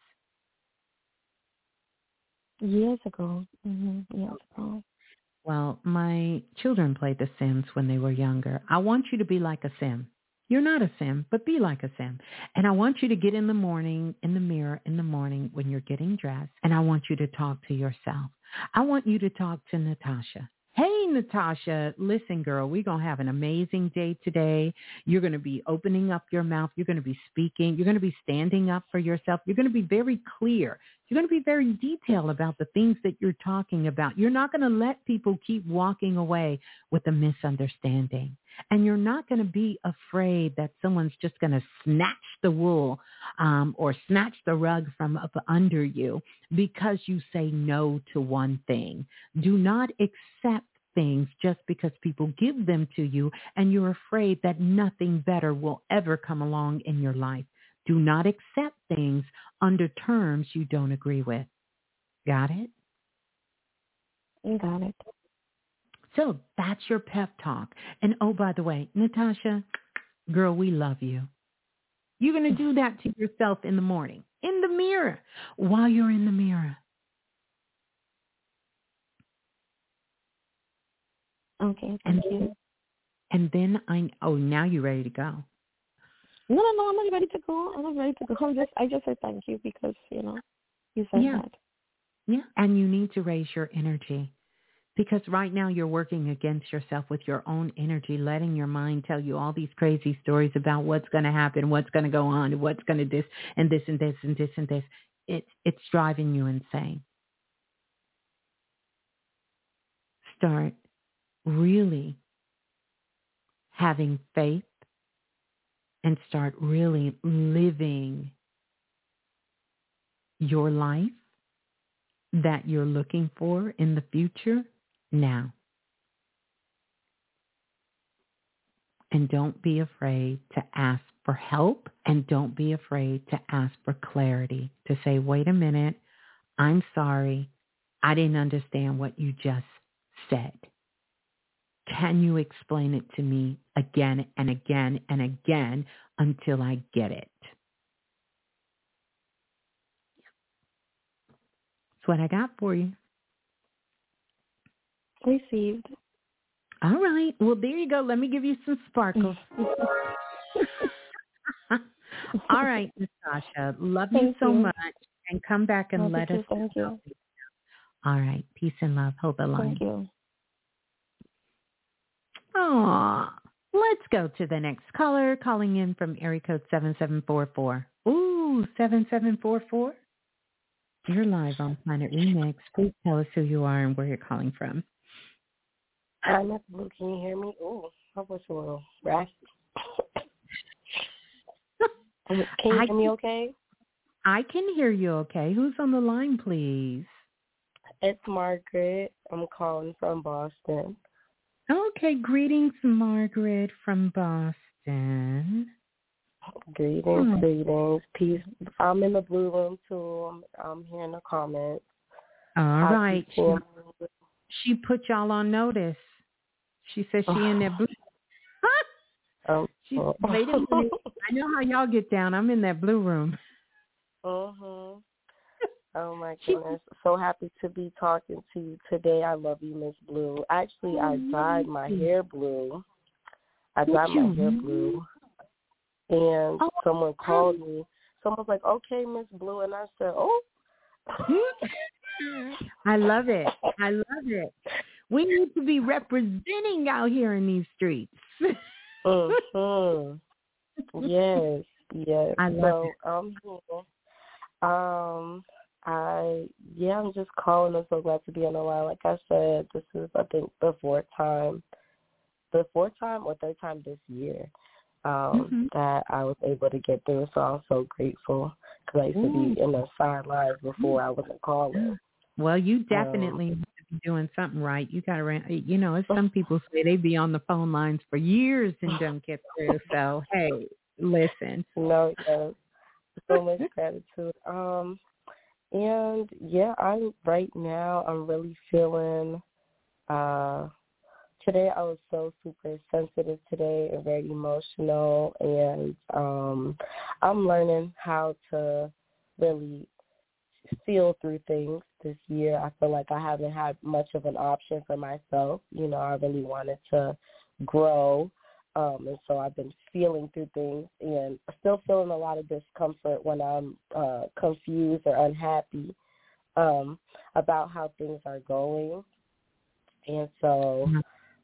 S8: Years ago. Mm-hmm. Years ago.
S4: Well, my children played The Sims when they were younger. I want you to be like a Sim. You're not a Sim, but be like a Sim. And I want you to get in the morning, in the mirror in the morning when you're getting dressed, and I want you to talk to yourself. I want you to talk to Natasha. Hey, Natasha, listen, girl, we're going to have an amazing day today. You're going to be opening up your mouth. You're going to be speaking. You're going to be standing up for yourself. You're going to be very clear. You're going to be very detailed about the things that you're talking about. You're not going to let people keep walking away with a misunderstanding. And you're not going to be afraid that someone's just going to snatch the wool um, or snatch the rug from up under you because you say no to one thing. Do not accept things just because people give them to you and you're afraid that nothing better will ever come along in your life. Do not accept things under terms you don't agree with. Got it?
S8: You got it.
S4: So that's your pep talk. And oh, by the way, Natasha, girl, we love you. You're going to do that to yourself in the morning, in the mirror, while you're in the mirror.
S8: Okay, thank and, you.
S4: And then I, oh, now you're ready to go.
S8: No, no, no, I'm not ready to go. I'm not ready to go. I'm just, I just said thank you because, you know, you said
S4: yeah.
S8: that.
S4: Yeah, and you need to raise your energy because right now you're working against yourself with your own energy, letting your mind tell you all these crazy stories about what's going to happen, what's going to go on, what's going to this and this and this and this and this. It's it's driving you insane. Start really having faith and start really living your life that you're looking for in the future now. And don't be afraid to ask for help and don't be afraid to ask for clarity to say, wait a minute, I'm sorry. I didn't understand what you just said. Can you explain it to me again and again and again until I get it? That's what I got for you.
S8: Received.
S4: All right. Well, there you go. Let me give you some sparkles. All right, Natasha. Love
S8: Thank
S4: you so
S8: you.
S4: much. And come back and
S8: Love
S4: let us.
S8: Thank
S4: know.
S8: you.
S4: All right. Peace and love. Hold the line.
S8: Thank you.
S4: Aw. Let's go to the next caller calling in from area code 7744. Ooh, 7744. You're live on Planet Remix. Please tell us who you are and where you're calling from.
S9: I'm at Blue. Can you hear me? Oh, I was a little raspy. can you
S4: I
S9: hear me okay?
S4: I can hear you okay. Who's on the line, please?
S9: It's Margaret. I'm calling from Boston.
S4: Okay, greetings, Margaret from Boston.
S9: Greetings,
S4: Hmm.
S9: greetings, peace. I'm in the blue room too. I'm, I'm hearing the comments.
S4: All right. She, she put y'all on notice. She says she in that blue.
S9: oh.
S4: She wait a minute. I know how y'all get down. I'm in that blue room.
S9: Mhm. Oh my goodness! So happy to be talking to you today. I love you, Miss Blue. Actually, I dyed my hair blue. I dyed my hair blue, and
S4: Oh,
S9: someone called me. Someone was like, "Okay, Miss Blue," and I said, "Oh."
S4: I love it. I love it. We need to be representing out here in these streets.
S9: mhm. Yes, yes.
S4: I love
S9: so um here. Um I yeah, I'm just calling. I'm so glad to be on the line. Like I said, this is I think the fourth time the fourth time or third time this year um
S4: Mhm.
S9: that I was able to get through. So I'm so grateful because I used to be in the sidelines before I wasn't calling.
S4: Well, you definitely need to be doing something right. You got to, you know, as some people say, they be on the phone lines for years and don't get through. So, hey, listen.
S9: No, yes. So much gratitude. Um and yeah, I'm right now I'm really feeling uh today I was so super sensitive today and very emotional and um I'm learning how to really feel through things this year. I feel like I haven't had much of an option for myself. You know, I really wanted to grow. Um and so I've been feeling through things and still feeling a lot of discomfort when I'm uh confused or unhappy um about how things are going. And so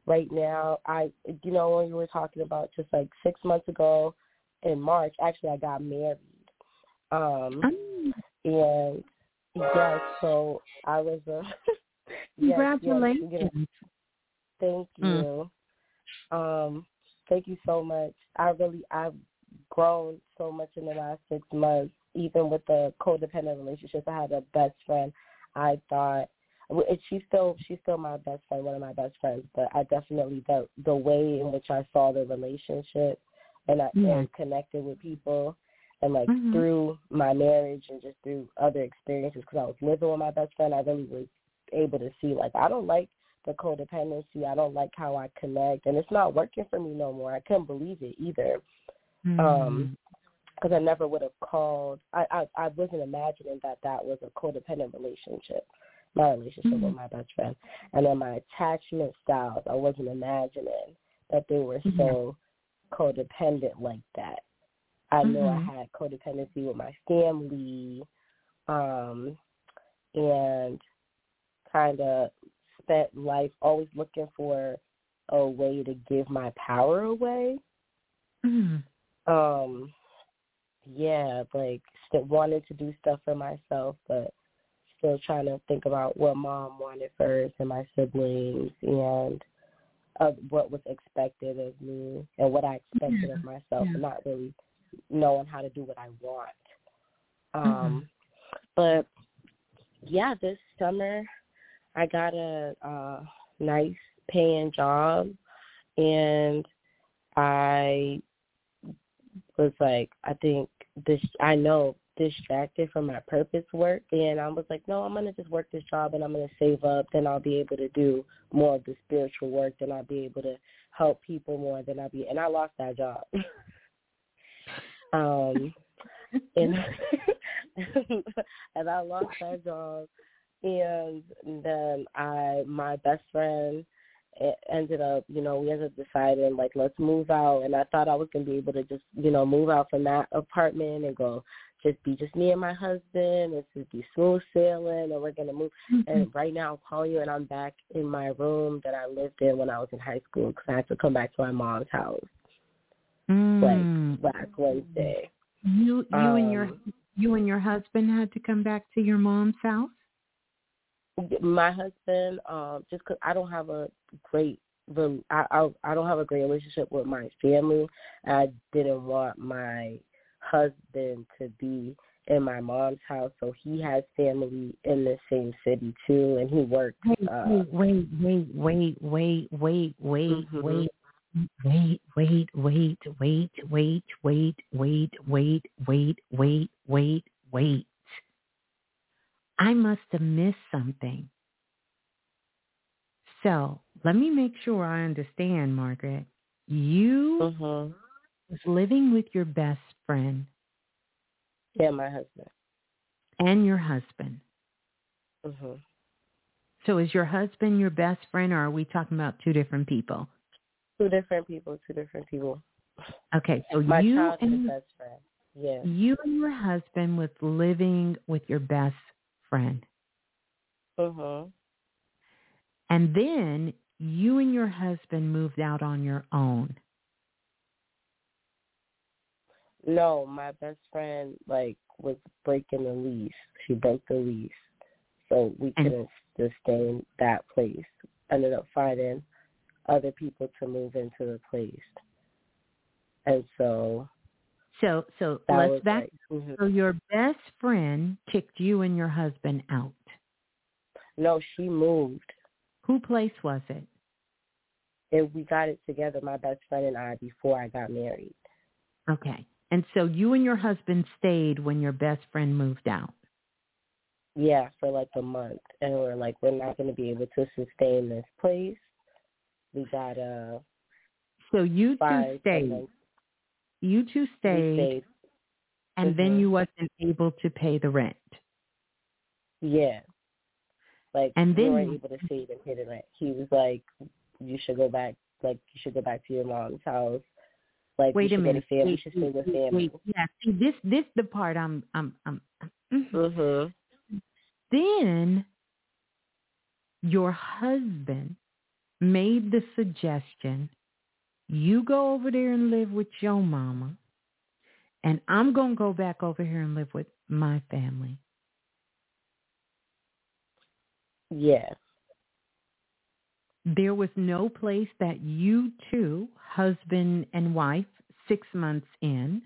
S9: right now I you know when you were talking about just like 6 months ago in March actually I got married. Um and yes, so I was a yes, yes,
S4: Congratulations.
S9: you know, thank you. Um, thank you so much. I really I've grown so much in the last six months, even with the codependent relationship. I had a best friend. I thought she's still she's still my best friend, one of my best friends. But I definitely the the way in which I saw the relationship and I
S4: Yeah.
S9: and connected with people and like
S4: Mhm.
S9: through my marriage and just through other experiences because I was living with my best friend, I really was able to see like I don't like the codependency. I don't like how I connect, and it's not working for me no more. I couldn't believe it either,
S4: Mm-hmm.
S9: um, because I never would have called. I, I I wasn't imagining that that was a codependent relationship, my relationship with my best friend, and then my attachment styles. I wasn't imagining that they were so codependent like that. I know I
S4: Mhm.
S9: had codependency with my family, um, and kind of spent life always looking for a way to give my power away.
S4: Mm.
S9: Um, yeah, like st- wanted to do stuff for myself, but still trying to think about what mom wanted first and my siblings and uh, what was expected of me and what I expected of myself, and not really knowing how to do what I want. Um, but yeah, this summer I got a uh, nice paying job, and I was like, I think this, I know distracted from my purpose work, and I was like, no, I'm gonna just work this job, and I'm gonna save up. Then I'll be able to do more of the spiritual work. Then I'll be able to help people more. Then I'll be, and I lost that job. um, and and I lost that job, and then I my best friend it ended up, you know, we ended up deciding like let's move out, and I thought I was gonna be able to just, you know, move out from that apartment and go just be just me and my husband, and just be smooth sailing, and we're gonna move. And right now I'm calling you, and I'm back in my room that I lived in when I was in high school because I had to come back to my mom's house
S4: Mm.
S9: like last Wednesday.
S4: You, you and your,
S9: Um,
S4: you and your husband had to come back to your mom's house.
S9: my husband um just cause i don't have a great I, I i don't have a great relationship with my family i didn't want my husband to be in my mom's house so he has family in the same city too and he works
S4: Wait,
S9: uh
S4: wait, wait, wait, wait, wait, wait,
S9: Mhm.
S4: wait. Wait, wait, wait, wait, wait, wait, wait, wait, wait, wait, wait, wait. I must have missed something. So let me make sure I understand, Margaret. You
S9: Mhm.
S4: was living with your best friend
S9: Yeah, my husband.
S4: and your husband.
S9: Mhm.
S4: So is your husband your best friend, or are we talking about two different people?
S9: Two different people. Two different people.
S4: Okay, so
S9: My
S4: you and
S9: best friend. Yeah.
S4: you and your husband was living with your best friend,
S9: Uh-huh.
S4: and then you and your husband moved out on your own.
S9: No, my best friend like was breaking the lease. She broke the lease, so we
S4: And-
S9: couldn't sustain that place. Ended up finding other people to move into the place, and so
S4: So so let's back.
S9: like, mhm.
S4: So your best friend kicked you and your husband out.
S9: no, she moved.
S4: Who place was it?
S9: And we got it together, my best friend and I, before I got married.
S4: Okay. And so you and your husband stayed when your best friend moved out.
S9: Yeah, for like a month, and we're like, we're not going to be able to sustain this place. We gotta
S4: So you two stayed.
S9: someone-
S4: You two stayed,
S9: stayed.
S4: and then
S9: Mhm.
S4: you wasn't able to pay the rent.
S9: Yeah. Like
S4: And
S9: we
S4: then-
S9: weren't able to save and pay the rent. He was like, You should go back like you should go back to your mom's house. Like
S4: Wait
S9: you
S4: a
S9: should
S4: minute.
S9: family, you should stay with family.
S4: wait. Yeah. See, this this the part I'm I'm I'm. mhm.
S9: Mhm.
S4: Then your husband made the suggestion, you go over there and live with your mama, and I'm going to go back over here and live with my family.
S9: Yes.
S4: There was no place that you two, husband and wife, six months in,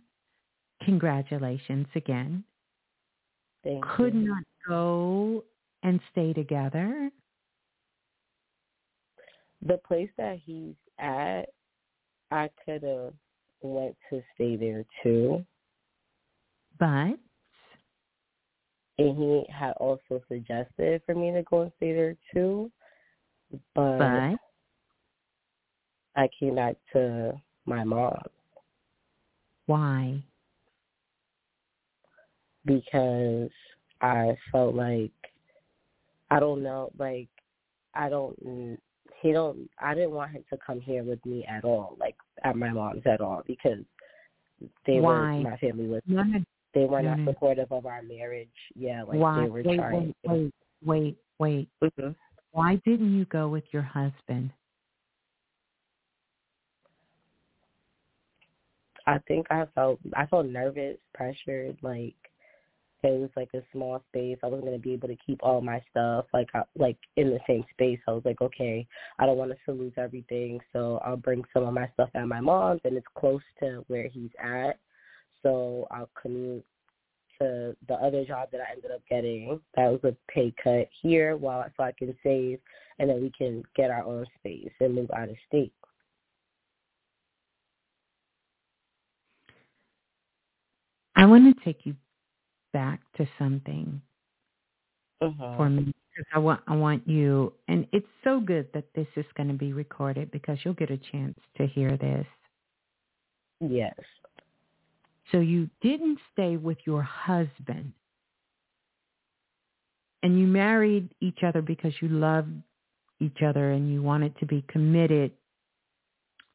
S4: congratulations again,
S9: Thank
S4: could
S9: you.
S4: not go and stay together.
S9: The place that he's at, I could have went to stay there too.
S4: But
S9: And he had also suggested for me to go and stay there too. But,
S4: but
S9: I came back to my mom
S4: why?
S9: because I felt like I don't know, like I don't he don't I didn't want him to come here with me at all, like at my mom's at all because they
S4: Why?
S9: were my family was
S4: No, no,
S9: they were
S4: No,
S9: not
S4: no.
S9: supportive of our marriage. Yeah, like
S4: why?
S9: they were
S4: wait,
S9: trying.
S4: wait, wait, wait, wait.
S9: Mhm.
S4: Why didn't you go with your husband?
S9: I think I felt I felt nervous, pressured, like it was like a small space. I wasn't gonna be able to keep all my stuff like I, like in the same space. I was like, okay, I don't want us to lose everything, so I'll bring some of my stuff at my mom's, and it's close to where he's at, so I'll commute to the other job that I ended up getting. That was a pay cut here, while so I can save, and then we can get our own space and move out of state.
S4: I want to take you back to something
S9: Uh-huh.
S4: for me because I want I want you, and it's so good that this is going to be recorded because you'll get a chance to hear this.
S9: Yes.
S4: So you didn't stay with your husband, and you married each other because you loved each other and you wanted to be committed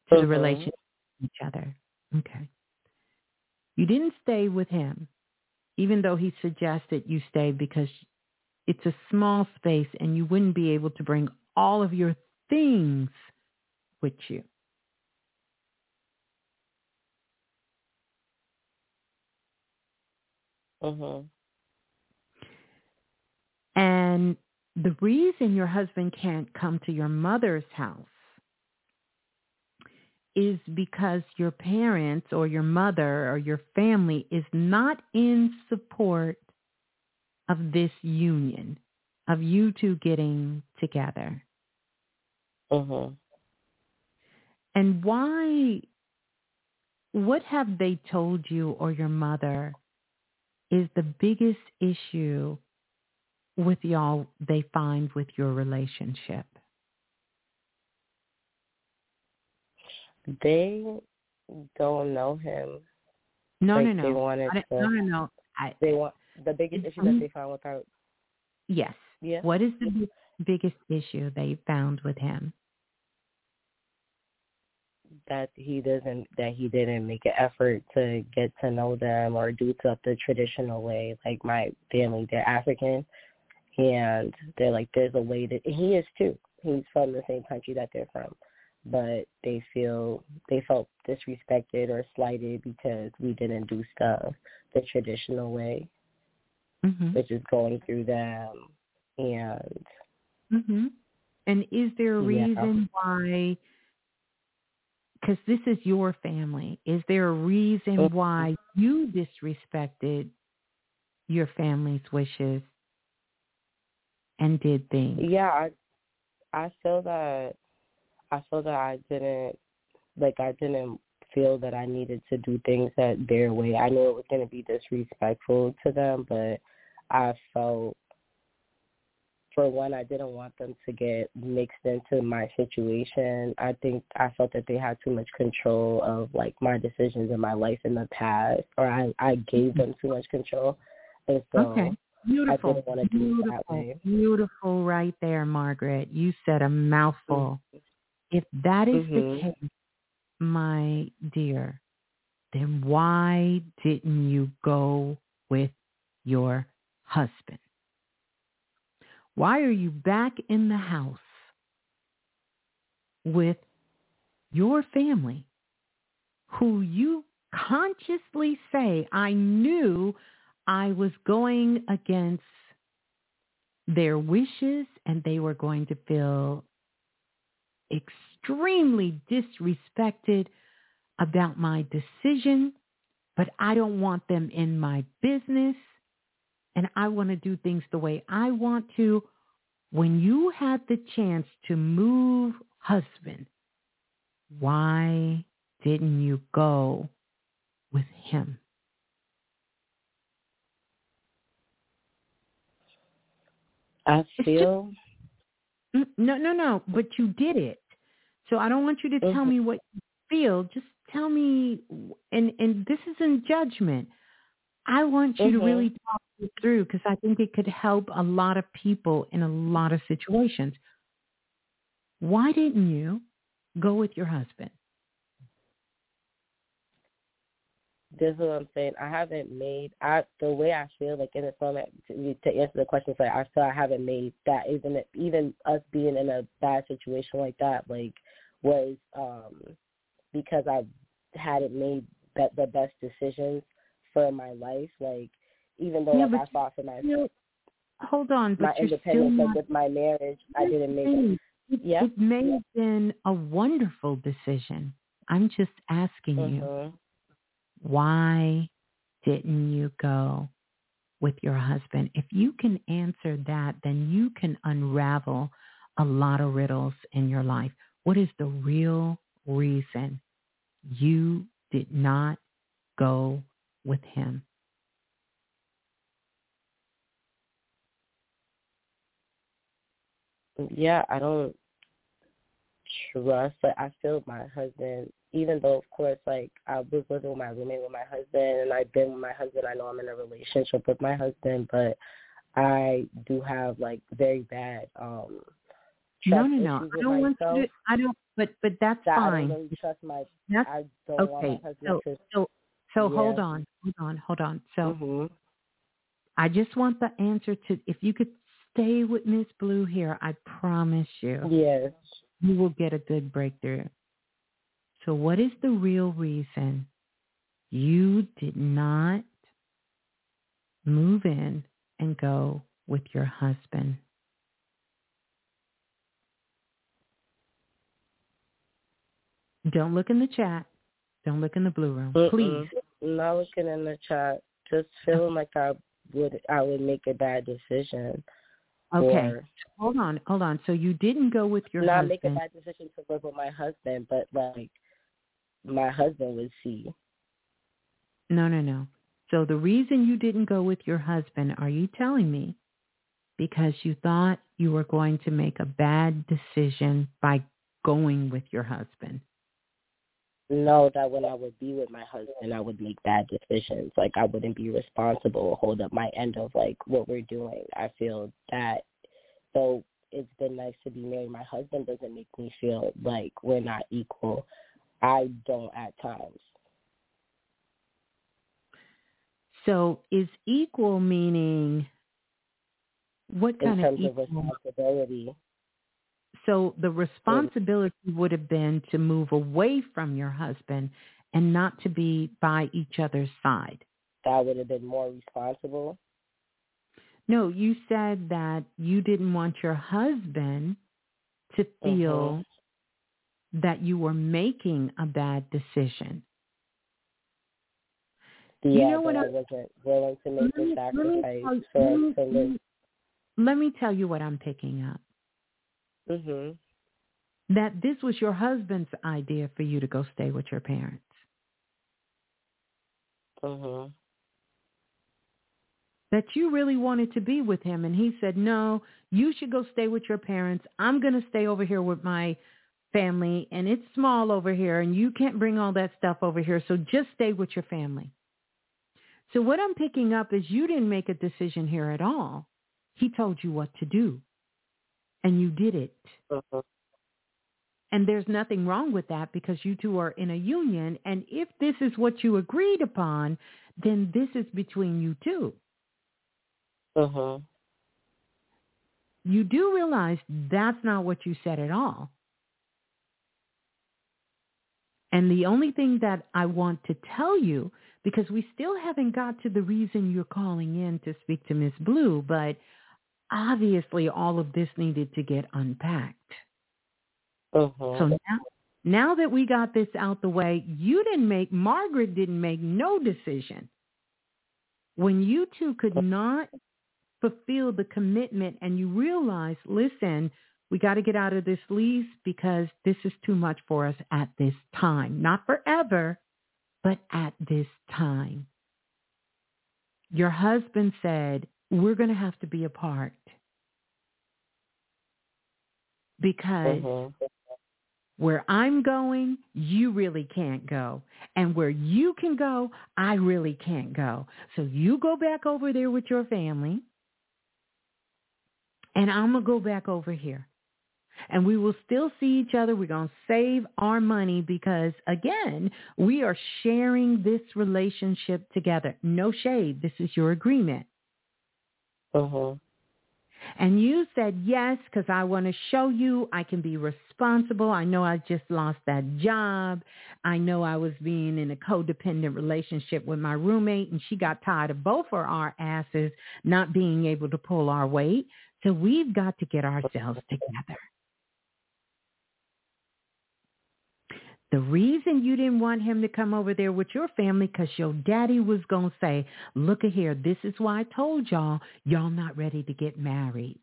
S4: to the
S9: Mhm.
S4: relationship with each other. Okay. You didn't stay with him, even though he suggested you stay because it's a small space and you wouldn't be able to bring all of your things with you.
S9: Mhm.
S4: And the reason your husband can't come to your mother's house is because your parents or your mother or your family is not in support of this union, of you two getting together.
S9: Mhm.
S4: And why, what have they told you or your mother is the biggest issue with y'all they find with your relationship?
S9: They don't know him.
S4: No,
S9: like
S4: no, no.
S9: They wanted
S4: I,
S9: to,
S4: no, no, no. I,
S9: They want the biggest issue that they found with our
S4: yes.
S9: yeah.
S4: What is the bi- biggest issue they found with him?
S9: that he doesn't that he didn't make an effort to get to know them or do stuff the traditional way. Like my family, they're African and they're like there's a way that he is too. He's from the same country that they're from. But they feel they felt disrespected or slighted because we didn't do stuff the traditional way,
S4: Mm-hmm.
S9: which is going through them and
S4: Mm-hmm. And is there a
S9: Yeah.
S4: reason why? Because this is your family. Is there a reason
S9: Mhm.
S4: why you disrespected your family's wishes and did things?
S9: Yeah, I I feel that I feel that I didn't like I didn't feel that I needed to do things that their way. I knew it was gonna be disrespectful to them, but I felt for one I didn't want them to get mixed into my situation. I think I felt that they had too much control of like my decisions in my life in the past or I, I gave mm-hmm. them too much control. And so
S4: okay. Beautiful.
S9: didn't wanna do it
S4: beautiful.
S9: that way.
S4: Beautiful right there, Margaret. You said a mouthful. If that is the
S9: Mhm.
S4: case, my dear, then why didn't you go with your husband? Why are you back in the house with your family who you consciously say, I knew I was going against their wishes and they were going to feel extremely disrespected about my decision, but I don't want them in my business and I want to do things the way I want to. When you had the chance to move husband, why didn't you go with him?
S9: I feel
S4: Mm, No, no, no. But you did it. So I don't want you to tell
S9: Mhm.
S4: me what you feel. Just tell me, and and this isn't judgment. I want you to
S9: Mhm.
S4: really talk it through because I think it could help a lot of people in a lot of situations. Why didn't you go with your husband?
S9: this is what I'm saying. I haven't made I the way I feel like in this moment to, to answer the question. So I feel I haven't made that even even us being in a bad situation like that like was um because I hadn't made be- the best decisions for my life. Like even though
S4: Yeah,
S9: like, I fought for my
S4: You hold on,
S9: my
S4: but you're still
S9: independence like
S4: not.
S9: with my marriage, I didn't make it.
S4: It,
S9: Yeah.
S4: it may have been a wonderful decision. I'm just asking you.
S9: Mhm.
S4: why didn't you go with your husband? If you can answer that, then you can unravel a lot of riddles in your life. What is the real reason you did not go with him?
S9: yeah, I don't trust. Like I feel my husband, even though of course, like I was living with my roommate with my husband, and I've been with my husband. I know I'm in a relationship with my husband, but I do have like very bad um
S4: No, no, no. I don't want
S9: myself.
S4: to. I don't. But but that's
S9: that I
S4: fine.
S9: don't really trust my.
S4: That's
S9: I don't want my
S4: okay. So
S9: to.
S4: so so hold on, hold on, hold on. So
S9: Mhm.
S4: I just want the answer to if you could stay with Miss Blue here, I promise you,
S9: Yes.
S4: you will get a good breakthrough. So what is the real reason you did not move in and go with your husband? Don't look in the chat. Don't look in the blue room.
S9: Mm-mm.
S4: Please.
S9: Not looking in the chat. Just feeling like I would I would make a bad decision.
S4: Okay.
S9: or
S4: Hold on, hold on. So you didn't go with your
S9: not
S4: husband.
S9: make a bad decision to live with my husband, but like my husband would see.
S4: No, no, no. So the reason you didn't go with your husband, are you telling me because you thought you were going to make a bad decision by going with your husband?
S9: Know that when I would be with my husband, I would make bad decisions. Like I wouldn't be responsible or hold up my end of like what we're doing. I feel that though it's been nice to be married, my husband doesn't make me feel like we're not equal. I don't at times.
S4: So is equal meaning what
S9: In
S4: kind
S9: terms
S4: of
S9: of responsibility.
S4: So the responsibility would have been to move away from your husband and not to be by each other's side.
S9: That would have been more responsible.
S4: No, you said that you didn't want your husband to feel mm-hmm. that you were making a bad decision.
S9: Yeah,
S4: You know what
S9: I wasn't willing to make the
S4: let me tell-
S9: for
S4: let me-
S9: us to live.
S4: Let me tell you what I'm picking up.
S9: Mhm.
S4: That this was your husband's idea for you to go stay with your parents.
S9: Mhm.
S4: That you really wanted to be with him and he said, "No, you should go stay with your parents. I'm going to stay over here with my family and it's small over here and you can't bring all that stuff over here, so just stay with your family." So what I'm picking up is you didn't make a decision here at all. He told you what to do. And you did it.
S9: Mhm.
S4: And there's nothing wrong with that because you two are in a union. And if this is what you agreed upon, then this is between you two.
S9: Mhm.
S4: You do realize that's not what you said at all. And the only thing that I want to tell you, because we still haven't got to the reason you're calling in to speak to Miss Blue, but obviously all of this needed to get unpacked.
S9: Mhm.
S4: So now, now that we got this out the way, you didn't make, Margaret didn't make no decision. When you two could not fulfill the commitment and you realize, listen, we got to get out of this lease because this is too much for us at this time. Not forever, but at this time. Your husband said, we're going to have to be apart because
S9: Mhm.
S4: where I'm going, you really can't go. And where you can go, I really can't go. So you go back over there with your family, and I'm going to go back over here. And we will still see each other. We're going to save our money because, again, we are sharing this relationship together. No shade. This is your agreement.
S9: Mhm.
S4: And you said yes because I want to show you I can be responsible. I know I just lost that job. I know I was being in a codependent relationship with my roommate and she got tired of both of our asses not being able to pull our weight. So we've got to get ourselves together. The reason you didn't want him to come over there with your family because your daddy was going to say, look at here, this is why I told y'all, y'all not ready to get married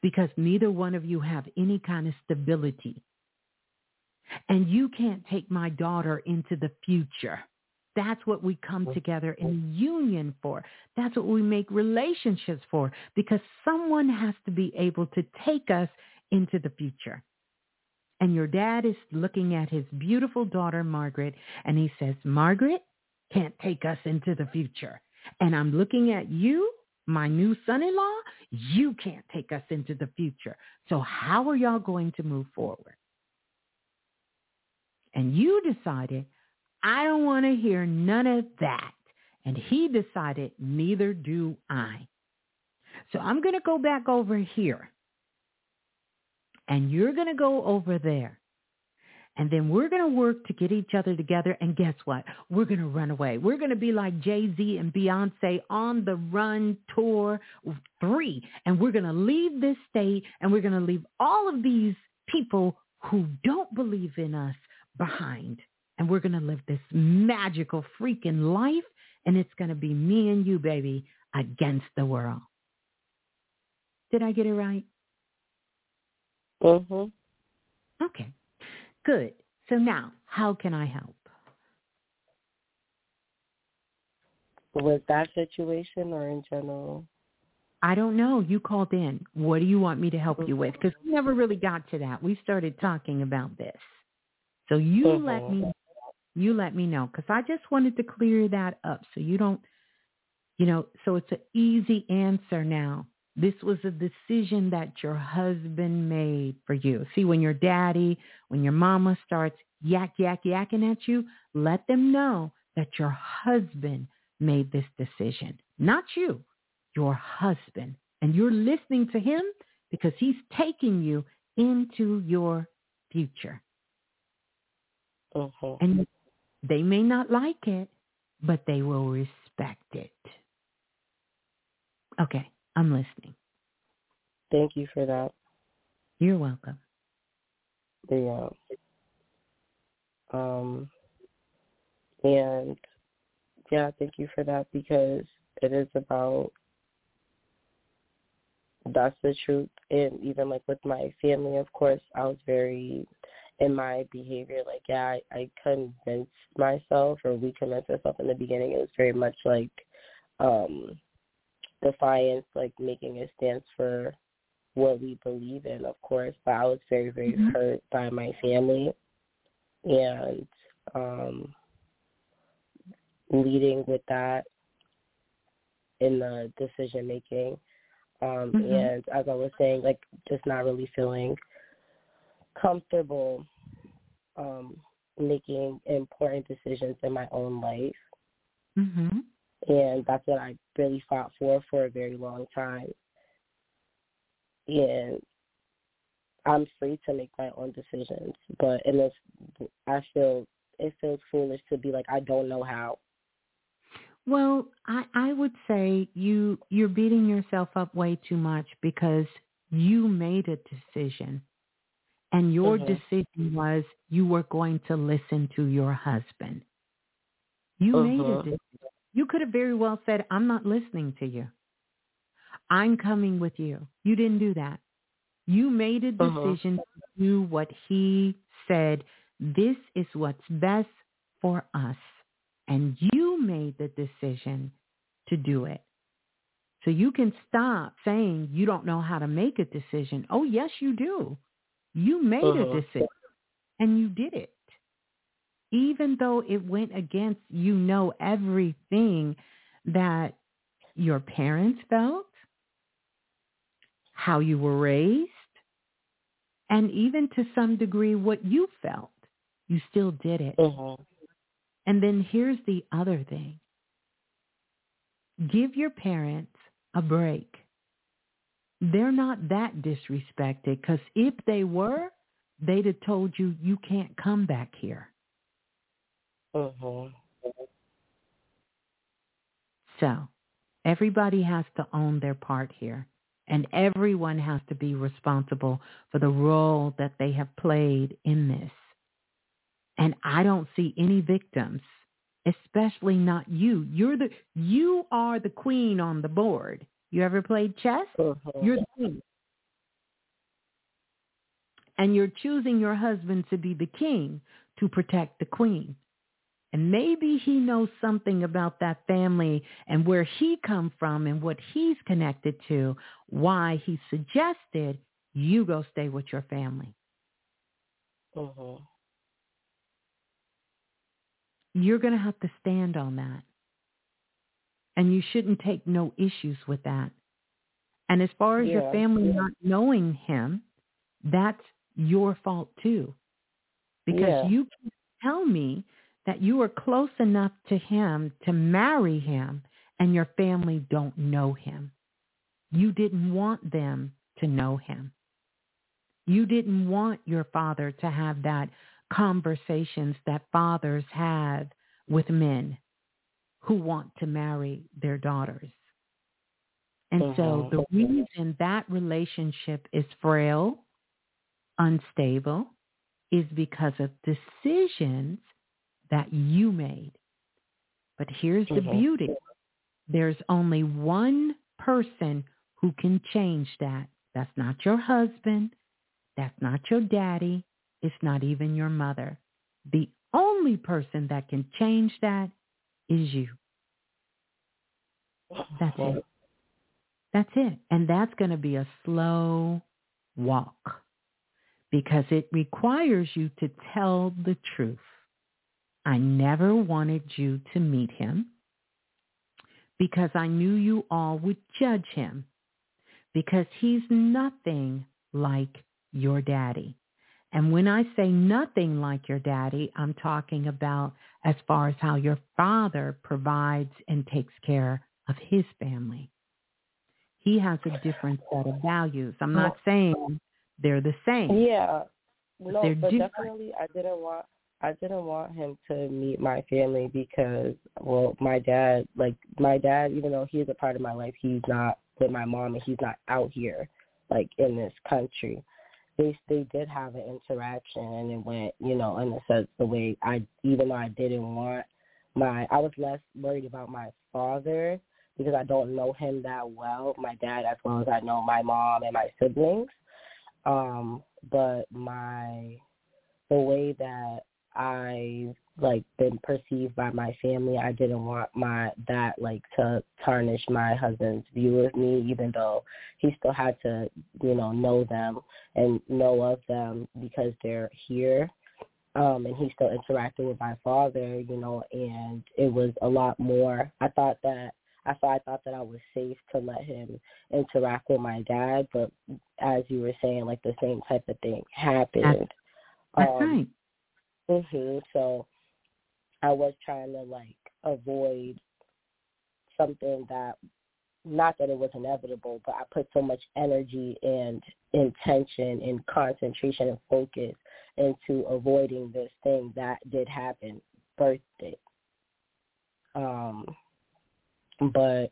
S4: because neither one of you have any kind of stability. And you can't take my daughter into the future. That's what we come together in union for. That's what we make relationships for because someone has to be able to take us into the future. And your dad is looking at his beautiful daughter, Margaret, and he says, Margaret can't take us into the future. And I'm looking at you, my new son-in-law, you can't take us into the future. So how are y'all going to move forward? And you decided, I don't want to hear none of that. And he decided, neither do I. So I'm going to go back over here and you're going to go over there. And then we're going to work to get each other together. And guess what? We're going to run away. We're going to be like Jay-Z and Beyonce on the run tour three. And we're going to leave this state and we're going to leave all of these people who don't believe in us behind. And we're going to live this magical freaking life. And it's going to be me and you, baby, against the world. Did I get it right?
S9: Mhm.
S4: Okay. Good. So now, how can I help?
S9: With that situation or in general?
S4: I don't know. You called in. What do you want me to help you with? Because we never really got to that. We started talking about this. So you
S9: Mhm.
S4: let me you let me know because I just wanted to clear that up so you don't you know, so it's an easy answer now. This was a decision that your husband made for you. See, when your daddy, when your mama starts yak, yak, yakking at you, let them know that your husband made this decision, not you, your husband. And you're listening to him because he's taking you into your future.
S9: Mhm.
S4: And they may not like it, but they will respect it. Okay, I'm listening.
S9: Thank you for that.
S4: You're welcome.
S9: Yeah. Um. And yeah, thank you for that because it is about that's the truth. And even like with my family, of course, I was very in my behavior. Like, yeah, I, I convinced myself, or we convinced ourselves in the beginning. It was very much like um defiance, like making a stance for what we believe in, of course. But I was very, very
S4: Mhm.
S9: hurt by my family, and um leading with that in the decision making. Um,
S4: Mhm.
S9: And as I was saying, like just not really feeling comfortable um, making important decisions in my own life.
S4: Mhm.
S9: And that's what I really fought for for a very long time. And I'm free to make my own decisions, but in this, I feel it feels foolish to be like I don't know how.
S4: Well, I, I would say you you're beating yourself up way too much because you made a decision. And your
S9: Mhm.
S4: decision was you were going to listen to your husband. You made a
S9: Mhm.
S4: decision. You could have very well said, I'm not listening to you. I'm coming with you. You didn't do that. You made a
S9: Mhm.
S4: decision to do what he said. This is what's best for us. And you made the decision to do it. So you can stop saying you don't know how to make a decision. Oh, yes, you do. You made a
S9: Mhm.
S4: decision and you did it. Even though it went against you know everything that your parents felt, how you were raised, and even to some degree what you felt, you still did it.
S9: Mhm.
S4: And then here's the other thing. Give your parents a break. They're not that disrespected because if they were, they'd have told you you can't come back here.
S9: Mhm.
S4: So everybody has to own their part here. And everyone has to be responsible for the role that they have played in this. And I don't see any victims, especially not you. You're the you are the queen on the board. You ever played chess?
S9: Mhm.
S4: You're the queen. And you're choosing your husband to be the king to protect the queen. And maybe he knows something about that family and where he come from and what he's connected to, why he suggested you go stay with your family.
S9: Mhm.
S4: You're going to have to stand on that. And you shouldn't take no issues with that. And as far as your
S9: Yeah.
S4: family not knowing him, that's your fault too. Because
S9: Yeah.
S4: you can tell me that you are close enough to him to marry him and your family don't know him. You didn't want them to know him. You didn't want your father to have that conversations that fathers have with men who want to marry their daughters. And so
S9: Mhm.
S4: the reason that relationship is frail, unstable, is because of decisions that you made. But here's the
S9: Mhm.
S4: beauty. There's only one person who can change that. That's not your husband. That's not your daddy. It's not even your mother. The only person that can change that is you. That's it. That's it. And that's going to be a slow walk because it requires you to tell the truth. I never wanted you to meet him because I knew you all would judge him because he's nothing like your daddy. And when I say nothing like your daddy, I'm talking about as far as how your father provides and takes care of his family. He has a different set of values. I'm not saying they're the same.
S9: Yeah. No,
S4: They're
S9: but
S4: different.
S9: definitely I didn't want I didn't want him to meet my family because well, my dad like my dad, even though he is a part of my life, he's not with my mom and he's not out here like in this country. They they did have an interaction and it went, you know, in a sense the way I even though I didn't want my I was less worried about my father because I don't know him that well, my dad as well as I know my mom and my siblings. Um, but my the way that I like been perceived by my family, I didn't want my that like to tarnish my husband's view of me, even though he still had to, you know, know them and know of them because they're here. Um, and he's still interacting with my father, you know, and it was a lot more. I thought that I thought I thought that I was safe to let him interact with my dad, but as you were saying, like the same type of thing happened.
S4: That's
S9: um,
S4: right.
S9: Mhm. So I was trying to like avoid something that not that it was inevitable, but I put so much energy and intention and concentration and focus into avoiding this thing that did happen, birthday. Um but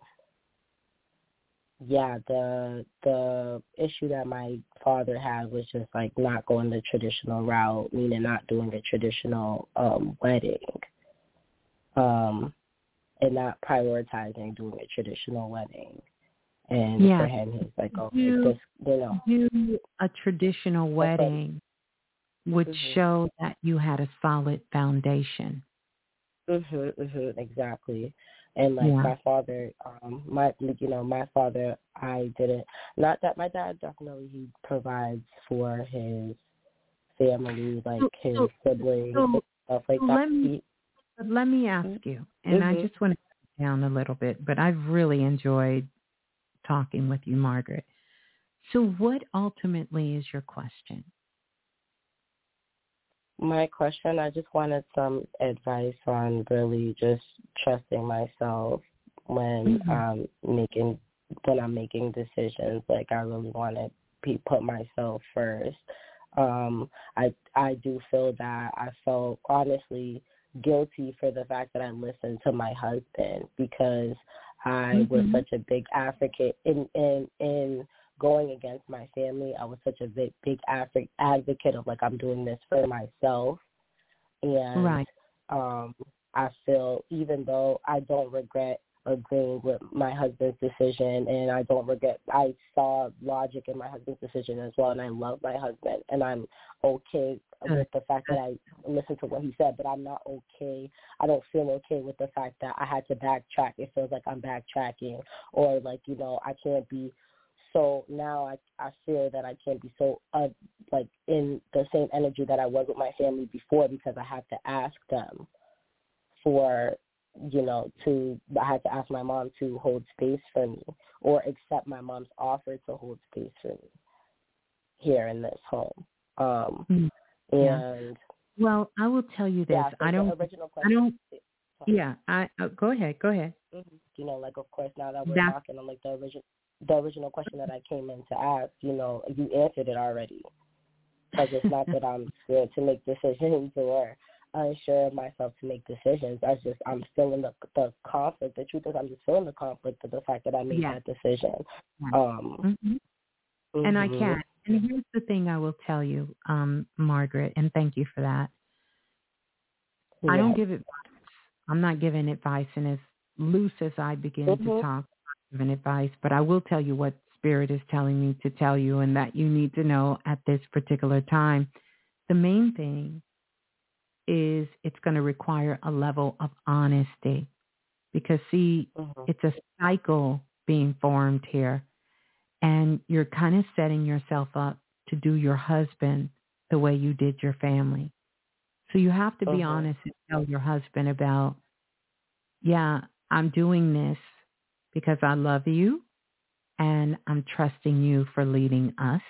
S9: yeah, the the issue that my father had was just like not going the traditional route, meaning not doing a traditional um wedding. Um and not prioritizing doing a traditional wedding. And
S4: Yeah.
S9: for him he's like, Okay,
S4: You-
S9: this you know.
S4: You a traditional wedding would
S9: Mhm.
S4: show that you had a solid foundation.
S9: Mhm, mhm, exactly. And like
S4: Yeah.
S9: my father, um, my you know, my father, I didn't. Not that my dad definitely he provides for his family, like
S4: So-
S9: his
S4: so-
S9: siblings,
S4: so-
S9: and stuff like
S4: so
S9: that.
S4: let me- let me ask you, and I
S9: Mhm.
S4: just want to down a little bit, but I've really enjoyed talking with you, Margaret. So what ultimately is your question?
S9: My question, I just wanted some advice on really just trusting myself when
S4: Mhm.
S9: um making when I'm making decisions. Like I really want to be, put myself first. Um, I I do feel that I felt honestly guilty for the fact that I listened to my husband because I was
S4: Mhm.
S9: such a big advocate in in in going against my family. I was such a big big advo- advocate of like I'm doing this for myself, and
S4: Right.
S9: um, I feel even though I don't regret agreeing with my husband's decision, and I don't regret. I saw logic in my husband's decision as well, and I love my husband, and I'm okay with the fact that I listened to what he said, but I'm not okay. I don't feel okay with the fact that I had to backtrack. It feels like I'm backtracking, or like you know I can't be so now I I feel that I can't be so uh, like in the same energy that I was with my family before because I have to ask them for you know to I had to ask my mom to hold space for me or accept my mom's offer to hold space for me here in this home. Um
S4: Mm. Yeah.
S9: and
S4: Well, I will tell you this.
S9: yeah,
S4: I don't.
S9: original
S4: I don't. Yeah. I uh, go ahead. Go ahead.
S9: Mhm. You know, like of course now that we're
S4: That-
S9: talking on like the original the original question that I came in to ask, you know, you answered it already. Because it's not that I'm scared to make decisions or unsure of myself to make decisions. I just I'm feeling the the conflict. The truth is I'm just feeling the conflict of the fact that I made
S4: Yeah.
S9: that decision.
S4: Yeah.
S9: Um
S4: Mhm. And I can't. And here's the thing I will tell you, um, Margaret, and thank you for that. I don't give advice. I'm not giving advice, and as loose as I begin to
S9: Mhm.
S4: talk, Giving advice, but I will tell you what Spirit is telling me to tell you and that you need to know at this particular time. The main thing is it's going to require a level of honesty because see,
S9: Mm-hmm.
S4: it's a cycle being formed here and you're kind of setting yourself up to do your husband the way you did your family. So you have to be
S9: Mhm.
S4: honest and tell your husband about, yeah, I'm doing this because I love you and I'm trusting you for leading us.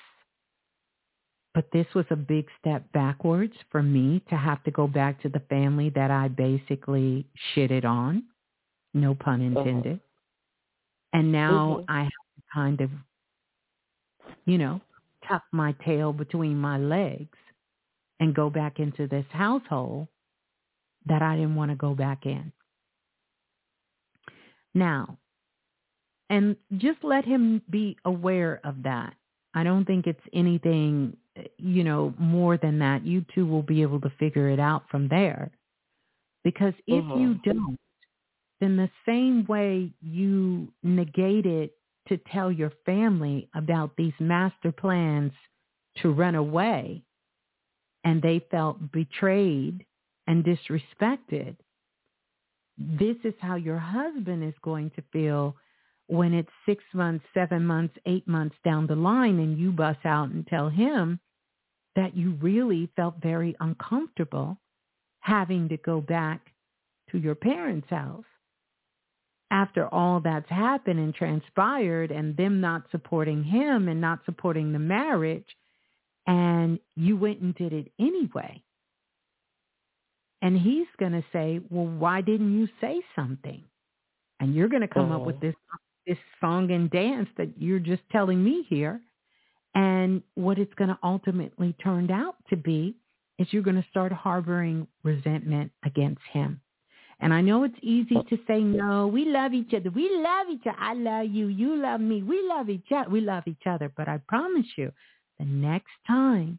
S4: But this was a big step backwards for me to have to go back to the family that I basically shitted on. No pun intended. And now
S9: Mhm.
S4: I have to kind of, you know, tuck my tail between my legs and go back into this household that I didn't want to go back in. Now, and just let him be aware of that. I don't think it's anything, you know, more than that. You two will be able to figure it out from there. Because if you
S9: Mhm.
S4: don't, then the same way you negated to tell your family about these master plans to run away and they felt betrayed and disrespected, this is how your husband is going to feel when it's six months, seven months, eight months down the line and you bust out and tell him that you really felt very uncomfortable having to go back to your parents' house after all that's happened and transpired and them not supporting him and not supporting the marriage and you went and did it anyway. And he's going to say, well, why didn't you say something? And you're going to come up with
S9: Mhm.
S4: this this song and dance that you're just telling me here. And what it's going to ultimately turn out to be is you're going to start harboring resentment against him. And I know it's easy to say, no, we love each other. We love each other. I love you. You love me. We love each other. We love each other. But I promise you, the next time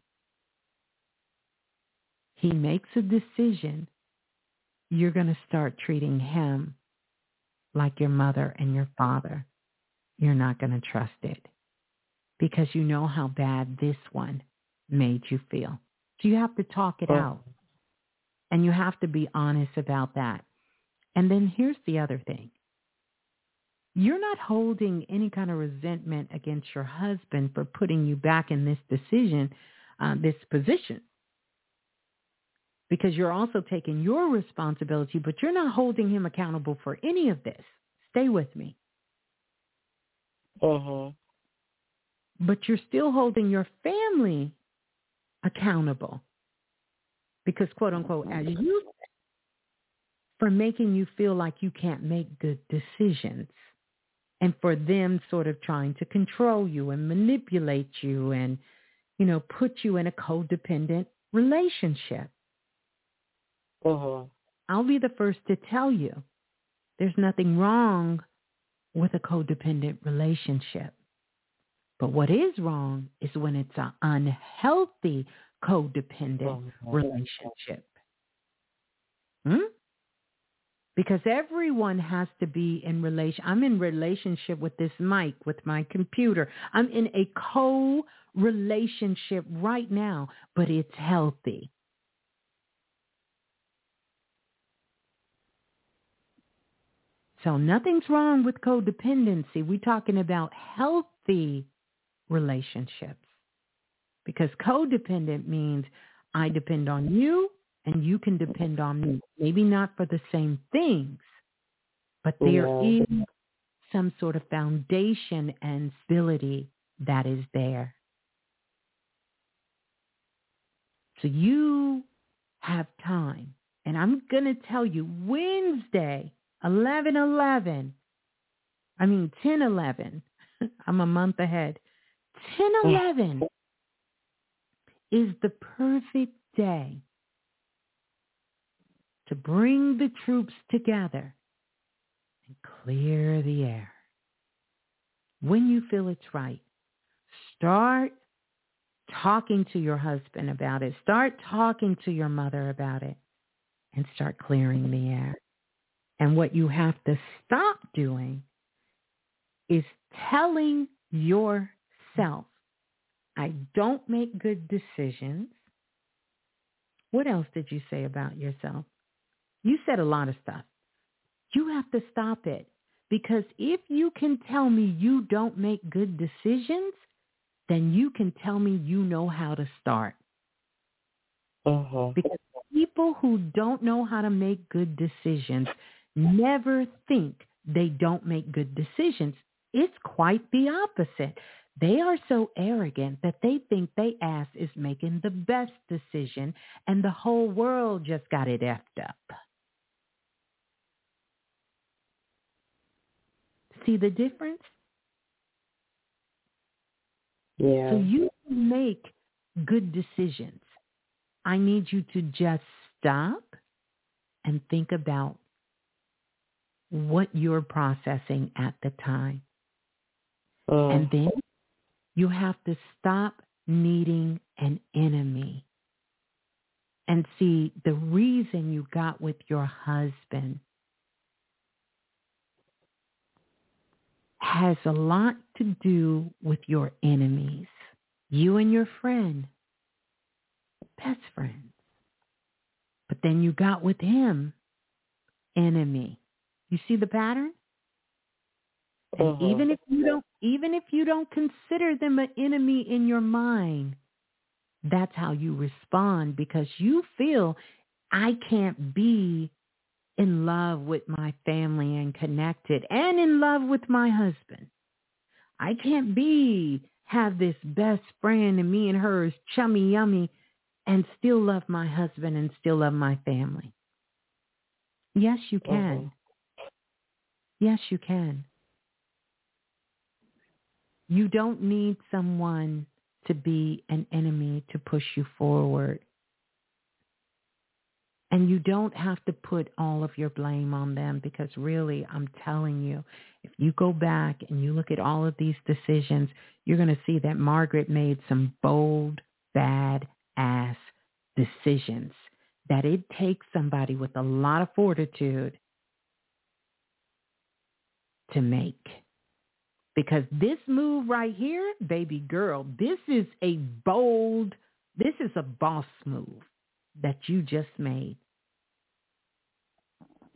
S4: he makes a decision, you're going to start treating him like your mother and your father. You're not going to trust it because you know how bad this one made you feel. So you have to talk it
S9: Oh.
S4: out. And you have to be honest about that. And then here's the other thing. You're not holding any kind of resentment against your husband for putting you back in this decision, uh, this position. Because you're also taking your responsibility, but you're not holding him accountable for any of this. Stay with me.
S9: Uh-huh.
S4: But you're still holding your family accountable. Because quote unquote, as you for making you feel like you can't make good decisions and for them sort of trying to control you and manipulate you and, you know, put you in a codependent relationship.
S9: Mhm.
S4: I'll be the first to tell you there's nothing wrong with a codependent relationship. But what is wrong is when it's an unhealthy codependent
S9: Mhm.
S4: relationship. Hmm? Because everyone has to be in relation. I'm in relationship with this mic, with my computer. I'm in a co-relationship right now, but it's healthy. So nothing's wrong with codependency. We're talking about healthy relationships. Because codependent means I depend on you and you can depend on me. Maybe not for the same things, but there
S9: Yeah.
S4: is some sort of foundation and stability that is there. So you have time. And I'm going to tell you Wednesday, 11-11, I mean 10-11, I'm a month ahead. 10-11 mm. is the perfect day to bring the troops together and clear the air. When you feel it's right, start talking to your husband about it. Start talking to your mother about it and start clearing the air. And what you have to stop doing is telling yourself. I don't make good decisions. What else did you say about yourself? You said a lot of stuff. You have to stop it because if you can tell me you don't make good decisions, then you can tell me you know how to start.
S9: Uh-huh.
S4: Because people who don't know how to make good decisions never think they don't make good decisions. It's quite the opposite. They are so arrogant that they think they ass is making the best decision and the whole world just got it effed up. See the difference?
S9: Yeah.
S4: So you make good decisions. I need you to just stop and think about what you're processing at the time.
S9: Uh,
S4: And then you have to stop needing an enemy. And see, the reason you got with your husband has a lot to do with your enemies. You and your friend, best friends. But then you got with him, enemy. You see the pattern? And
S9: uh-huh.
S4: even if you don't even if you don't consider them an enemy in your mind, that's how you respond because you feel I can't be in love with my family and connected and in love with my husband. I can't be have this best friend and me and her is chummy yummy and still love my husband and still love my family. Yes, you can. Yes, you can. You don't need someone to be an enemy to push you forward. And you don't have to put all of your blame on them because really, I'm telling you, if you go back and you look at all of these decisions, you're going to see that Margaret made some bold, bad ass decisions that it takes somebody with a lot of fortitude to make. Because this move right here, baby girl, this is a bold, this is a boss move that you just made.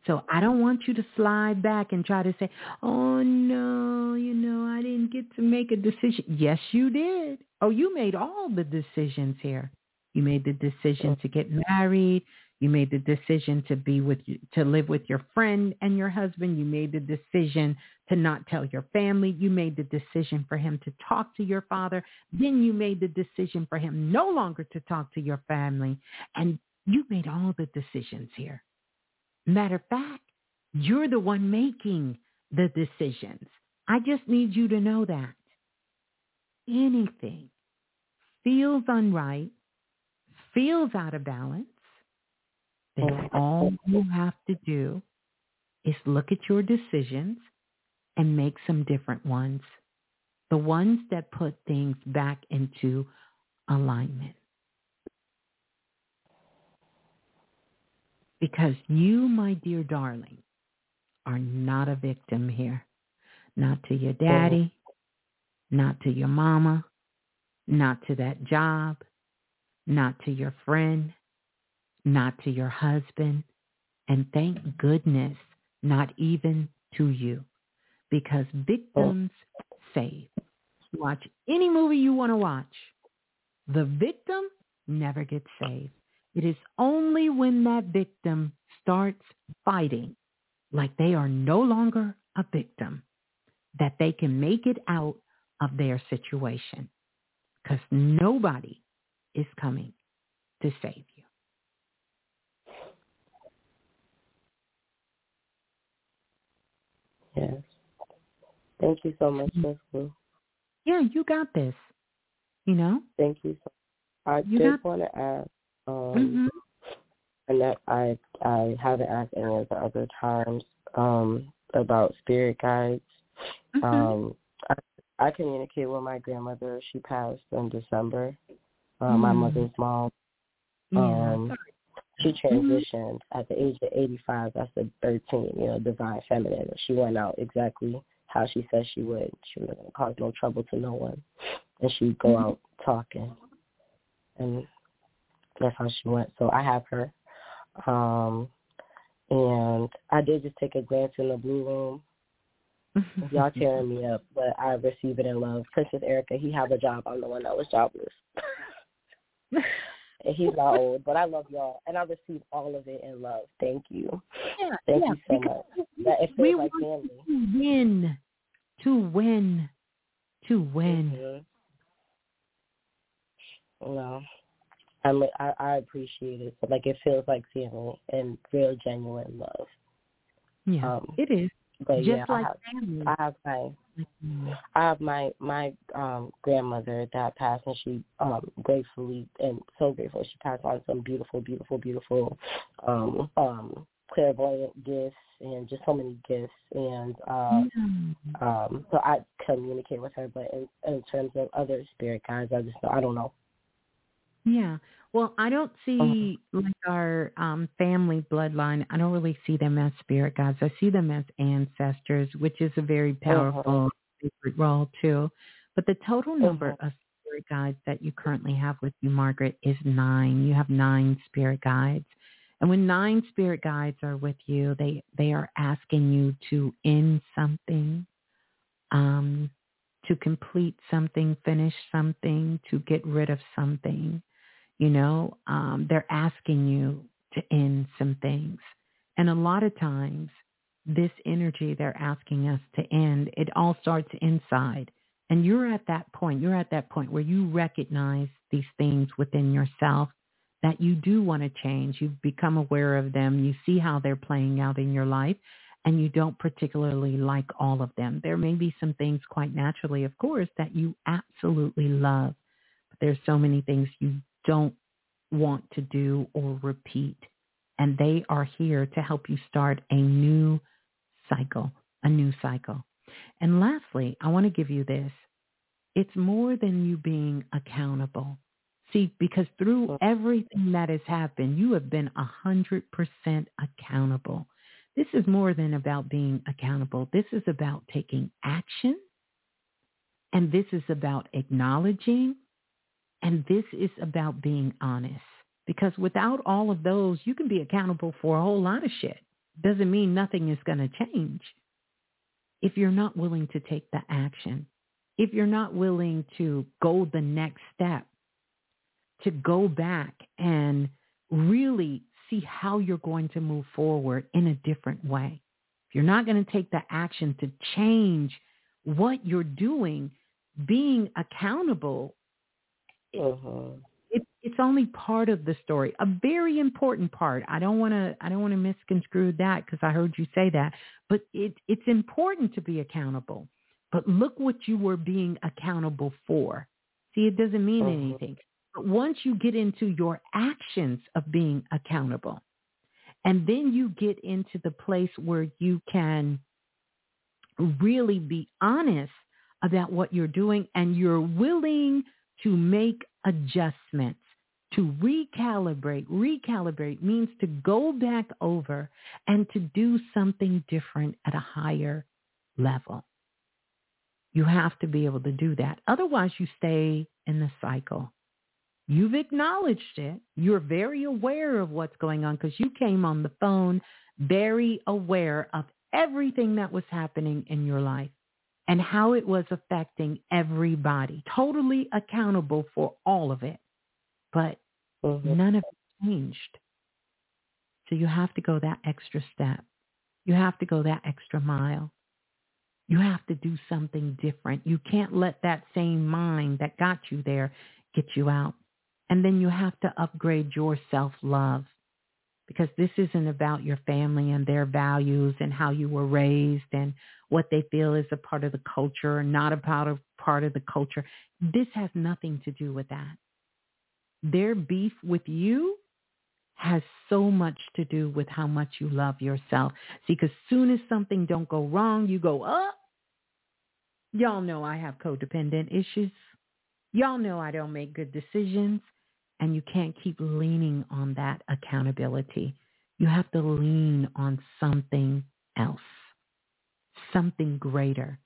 S4: So I don't want you to slide back and try to say, oh no, you know, I didn't get to make a decision. Yes, you did. Oh, you made all the decisions here. You made the decision to get married. You made the decision to be with you, to live with your friend and your husband. You made the decision to not tell your family. You made the decision for him to talk to your father. Then you made the decision for him no longer to talk to your family. And you made all the decisions here. Matter of fact, you're the one making the decisions. I just need you to know that. Anything feels unright, feels out of balance, then all you have to do is look at your decisions and make some different ones. The ones that put things back into alignment. Because you, my dear darling, are not a victim here. Not to your daddy, not to your mama, not to that job, not to your friend, not to your husband, and thank goodness, not even to you. Because oh. victims save. Watch any movie you want to watch. The victim never gets saved. It is only when that victim starts fighting like they are no longer a victim that they can make it out of their situation. Because nobody is coming to save you.
S9: Yes. Thank you so much, Miss Blue.
S4: Yeah, you got this. You know?
S9: Thank you. So I
S4: You
S9: just
S4: got-
S9: want to ask, um,
S4: Mhm.
S9: and that I I haven't asked any of the other times um, about spirit guides.
S4: Mhm.
S9: Um, I, I communicate with my grandmother. She passed in December. Uh, My
S4: Mm.
S9: mother's mom.
S4: yeah.
S9: Um, she transitioned at the age of 85. That's the 13, you know, divine feminine. She went out exactly how she said she would. She wasn't going to cause no trouble to no one, and she'd go out talking, and that's how she went. So I have her, um, and I did just take a glance in the blue room. Y'all tearing me up, but I receive it in love. Princess Erica, he have a job. I'm the one that was jobless. and he's not old, but I love y'all, and I receive all of it in love. Thank you.
S4: Yeah,
S9: Thank
S4: yeah,
S9: you so much. That it feels
S4: we
S9: like
S4: want
S9: family.
S4: to win, to win, to win.
S9: Mhm. No, I'm, I I appreciate it. But like it feels like family and real genuine love.
S4: Yeah,
S9: Um,
S4: it is.
S9: But
S4: Just
S9: yeah,
S4: like
S9: I have
S4: family.
S9: I have my. I have my my um grandmother that passed, and she um gratefully and so grateful she passed on some beautiful, beautiful, beautiful um um clairvoyant gifts and just so many gifts and um
S4: Yeah.
S9: um so I communicate with her, but in, in terms of other spirit guides, I just I don't know.
S4: Yeah. Well, I don't see like our um, family bloodline. I don't really see them as spirit guides. I see them as ancestors, which is a very powerful sacred role too. But the total number of spirit guides that you currently have with you, Margaret, is nine. You have nine spirit guides. And when nine spirit guides are with you, they they are asking you to end something, um, to complete something, finish something, to get rid of something. You know, um, they're asking you to end some things. And a lot of times, this energy they're asking us to end, it all starts inside. And you're at that point, you're at that point where you recognize these things within yourself that you do want to change. You've become aware of them. You see how they're playing out in your life and you don't particularly like all of them. There may be some things quite naturally, of course, that you absolutely love. But there's so many things you don't want to do or repeat. And they are here to help you start a new cycle, a new cycle. And lastly, I want to give you this. It's more than you being accountable. See, because through everything that has happened, you have been a hundred percent accountable. This is more than about being accountable. This is about taking action. And this is about acknowledging. And this is about being honest. Because without all of those, you can be accountable for a whole lot of shit. Doesn't mean nothing is going to change. If you're not willing to take the action, if you're not willing to go the next step, to go back and really see how you're going to move forward in a different way. If you're not going to take the action to change what you're doing, being accountable,
S9: Mhm.
S4: it, it's only part of the story, a very important part. I don't want to I don't want to misconstrue that because I heard you say that, but it it's important to be accountable. But look what you were being accountable for. See, it doesn't mean
S9: Mhm.
S4: anything. But once you get into your actions of being accountable, and then you get into the place where you can really be honest about what you're doing and you're willing to make adjustments, to recalibrate. Recalibrate means to go back over and to do something different at a higher level. You have to be able to do that. Otherwise, you stay in the cycle. You've acknowledged it. You're very aware of what's going on because you came on the phone very aware of everything that was happening in your life and how it was affecting everybody, totally accountable for all of it. But
S9: Mhm.
S4: none of it changed. So you have to go that extra step. You have to go that extra mile. You have to do something different. You can't let that same mind that got you there get you out. And then you have to upgrade your self-love because this isn't about your family and their values and how you were raised and what they feel is a part of the culture or not a part of part of the culture. This has nothing to do with that. Their beef with you has so much to do with how much you love yourself. See, because soon as something don't go wrong, you go up. Y'all know I have codependent issues. Y'all know I don't make good decisions. And you can't keep leaning on that accountability. You have to lean on something else. something greater,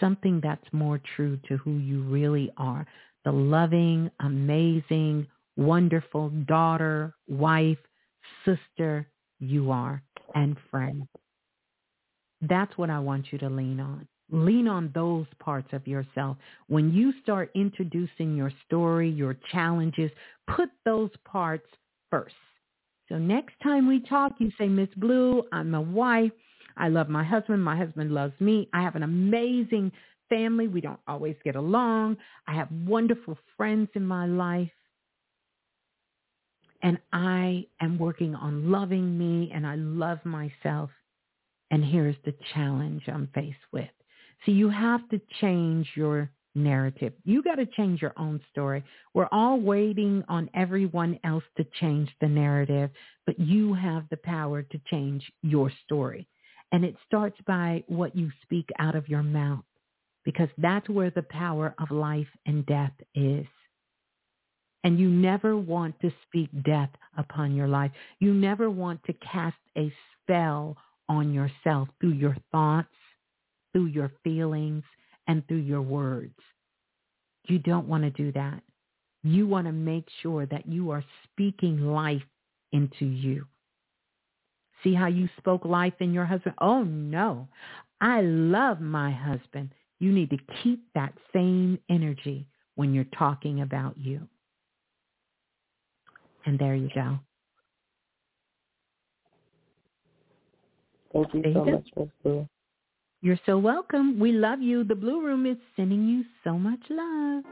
S4: something that's more true to who you really are. The loving, amazing, wonderful daughter, wife, sister you are, and friend. That's what I want you to lean on. Lean on those parts of yourself. When you start introducing your story, your challenges, put those parts first. So next time we talk, you say, Miss Blue, I'm a wife. I love my husband. My husband loves me. I have an amazing family. We don't always get along. I have wonderful friends in my life. And I am working on loving me and I love myself. And here's the challenge I'm faced with. So you have to change your narrative. You got to change your own story. We're all waiting on everyone else to change the narrative, but you have the power to change your story. And it starts by what you speak out of your mouth because that's where the power of life and death is. And you never want to speak death upon your life. You never want to cast a spell on yourself through your thoughts, through your feelings, and through your words. You don't want to do that. You want to make sure that you are speaking life into you. See how you spoke life in your husband? Oh no, I love my husband. You need to keep that same energy when you're talking about you. And there you go.
S9: Thank you
S4: There
S9: so
S4: you
S9: much, Blue.
S4: You're so welcome. We love you. The Blue Room is sending you so much love.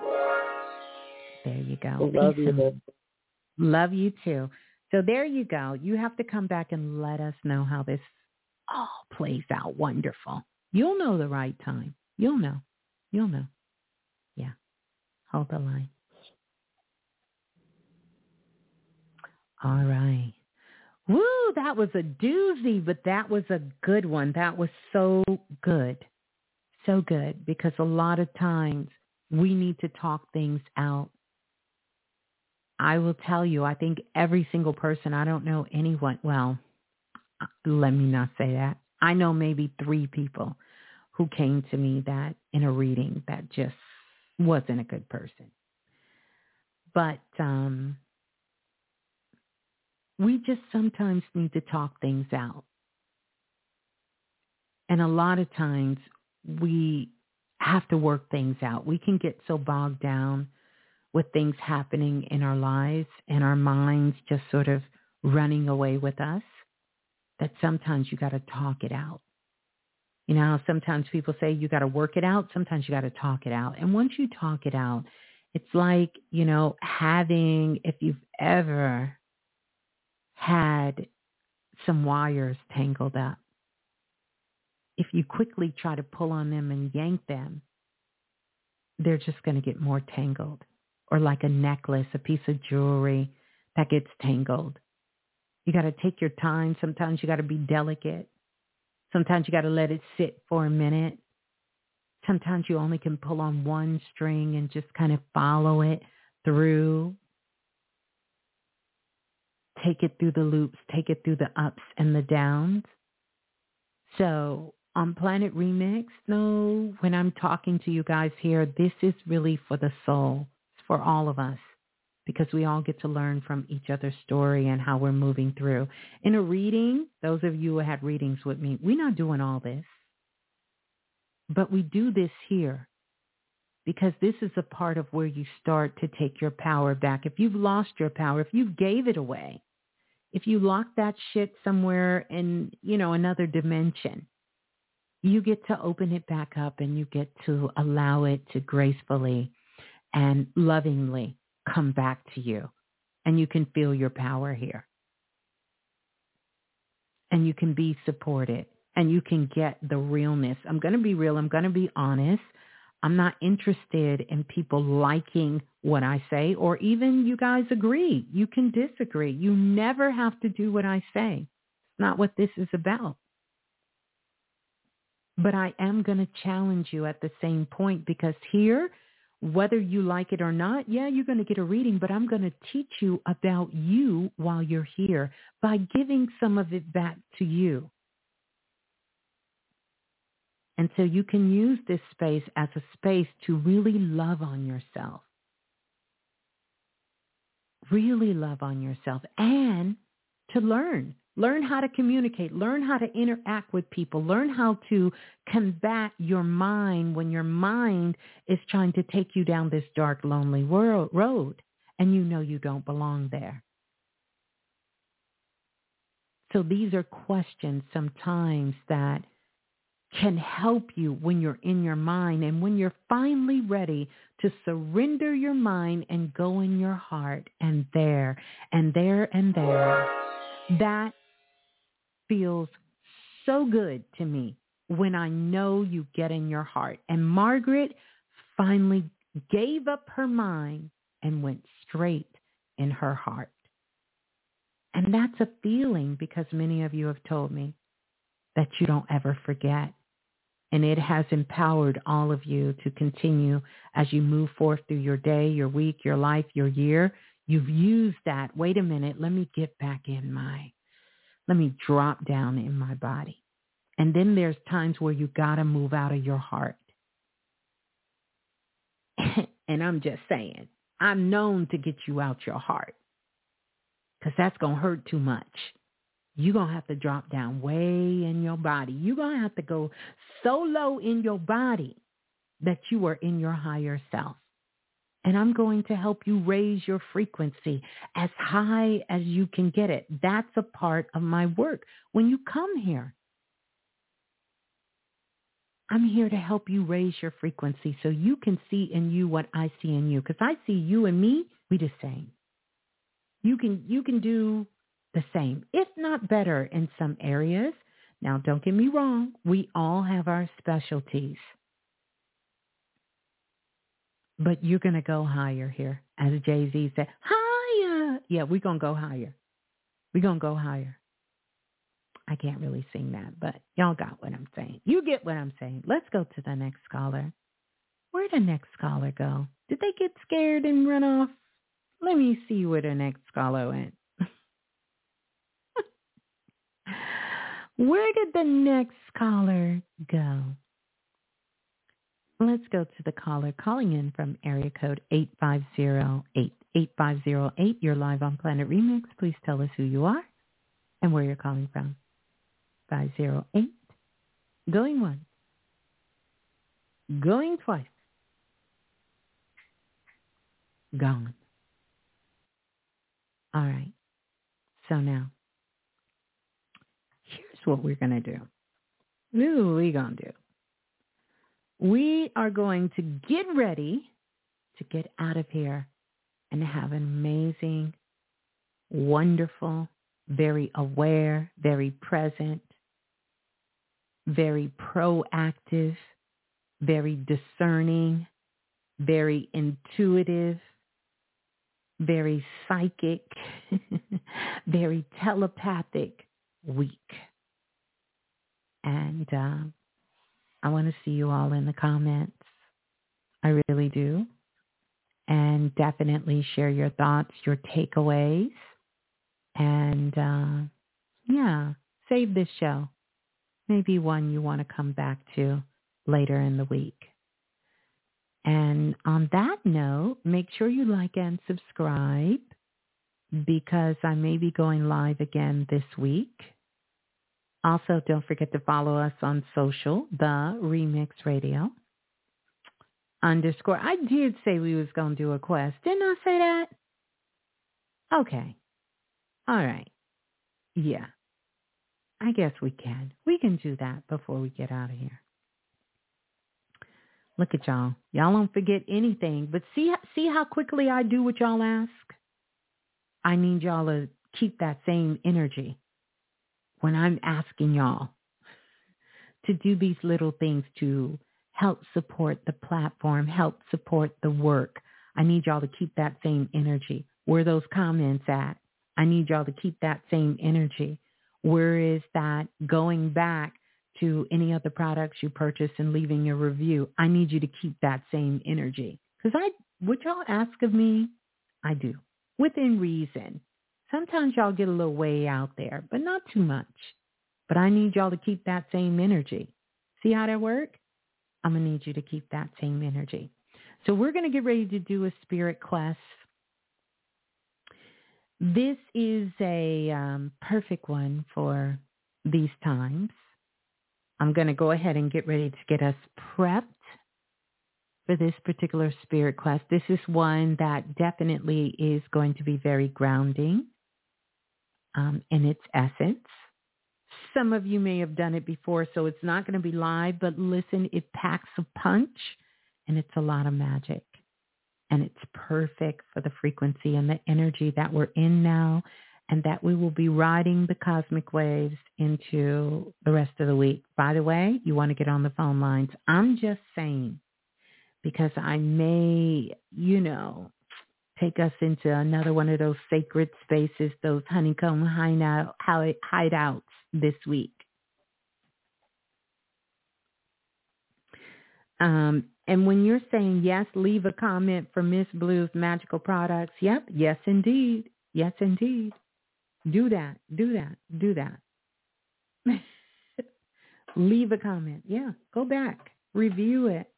S4: There you go.
S9: Love
S4: Peace
S9: you,
S4: Love you too. So there you go. You have to come back and let us know how this all plays out. Wonderful. You'll know the right time. You'll know. You'll know. Yeah. Hold the line. All right. Woo, that was a doozy, but that was a good one. That was so good. So good because a lot of times we need to talk things out. I will tell you, I think every single person, I don't know anyone, well, let me not say that. I know maybe three people who came to me that in a reading that just wasn't a good person. But um, we just sometimes need to talk things out. And a lot of times we have to work things out. We can get so bogged down with things happening in our lives and our minds just sort of running away with us that sometimes you got to talk it out. You know, sometimes people say you got to work it out. Sometimes you got to talk it out. And once you talk it out, it's like, you know, having, if you've ever had some wires tangled up, if you quickly try to pull on them and yank them, they're just going to get more tangled. Or like a necklace, a piece of jewelry that gets tangled. You got to take your time. Sometimes you got to be delicate. Sometimes you got to let it sit for a minute. Sometimes you only can pull on one string and just kind of follow it through. Take it through the loops, take it through the ups and the downs. So on Planet Remix, no, when I'm talking to you guys here, this is really for the soul. It's for all of us because we all get to learn from each other's story and how we're moving through. In a reading, those of you who had readings with me, we're not doing all this. But we do this here because this is a part of where you start to take your power back. If you've lost your power, if you gave it away, if you lock that shit somewhere in, you know, another dimension, you get to open it back up and you get to allow it to gracefully and lovingly come back to you. And you can feel your power here. And you can be supported and you can get the realness. I'm going to be real. I'm going to be honest. I'm not interested in people liking what I say or even you guys agree. You can disagree. You never have to do what I say. It's not what this is about. But I am going to challenge you at the same point because here, whether you like it or not, yeah, you're going to get a reading, but I'm going to teach you about you while you're here by giving some of it back to you. And so you can use this space as a space to really love on yourself. Really love on yourself and to learn. Learn how to communicate. Learn how to interact with people. Learn how to combat your mind when your mind is trying to take you down this dark, lonely world, road and you know you don't belong there. So these are questions sometimes that can help you when you're in your mind and when you're finally ready to surrender your mind and go in your heart and there and there and there. That feels so good to me when I know you get in your heart. And Margaret finally gave up her mind and went straight in her heart. And that's a feeling because many of you have told me that you don't ever forget. And it has empowered all of you to continue as you move forth through your day, your week, your life, your year. You've used that. Wait a minute. Let me get back in my, let me drop down in my body. And then there's times where you got to move out of your heart. and I'm just saying, I'm known to get you out your heart because that's going to hurt too much. You're going to have to drop down way in your body. You're going to have to go so low in your body that you are in your higher self. And I'm going to help you raise your frequency as high as you can get it. That's a part of my work. When you come here, I'm here to help you raise your frequency so you can see in you what I see in you. Because I see you and me, we the same. You can you can do the same, if not better in some areas. Now don't get me wrong, we all have our specialties. But you're gonna go higher here. As Jay Z said, higher. Yeah, we're gonna go higher. We're gonna go higher. I can't really sing that, but y'all got what I'm saying. You get what I'm saying. Let's go to the next caller. Where'd the next caller go? Did they get scared and run off? Let me see where the next caller went. Where did the next caller go? Let's go to the caller calling in from area code 8508. 8508, you're live on Planet Remix. Please tell us who you are and where you're calling from. 508. Going once. Going twice. Gone. All right. So now, what we're going to do. This is what we're going to do. We are going to get ready to get out of here and have an amazing, wonderful, very aware, very present, very proactive, very discerning, very intuitive, very psychic, very telepathic week. And uh, I want to see you all in the comments. I really do. And definitely share your thoughts, your takeaways. And uh, yeah, save this show maybe one you want to come back to later in the week. And on that note, make sure you like and subscribe because I may be going live again this week. Also, don't forget to follow us on social, the Remix Radio underscore. I did say we was going to do a quest. Didn't I say that? Okay. All right. Yeah. I guess we can. We can do that before we get out of here. Look at y'all. Y'all don't forget anything. But see, see how quickly I do what y'all ask? I need y'all to keep that same energy when I'm asking y'all to do these little things to help support the platform, help support the work. I need y'all to keep that same energy. Where those comments at? I need y'all to keep that same energy. Where is that going back to any of the products you purchase and leaving a review? I need you to keep that same energy. Because I, what y'all ask of me, I do. Within reason. Sometimes y'all get a little way out there, but not too much. But I need y'all to keep that same energy. See how that work? I'm going to need you to keep that same energy. So we're going to get ready to do a spirit quest. This is a um, perfect one for these times. I'm going to go ahead and get ready to get us prepped for this particular spirit class. This is one that definitely is going to be very grounding um, in its essence. Some of you may have done it before, so it's not going to be live, but listen, it packs a punch and it's a lot of magic. And it's perfect for the frequency and the energy that we're in now and that we will be riding the cosmic waves into the rest of the week. By the way, you want to get on the phone lines. I'm just saying because I may, you know, take us into another one of those sacred spaces, those honeycomb hideout, hideouts this week. Um, and when you're saying yes, leave a comment for Miss Blue's magical products. Yep, yes indeed. Yes indeed. Do that. Do that. Do that. leave a comment. Yeah, go back. Review it.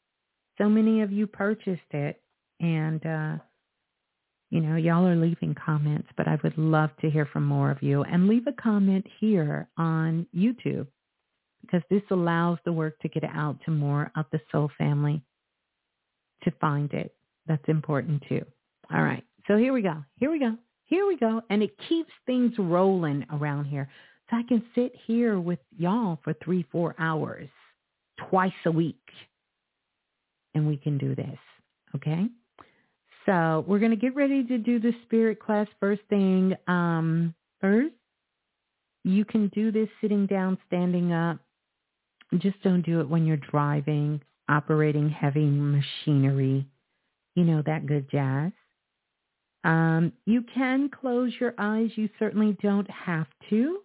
S4: So many of you purchased it and uh you know, y'all are leaving comments, but I would love to hear from more of you. And leave a comment here on YouTube because this allows the work to get out to more of the soul family to find it. That's important too. All right. So here we go. Here we go. Here we go. And it keeps things rolling around here. So I can sit here with y'all for three, four hours twice a week. And we can do this. Okay? So we're going to get ready to do the spirit class first thing. Um, first, you can do this sitting down, standing up. Just don't do it when you're driving, operating heavy machinery. You know, that good jazz. Um, you can close your eyes. You certainly don't have to.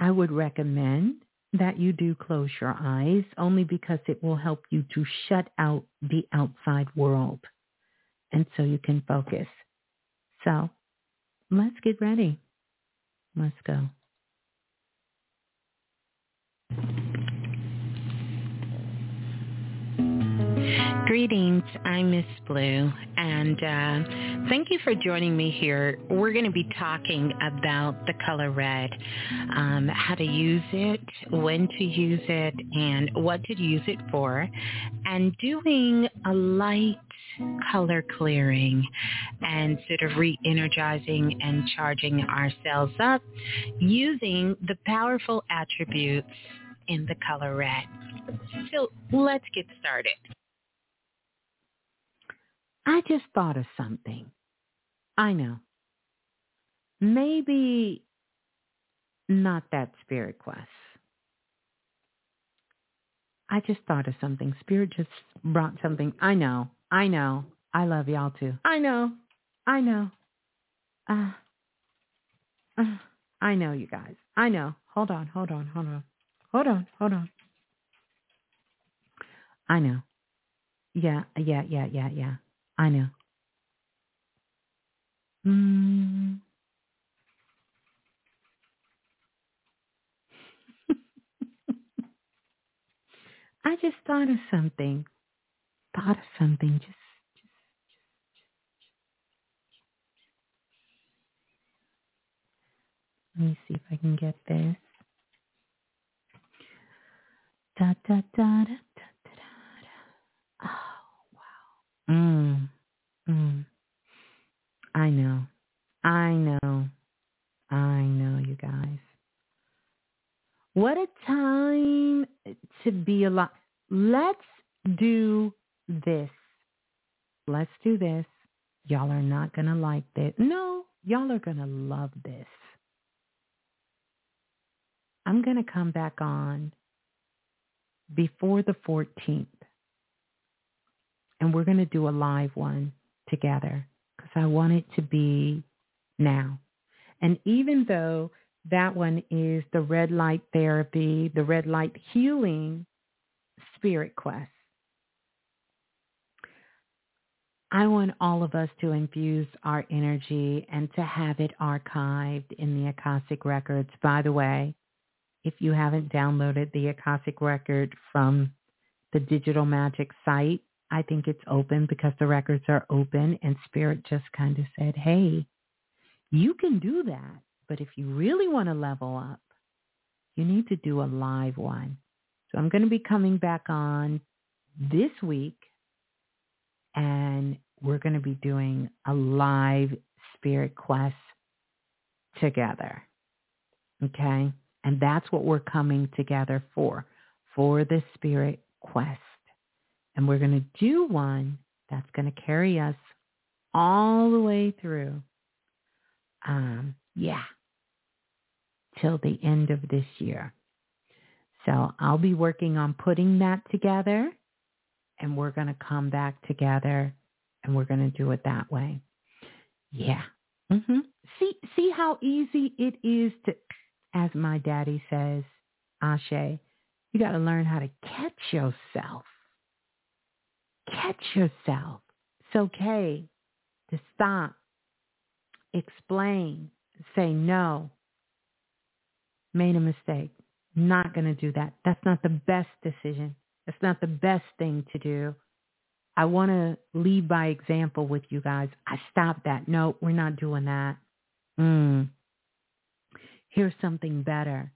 S4: I would recommend that you do close your eyes only because it will help you to shut out the outside world and so you can focus. So let's get ready. Let's go.
S3: Greetings, I'm Miss Blue, and uh, thank you for joining me here. We're going to be talking about the color red, um, how to use it, when to use it, and what to use it for, and doing a light color clearing and sort of re-energizing and charging ourselves up using the powerful attributes in the color red. So let's get started.
S4: I just thought of something. I know. Maybe not that spirit quest. I just thought of something. Spirit just brought something. I know. I know. I love y'all too. I know. I know. Uh, uh, I know you guys. I know. Hold on. Hold on. Hold on. Hold on. Hold on. I know. Yeah. Yeah. Yeah. Yeah. Yeah. I know. Mm. I just thought of something. Thought of something. Just, just, just, Let me see if I can get this. Da da da da da da da. Oh wow. Mm. Mm. I know. I know. I know, you guys. What a time to be alive. Let's do this. Let's do this. Y'all are not going to like this. No, y'all are going to love this. I'm going to come back on before the 14th. And we're going to do a live one together because I want it to be now. And even though that one is the red light therapy, the red light healing spirit quest, I want all of us to infuse our energy and to have it archived in the Akashic records. By the way, if you haven't downloaded the Akashic record from the Digital Magic site, I think it's open because the records are open and Spirit just kind of said, hey, you can do that. But if you really want to level up, you need to do a live one. So I'm going to be coming back on this week and we're going to be doing a live spirit quest together. Okay? And that's what we're coming together for, for the spirit quest. And we're going to do one that's going to carry us all the way through. Um, yeah, till the end of this year. So I'll be working on putting that together and we're going to come back together and we're going to do it that way. Yeah. Mm-hmm. See, see how easy it is to, as my daddy says, Ashe, you got to learn how to catch yourself. Catch yourself. It's okay to stop, explain, say no. Made a mistake. Not going to do that. That's not the best decision. That's not the best thing to do. I want to lead by example with you guys. I stopped that. No, we're not doing that. Mm. Here's something better.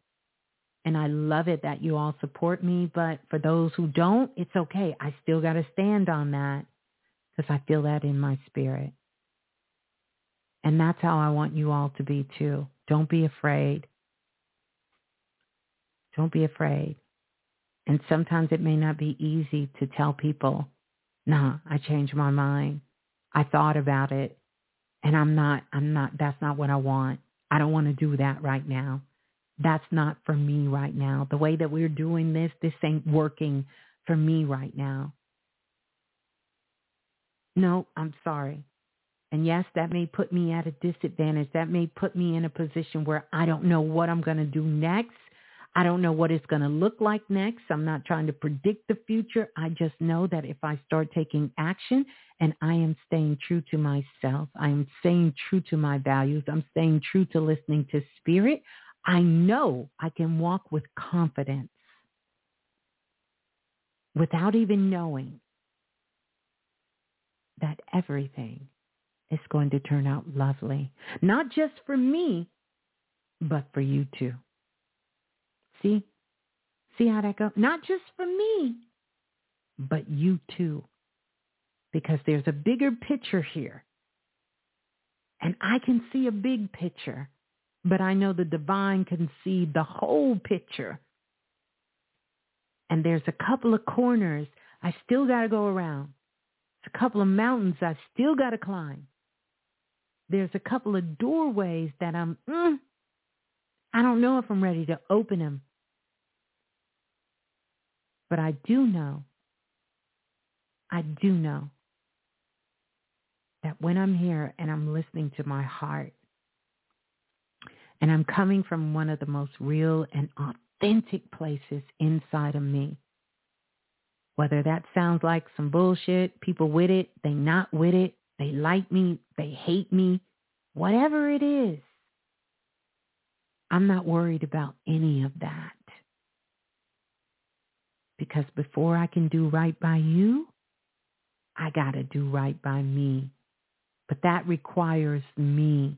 S4: And I love it that you all support me. But for those who don't, it's okay. I still got to stand on that because I feel that in my spirit. And that's how I want you all to be too. Don't be afraid. Don't be afraid. And sometimes it may not be easy to tell people, nah, I changed my mind. I thought about it and I'm not, I'm not, that's not what I want. I don't want to do that right now. That's not for me right now. The way that we're doing this, this ain't working for me right now. No, I'm sorry. And yes, that may put me at a disadvantage. That may put me in a position where I don't know what I'm going to do next. I don't know what it's going to look like next. I'm not trying to predict the future. I just know that if I start taking action and I am staying true to myself, I am staying true to my values, I'm staying true to listening to spirit, I know I can walk with confidence without even knowing that everything is going to turn out lovely. Not just for me, but for you too. See? See how that goes? Not just for me, but you too. Because there's a bigger picture here. And I can see a big picture, but I know the divine can see the whole picture. And there's a couple of corners I still got to go around. There's a couple of mountains I still got to climb. There's a couple of doorways that I'm, mm, I don't know if I'm ready to open them but I do know, I do know that when I'm here and I'm listening to my heart and I'm coming from one of the most real and authentic places inside of me, whether that sounds like some bullshit, people with it, they not with it, they like me, they hate me, whatever it is, I'm not worried about any of that. Because before I can do right by you, I got to do right by me. But that requires me.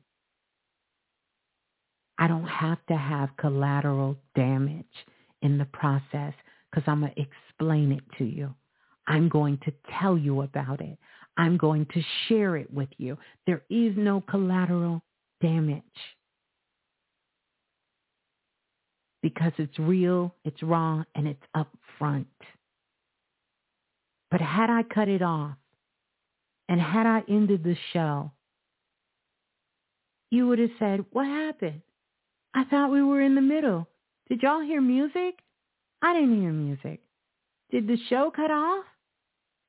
S4: I don't have to have collateral damage in the process because I'm going to explain it to you. I'm going to tell you about it. I'm going to share it with you. There is no collateral damage. Because it's real, it's raw, and it's up front. But had I cut it off and had I ended the show, you would have said, what happened? I thought we were in the middle. Did y'all hear music? I didn't hear music. Did the show cut off?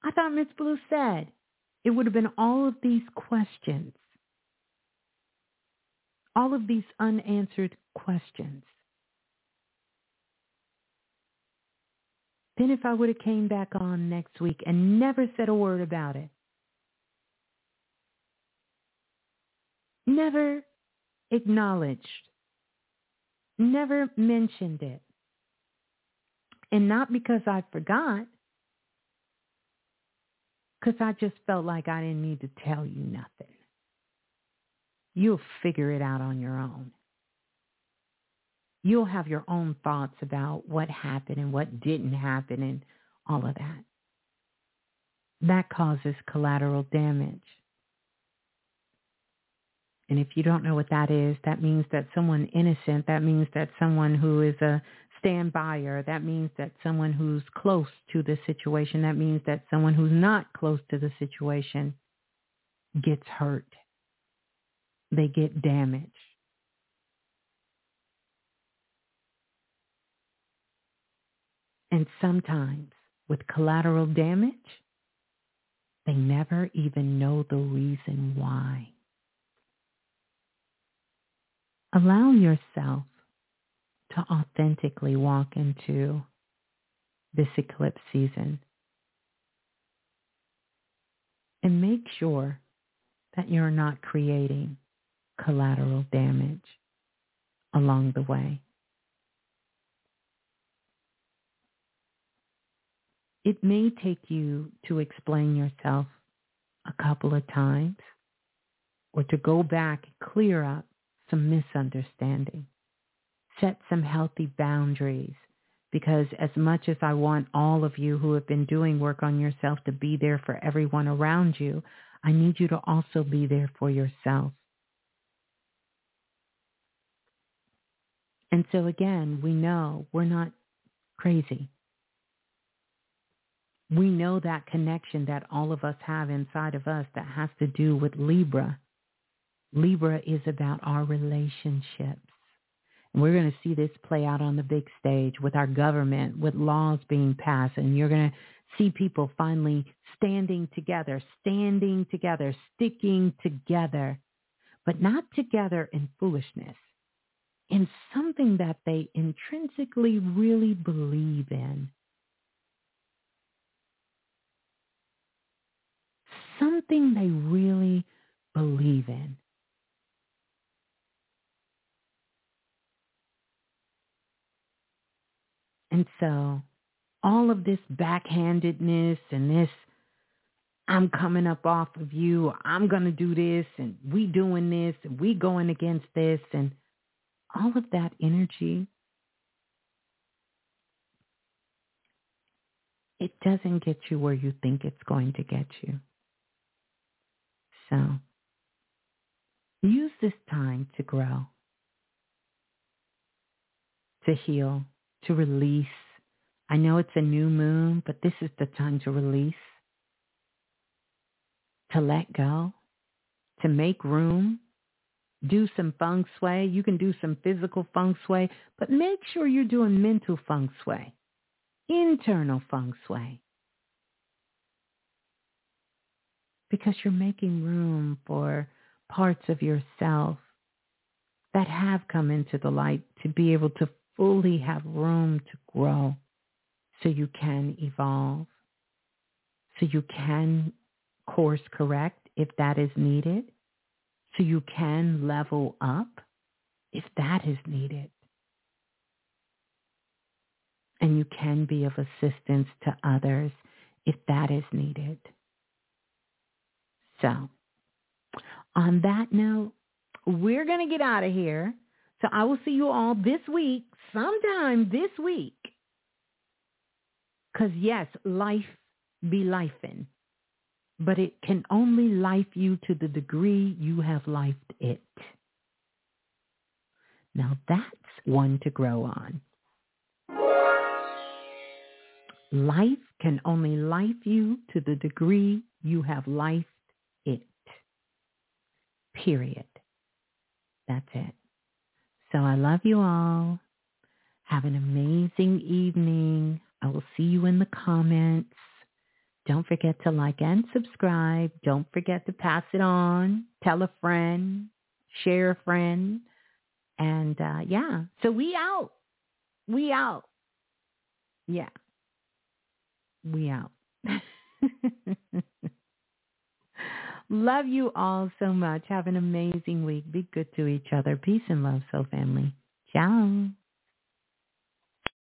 S4: I thought Miss Blue said. It would have been all of these questions. All of these unanswered questions. Then if I would have came back on next week and never said a word about it, never acknowledged never mentioned it. And not because I forgot, because I just felt like I didn't need to tell you nothing. You'll figure it out on your own. You'll have your own thoughts about what happened and what didn't happen and all of that. That causes collateral damage. And if you don't know what that is, that means that someone innocent, that means that someone who is a standbyer, that means that someone who's close to the situation, that means that someone who's not close to the situation gets hurt. They get damaged. And sometimes with collateral damage, they never even know the reason why. Allow yourself to authentically walk into this eclipse season. And make sure that you're not creating collateral damage along the way. It may take you to explain yourself a couple of times or to go back and clear up some misunderstanding. Set some healthy boundaries because as much as I want all of you who have been doing work on yourself to be there for everyone around you, I need you to also be there for yourself. And so again, we know we're not crazy. We know that connection that all of us have inside of us that has to do with Libra Libra is about our relationships. And we're going to see this play out on the big stage with our government, with laws being passed. And you're going to see people finally standing together, standing together, sticking together, but not together in foolishness, in something that they intrinsically really believe in. Something they really believe in. And so all of this backhandedness and this, I'm coming up off of you, I'm going to do this, and we doing this, and we going against this, and all of that energy, it doesn't get you where you think it's going to get you. So use this time to grow, to heal, to release. I know it's a new moon, but this is the time to release, to let go, to make room, do some feng shui. You can do some physical feng shui, but make sure you're doing mental feng shui, internal feng shui. Because you're making room for parts of yourself that have come into the light to be able to fully have room to grow so you can evolve, so you can course correct if that is needed, so you can level up if that is needed. And you can be of assistance to others if that is needed. So, on that note, we're going to get out of here. So I will see you all this week, sometime this week. Because yes, life be lifing, but it can only life you to the degree you have lifed it. Now that's one to grow on. Life can only life you to the degree you have lifed it. Period. That's it. So I love you all. Have an amazing evening. I will see you in the comments. Don't forget to like and subscribe. Don't forget to pass it on. Tell a friend. Share a friend. And uh, yeah, so we out. We out. Yeah. We out. Love you all so much. Have an amazing week. Be good to each other. Peace and love, Soul Family. Ciao.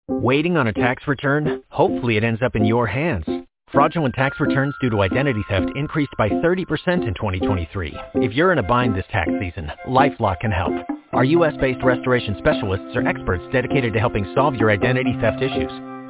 S10: Waiting on a tax return? Hopefully it ends up in your hands. Fraudulent tax returns due to identity theft increased by 30% in 2023. If you're in a bind this tax season, LifeLock can help. Our U.S.-based restoration specialists are experts dedicated to helping solve your identity theft issues.